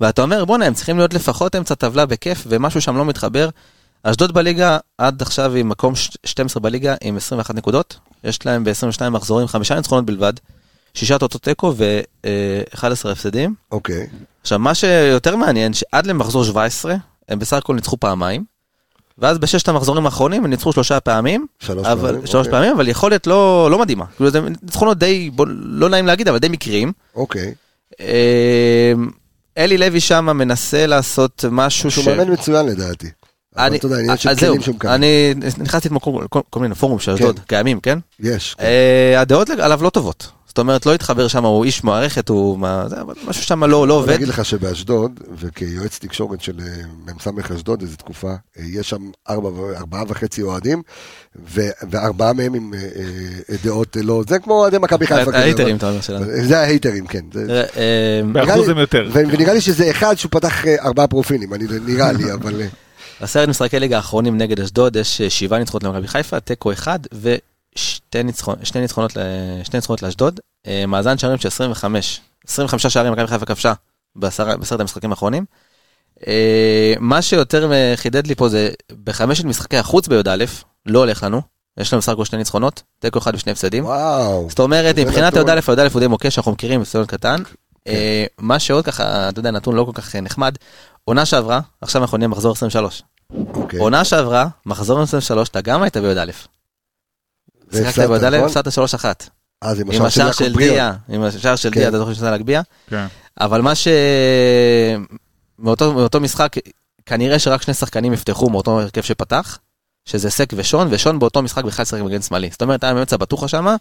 ואתה אומר, בואנה, הם צריכים להיות לפחות אמצע טבלה בכיף, ומשהו שם לא מתחבר. אשדוד בליגה, עד עכשיו היא מקום ש- 12 בליגה עם 21 נקודות. יש להם ב-22 מחזורים חמישה ניצחונות בלבד, שישה טוטו תיקו ו-11 הפסדים. אוקיי, עכשיו, מה שיותר מעניין, שעד למחזור 17, הם בסך הכל ניצחו פעמיים, ואז בששת המחזורים האחרונים הם ניצחו שלושה פעמים, שלוש אבל, פעמים, שלוש אוקיי. פעמים, אבל יכולת לא, לא מדהימה. כאילו זה ניצחונות די, בוא, לא נעים להגיד, אבל די מקריים. אוקיי. אה, אלי לוי שם מנסה לעשות משהו שהוא ש... מאמן מצוין לדעתי. אני, אתה יודע, עניין של אז זהו, כלים שהוא מקבל. אני נכנסתי אתמול כל, מיני פורומים של אשדוד, קיימים, כן? יש. כן. אה, הדעות עליו לא טובות. זאת אומרת, לא התחבר שם, הוא איש מערכת, הוא מה... זה, אבל משהו שם לא, לא אני עובד. אגיד לך שבאשדוד, וכיועץ תקשורת של אה, מ"ס אשדוד איזו תקופה, אה, יש שם ארבע, ו- ארבעה וחצי אוהדים, ו- וארבעה מהם עם אה, אה, דעות לא, זה כמו אוהדי מכבי חיפה. כזה, ההיטרים, אבל- אתה אומר שלנו. זה ההייטרים, כן. זה- תראה, נראה באחוז לי- הם יותר. ו- ונראה לי שזה אחד שהוא פתח ארבעה פרופילים, אני- נראה לי, אבל... עשרת משחקי ליגה האחרונים נגד אשדוד, יש שבעה ניצחונות למכבי חיפה, תיקו אחד ושתי ניצחונות, שני ניצחונות, ל- שני ניצחונות לאשדוד. אה, מאזן שערים של 25, 25 שערים מכבי חיפה כבשה בעשרת המשחקים האחרונים. אה, מה שיותר חידד לי פה זה בחמשת משחקי החוץ בי"א, לא הולך לנו. יש לנו בסך הכל שני ניצחונות, תיקו אחד ושני הפסדים. וואו. זאת אומרת, מבחינת. י"א וי"א הוא די מוקש, שאנחנו מכירים, סטודנט קטן. כן. אה, מה שעוד ככה, אתה יודע, נתון לא כל כך נחמד, עונה שעברה, עכשיו אנחנו נהיה מחזור 23. אוקיי. עונה שעברה, מחזור 23, אתה גם היית בי"א. שיחקת והפסדת, בי"א, נכון? הפסדת 3-1. אז עם עם השער של. דיה, עם השער של כן. דיה, אתה זוכר שניסה להגביה? כן. אבל מה ש... מאותו, משחק, כנראה שרק שני שחקנים יפתחו מאותו הרכב שפתח, שזה סק ושון, ושון באותו משחק בכלל שיחק מגן שמאלי. זאת אומרת, היה באמצע בטוחה שמה.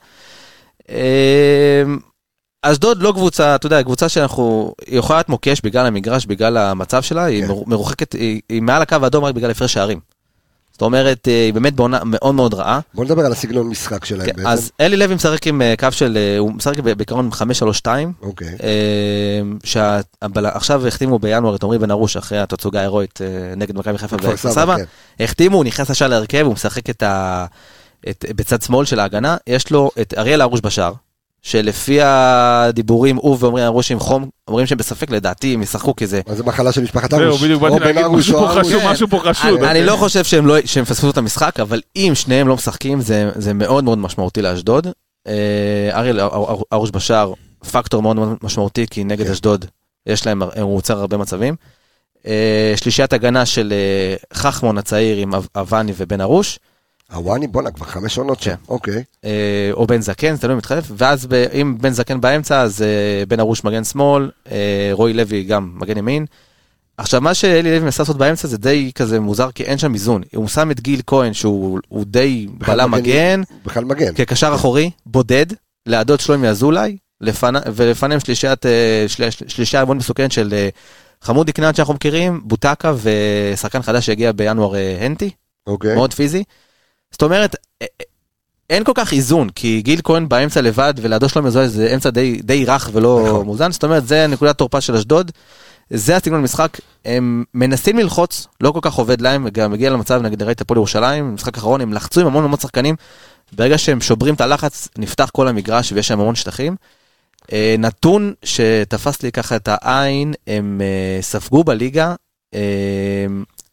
אשדוד לא קבוצה, אתה יודע, קבוצה שאנחנו, היא יכולה להיות מוקש בגלל המגרש, בגלל המצב שלה, היא כן. מר- מרוחקת, היא, היא מעל הקו האדום רק בגלל הפרש שערים. זאת אומרת, אה, היא באמת בעונה מאוד מאוד רעה. בוא נדבר על הסגנון משחק שלהם כן, בעצם. אז אלי לוי משחק עם אה, קו של, אה, הוא משחק בעיקרון 5-3-2, אוקיי. שעכשיו החתימו בינואר את עמרי בן ארוש אחרי התצוגה ההירואית נגד מכבי חיפה כפר וכפר סבא. כן. החתימו, הוא נכנס ישר להרכב, הוא משחק את ה... את, בצד שמאל של ההגנה, יש לו את אריאל הרוש בשער, שלפי הדיבורים, הוא ועמרי הרוש עם חום, אומרים שהם בספק לדעתי, הם ישחקו כי זה... זה מחלה של משפחת זהו, ארוש? בדיוק באתי להגיד ארוש משהו פה ארוש. חשוב, כן. משהו פה חשוד. אני, לא חושב שהם, לא, שהם פספסו את המשחק, אבל אם שניהם לא משחקים, זה, מאוד מאוד משמעותי לאשדוד. אה, אריאל הרוש בשער, פקטור מאוד מאוד משמעותי, כי נגד כן. אשדוד יש להם, הוא יוצר הרבה מצבים. אה, שלישיית הגנה של אה, חכמון הצעיר עם אב- אבני ובן ארוש, הוואני, בואנה, כבר חמש עונות שם. כן. אוקיי. אה, או בן זקן, תלוי מתחלף, ואז אם בן זקן באמצע, אז אה, בן ארוש מגן שמאל, אה, רועי לוי גם מגן ימין. עכשיו, מה שאלי לוי מנסה לעשות באמצע זה די כזה מוזר, כי אין שם איזון. הוא שם את גיל כהן, שהוא הוא די בלם מגן. בכלל מגן. כקשר אחורי, בודד, לידו את שלומי אזולאי, לפני- ולפניהם שלישייה מאוד מסוכנת של חמודי קנן שאנחנו מכירים, בוטקה ושחקן חדש שהגיע בינואר הנטי. אוקיי. מאוד פיזי. זאת אומרת, א- א- אין כל כך איזון, כי גיל כהן באמצע לבד ולידו שלו מזוהה זה אמצע די, די רך ולא נכון. מאוזן, זאת אומרת, זה נקודת תורפה של אשדוד. זה הסגנון משחק, הם מנסים ללחוץ, לא כל כך עובד להם, גם הגיע למצב, נגיד ראית הפועל ירושלים, משחק אחרון, הם לחצו עם המון המון שחקנים, ברגע שהם שוברים את הלחץ, נפתח כל המגרש ויש שם המון שטחים. אה, נתון שתפס לי ככה את העין, הם אה, ספגו בליגה אה,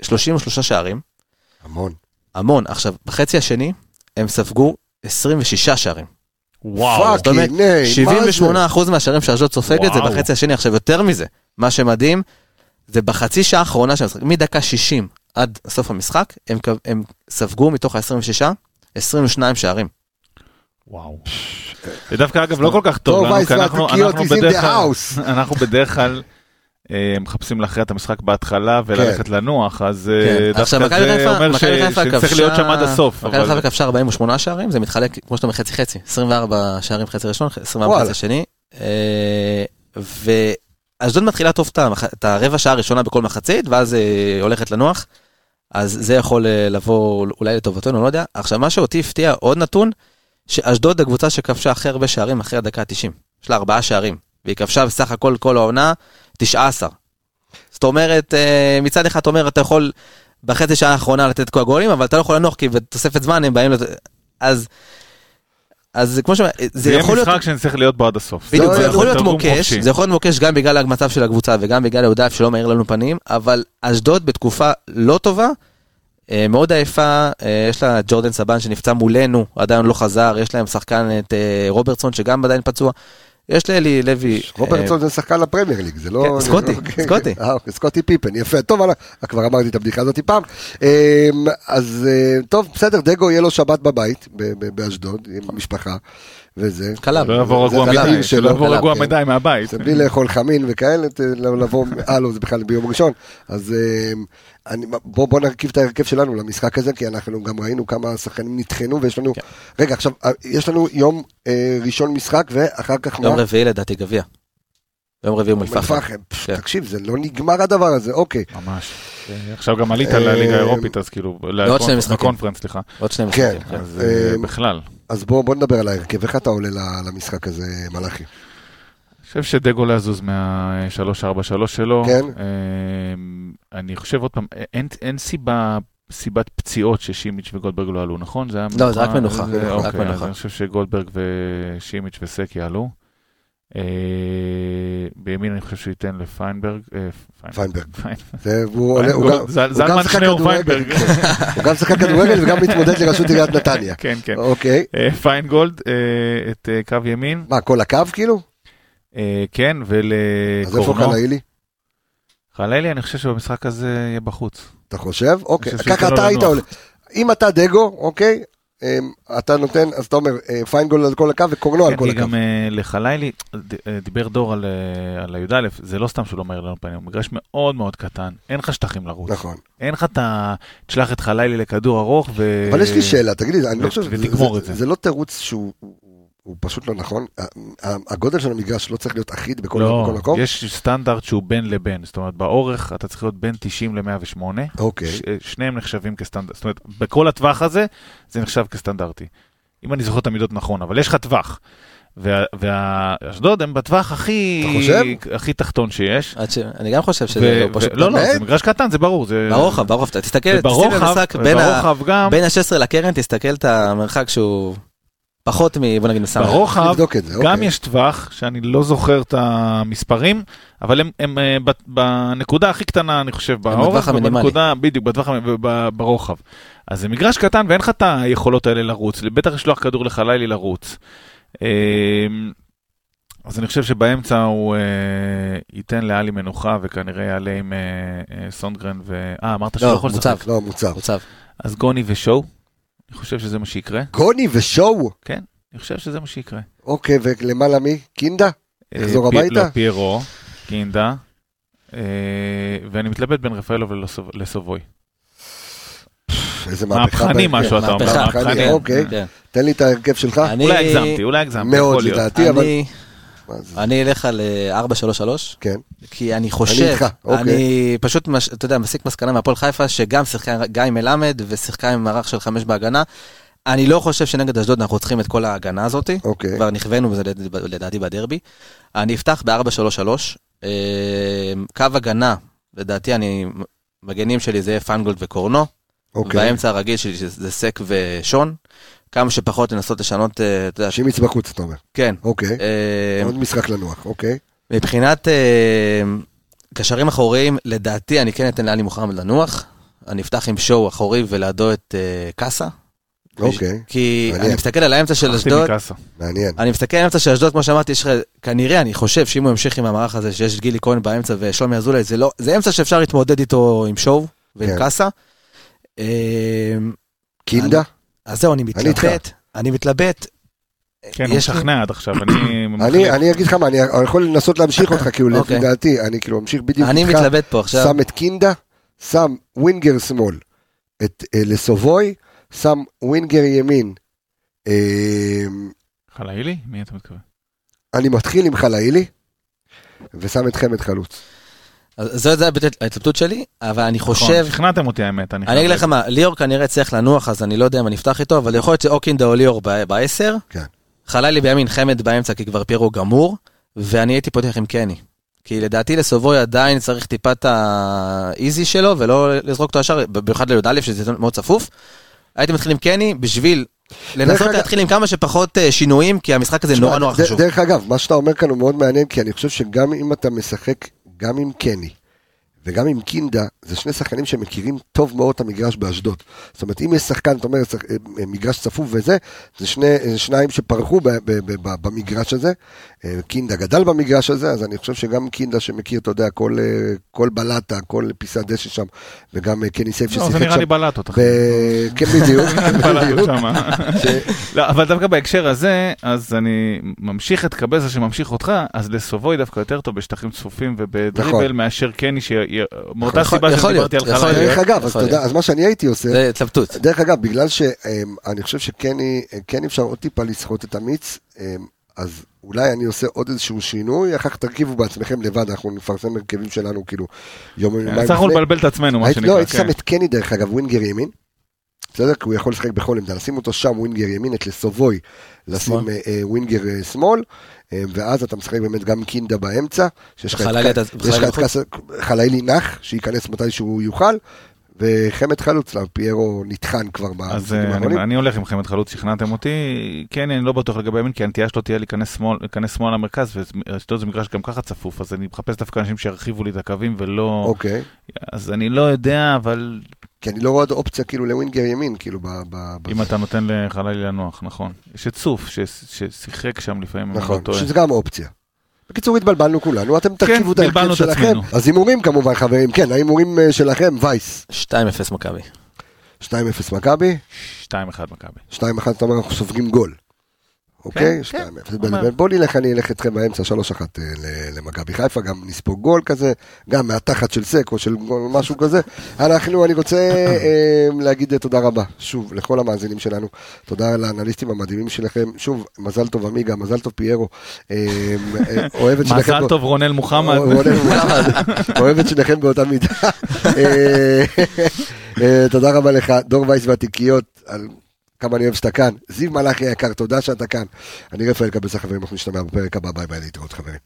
33 שערים. המון. המון. עכשיו, בחצי השני, הם ספגו 26 שערים. וואו. זאת אומרת, fucking, היי, מה זה? 78% מהשערים שאשדוד סופגת זה. בחצי השני. עכשיו, יותר מזה, מה שמדהים, זה בחצי שעה האחרונה של המשחק, מדקה 60 עד סוף המשחק, הם, הם ספגו מתוך ה-26, 22 שערים. וואו. זה דווקא אגב לא כל כך טוב לנו, כי אנחנו בדרך כלל, מחפשים להכריע את המשחק בהתחלה וללכת לנוח, אז אה, כן. עכשיו, דווקא זה חיפה, אומר שצריך להיות שם עד הסוף. מכבי אבל- חיפה כבשה 48 שערים, זה מתחלק, כמו שאתה אומר, חצי חצי, 24 שערים חצי ראשון, 24 וואלה. חצי שני. אה, ואשדוד מתחילה טוב את הרבע שעה הראשונה בכל מחצית, ואז אה, הולכת לנוח. אז זה יכול אה, לבוא אולי לטובתנו, לא יודע. עכשיו, מה שאותי הפתיע, עוד נתון, שאשדוד הקבוצה שכבשה הכי הרבה שערים אחרי הדקה ה-90. יש לה ארבעה שערים, והיא כבשה בסך הכל כל העונה 19. זאת אומרת, אה, מצד אחד אתה אומר, אתה יכול בחצי שעה האחרונה לתת את כל הגולים, אבל אתה לא יכול לנוח, כי בתוספת זמן הם באים... לת... אז... אז כמו שאומר, זה זה יהיה יכול להיות... משחק שנצטרך להיות בו עד הסוף. בדיוק, זה יכול להיות מוקש. זה יכול להיות מוקש גם בגלל המצב של הקבוצה וגם בגלל יהודה שלא מאיר לנו פנים, אבל אשדוד בתקופה לא טובה, אה, מאוד עייפה, אה, יש לה ג'ורדן סבן שנפצע מולנו, עדיין לא חזר, יש להם שחקן את רוברטסון שגם עדיין פצוע, יש לאלי לוי... רוברטסון אה, זה שחקן לפרמייר ליג, זה לא... כן, סקוטי, אוקיי. סקוטי. אה, סקוטי פיפן, יפה. טוב, אני- כבר אמרתי את הבדיחה הזאת פעם. אמ, אז אה, טוב, בסדר, דגו יהיה לו שבת בבית, באשדוד, עם משפחה, וזה. קלאב. לא יבוא זה רגוע מדי, שלא יבוא חלב, רגוע כן. מדי מהבית. זה בלי לאכול חמין וכאלה, ת- לבוא, אה לא, זה בכלל ביום ראשון. אז אמ, אני- בוא בוא נרכיב את ההרכב שלנו למשחק הזה, כי אנחנו גם ראינו כמה שחקנים נטחנו, ויש לנו... רגע, עכשיו, אה, יש לנו יום אה, ראשון משחק, ואחר כך מה? יום רביעי לדעתי גביע. יום רביעי אום אל-פחם. כן. תקשיב, זה לא נגמר הדבר הזה, אוקיי. ממש. עכשיו גם עלית אה, לליגה האירופית, אז כאילו, שני משחקים. לקונפרנס, סליחה. עוד שני כן. משחקים. כן. אז אה, אה, בכלל. אז בוא בוא נדבר על ההרכב, איך אתה עולה ל- למשחק הזה, מלאכי? אני חושב שדגו לא יזוז מה-343 שלו. כן. אמ, אני חושב עוד פעם, אין, אין סיבה, סיבת פציעות ששימיץ' וגולדברג לא עלו, נכון? זה היה לא, זה רק מנוחה, זה, רק אוקיי, מנוחה. אז אני חושב שגולדברג ושימיץ' וסק יעלו. אה, בימין אני חושב שהוא ייתן לפיינברג. אה, פיינברג. זלמן שניאור פיינברג. הוא גם שחק כדורגל וגם מתמודד לראשות עיריית נתניה. כן, כן. אוקיי. אה, פיינגולד, את קו ימין, מה, כל הקו כאילו? כן, אז איפה ולקורנו. חלאילי? חלאילי, אני חושב שבמשחק הזה יהיה בחוץ. אתה חושב? אוקיי, ככה אתה היית. עולה. אם אתה דגו, אוקיי, אתה נותן, אז אתה אומר, אה, פיינגולד על כל הקו וקורנו על כן, כל הקו. גם אה, לחלילי, אה, דיבר דור על, אה, על הי"א, זה לא סתם שהוא לא מהיר לנו פנים, הוא מגרש מאוד מאוד קטן, אין לך שטחים לרוץ. נכון. אין לך את ה... תשלח את חלילי לכדור ארוך ו... אבל יש לי שאלה, תגיד לי, אני לא חושב, ותגמור את זה. זה לא תירוץ שהוא הוא- פשוט לא נכון. ה- ה- הגודל של המגרש לא צריך להיות אחיד בכל לא, בכל מקום. יש סטנדרט שהוא בין לבין, זאת אומרת באורך אתה צריך להיות בין 90 ל-108, אוקיי. שניהם נחשבים כסטנדרט, זאת אומרת בכל הטווח הזה זה נחשב כסטנדרטי. אם אני זוכר את המידות נכון, אבל יש לך טווח. וה- והאשדוד הם בטווח הכי? הכי תחתון שיש. ש... אני גם חושב ו- שזה לא ו- פשוט. לא, לא? זה מגרש קטן, זה ברור. זה- ברוחב, ברוחב, תסתכל, תסתכל וברוחב, במשחק בין ה- וברוחב גם, בין ה-16 לקרן, תסתכל את המרחק שהוא פחות מ... בוא נגיד מסמך. ברוחב זה, גם אוקיי. יש טווח, שאני לא זוכר את המספרים, אבל הם, הם אה, ב- בנקודה הכי קטנה, אני חושב, באורך, בטווח המינימלי. בדיוק, בטווח המ- ב- ברוחב. אז זה מגרש קטן ואין לך את היכולות האלה לרוץ, בטח לשלוח כדור לחלילי לרוץ. אה, אז אני חושב שבאמצע הוא אה, ייתן לאלי מנוחה וכנראה יעלה עם אה, אה, סונגרן ו... אה, אמרת שהוא לא, לא יכול מוצב. לשחק. לא, מוצר. מוצב. אז גוני ושואו, אני חושב שזה מה שיקרה. גוני ושואו. אני חושב שזה מה שיקרה. אוקיי, ולמעלה מי? קינדה? יחזור אה, הביתה? לא, פיירו, קינדה, אה, ואני מתלבט בין רפאלו ולסובוי. איזה מהפכה. מהפכני ב- משהו כן, אתה אומר, מהפכני. אוקיי. כן. תן לי את ההרכב שלך. אולי הגזמתי, אולי הגזמתי, מאוד. לדעתי, אבל... אני- זה? אני אלך על אה, 4-3-3, כן. כי אני חושב, איתך, אוקיי. אני פשוט, מש- אתה יודע, מסיק מסקנה מהפועל חיפה, שגם שיחקה גיא מלמד ושיחקה עם מערך של חמש בהגנה. אני לא חושב שנגד אשדוד אנחנו צריכים את כל ההגנה הזאת. אוקיי. כבר נכווינו בזה לד- לדעתי בדרבי. אני אפתח ב-4-3-3. אה, קו הגנה, לדעתי אני, מגנים שלי זה יהיה פיינגולד וקורנו. אוקיי. והאמצע הרגיל שלי שזה סק ושון. כמה שפחות לנסות לשנות, אה, אתה יודע, שימיץ בחוץ, אתה אומר. כן. אוקיי. אה, עוד משחק לנוח, אוקיי. מבחינת אה, קשרים אחוריים, לדעתי אני כן אתן לאלי מוחמד לנוח. אני אפתח עם שואו אחורי ולידו את קאסה. אוקיי. כי מעניין. אני מסתכל על האמצע של אשדוד. מעניין. אני מסתכל על האמצע של אשדוד, כמו שאמרתי, יש לך, כנראה, אני חושב שאם הוא ימשיך עם המערך הזה, שיש גילי כהן באמצע ושלומי אזולאי, זה לא, זה אמצע שאפשר להתמודד איתו עם שואו ועם כן. קאסה. קינדה? אז זהו, אני אני. מתלבט, אני מתלבט. כן, הוא משכנע עד עכשיו, אני... אני אני אגיד לך מה, אני יכול לנסות להמשיך אותך, כאילו, לפי אוקיי. דעתי, אני כאילו ממשיך בדיוק אני איתך. מתלבט פה עכשיו. שם את קינדה, שם ווינגר שמאל, את אה, לסובוי, שם ווינגר ימין. אה, חלאילי? מי אתה מתכוון? אני מתחיל עם חלאילי, ושם את חמד חלוץ. זו זו ההתלבטות שלי, אבל אני נכון, חושב, שכנעתם אותי האמת. אני אגיד לך מה, ליאור כנראה צריך לנוח, אז אני לא יודע אם אני אפתח איתו, אבל יכול להיות שאוקינדה או ליאור בעשר. כן. חלילי בימין, חמד באמצע, כי כבר פירו גמור, ואני הייתי פותח עם קני. כי לדעתי לסובוי עדיין צריך טיפה את האיזי שלו, ולא לזרוק אותו ישר, במיוחד לי"א, שזה מאוד צפוף. הייתי מתחיל עם קני בשביל לנסות להתחיל עם כמה שפחות אה, שינויים, כי המשחק הזה נורא נורא חשוב. דרך אגב, מה שאתה אומר כאן הוא מאוד מעניין, כי אני חושב שגם אם אתה משחק גם עם קני וגם עם קינדה, זה שני שחקנים שמכירים טוב מאוד את המגרש באשדוד. זאת אומרת, אם יש שחקן, אתה אומר, שח- אה, מגרש צפוף וזה, זה שני, אה, שניים שפרחו ב, ב, ב, ב, במגרש הזה. אה, קינדה גדל במגרש הזה, אז אני חושב שגם קינדה שמכיר, אתה יודע, כל, אה, כל בלטה, כל פיסת דשא שם, וגם אה, קני סייף לא, זה ששיחק נראה לי שם. בלטות, אחי. ב- כן, בדיוק, בלטות בדיוק. שמה. ש- לא, אבל דווקא בהקשר הזה, אז אני ממשיך את קבזה שממשיך אותך, אז לסובוי דווקא יותר טוב בשטחים צפופים ובדריבל נכון. מאשר קני, מאותה יכול- סיבה שדיברתי על חלאילי. דרך אגב, אז יכול אתה יודע, אז מה שאני הייתי עושה, זה התלבטות. דרך אגב, בגלל שאני חושב שכן כן אפשר עוד טיפה לסחוט את המיץ, אמ, אז אולי אני עושה עוד איזשהו שינוי, אחר כך תרכיבו בעצמכם לבד, אנחנו נפרסם הרכבים שלנו כאילו יום יומיים הצלחנו לבלבל את עצמנו, מה הייתי- לא, שנקרא. הייתי כן. שם את קני דרך אגב, ווינגר ימין. בסדר? כי הוא יכול לשחק בכל עמדה, לשים אותו שם ווינגר ימין, את לסובוי, לשים. אה, אה, ווינגר אה, שמאל, ואז אתה משחק באמת גם קינדה באמצע, שיש לך את חלילי נח, שייכנס מתי שהוא יוכל, וחמד חלוץ, פיירו נטחן כבר אז במשחקים אה, האחרונים. אני, אני הולך עם חמד חלוץ, שכנעתם אותי. כן, אני לא בטוח לגבי ימין, כי הנטייה שלו תהיה להיכנס שמאל, להיכנס שמאל למרכז, ואשדוד זה מגרש גם ככה צפוף, אז אני מחפש דווקא אנשים שירחיבו לי את הקווים ולא... אוקיי. אז אני לא יודע, אבל כי אני לא רואה עוד אופציה כאילו לווינגר ימין, כאילו ב... ב- ב- אם אתה נותן לחלילי לנוח, נכון. יש את סוף, ש- ששיחק שם לפעמים, נכון, לא טועה. שזה גם אופציה. בקיצור, התבלבלנו כולנו, אתם תרכיבו את ההרכב שלכם. אז הימורים כמובן, חברים, כן, ההימורים אה, שלכם, וייס. 2-0 מכבי. 2-0 מכבי, 2-1 מכבי. 2-1, אתה אומר, אנחנו סופגים גול. אוקיי? כן, 2-0. אומר. בוא נלך, אני אלך איתכם באמצע, 3-1 אה, למכבי חיפה, גם נספוג גול כזה, גם מהתחת של סק או של גול, משהו כזה. אנחנו, אני רוצה אה, להגיד תודה רבה, שוב, לכל המאזינים שלנו. תודה לאנליסטים המדהימים שלכם. שוב, מזל טוב עמיגה, מזל טוב פיירו. אה, אוהב את שניכם. מזל טוב רונל מוחמד. רונן מוחמד, אוהב את שניכם באותה מידה. תודה רבה לך, דור וייס והתיקיות, כמה אני אוהב שאתה כאן. זיו מלאכי היקר, תודה שאתה כאן. אני רפאל קבס החברים, אנחנו נשתמע בפרק הבא, ביי ביי להתראות חברים.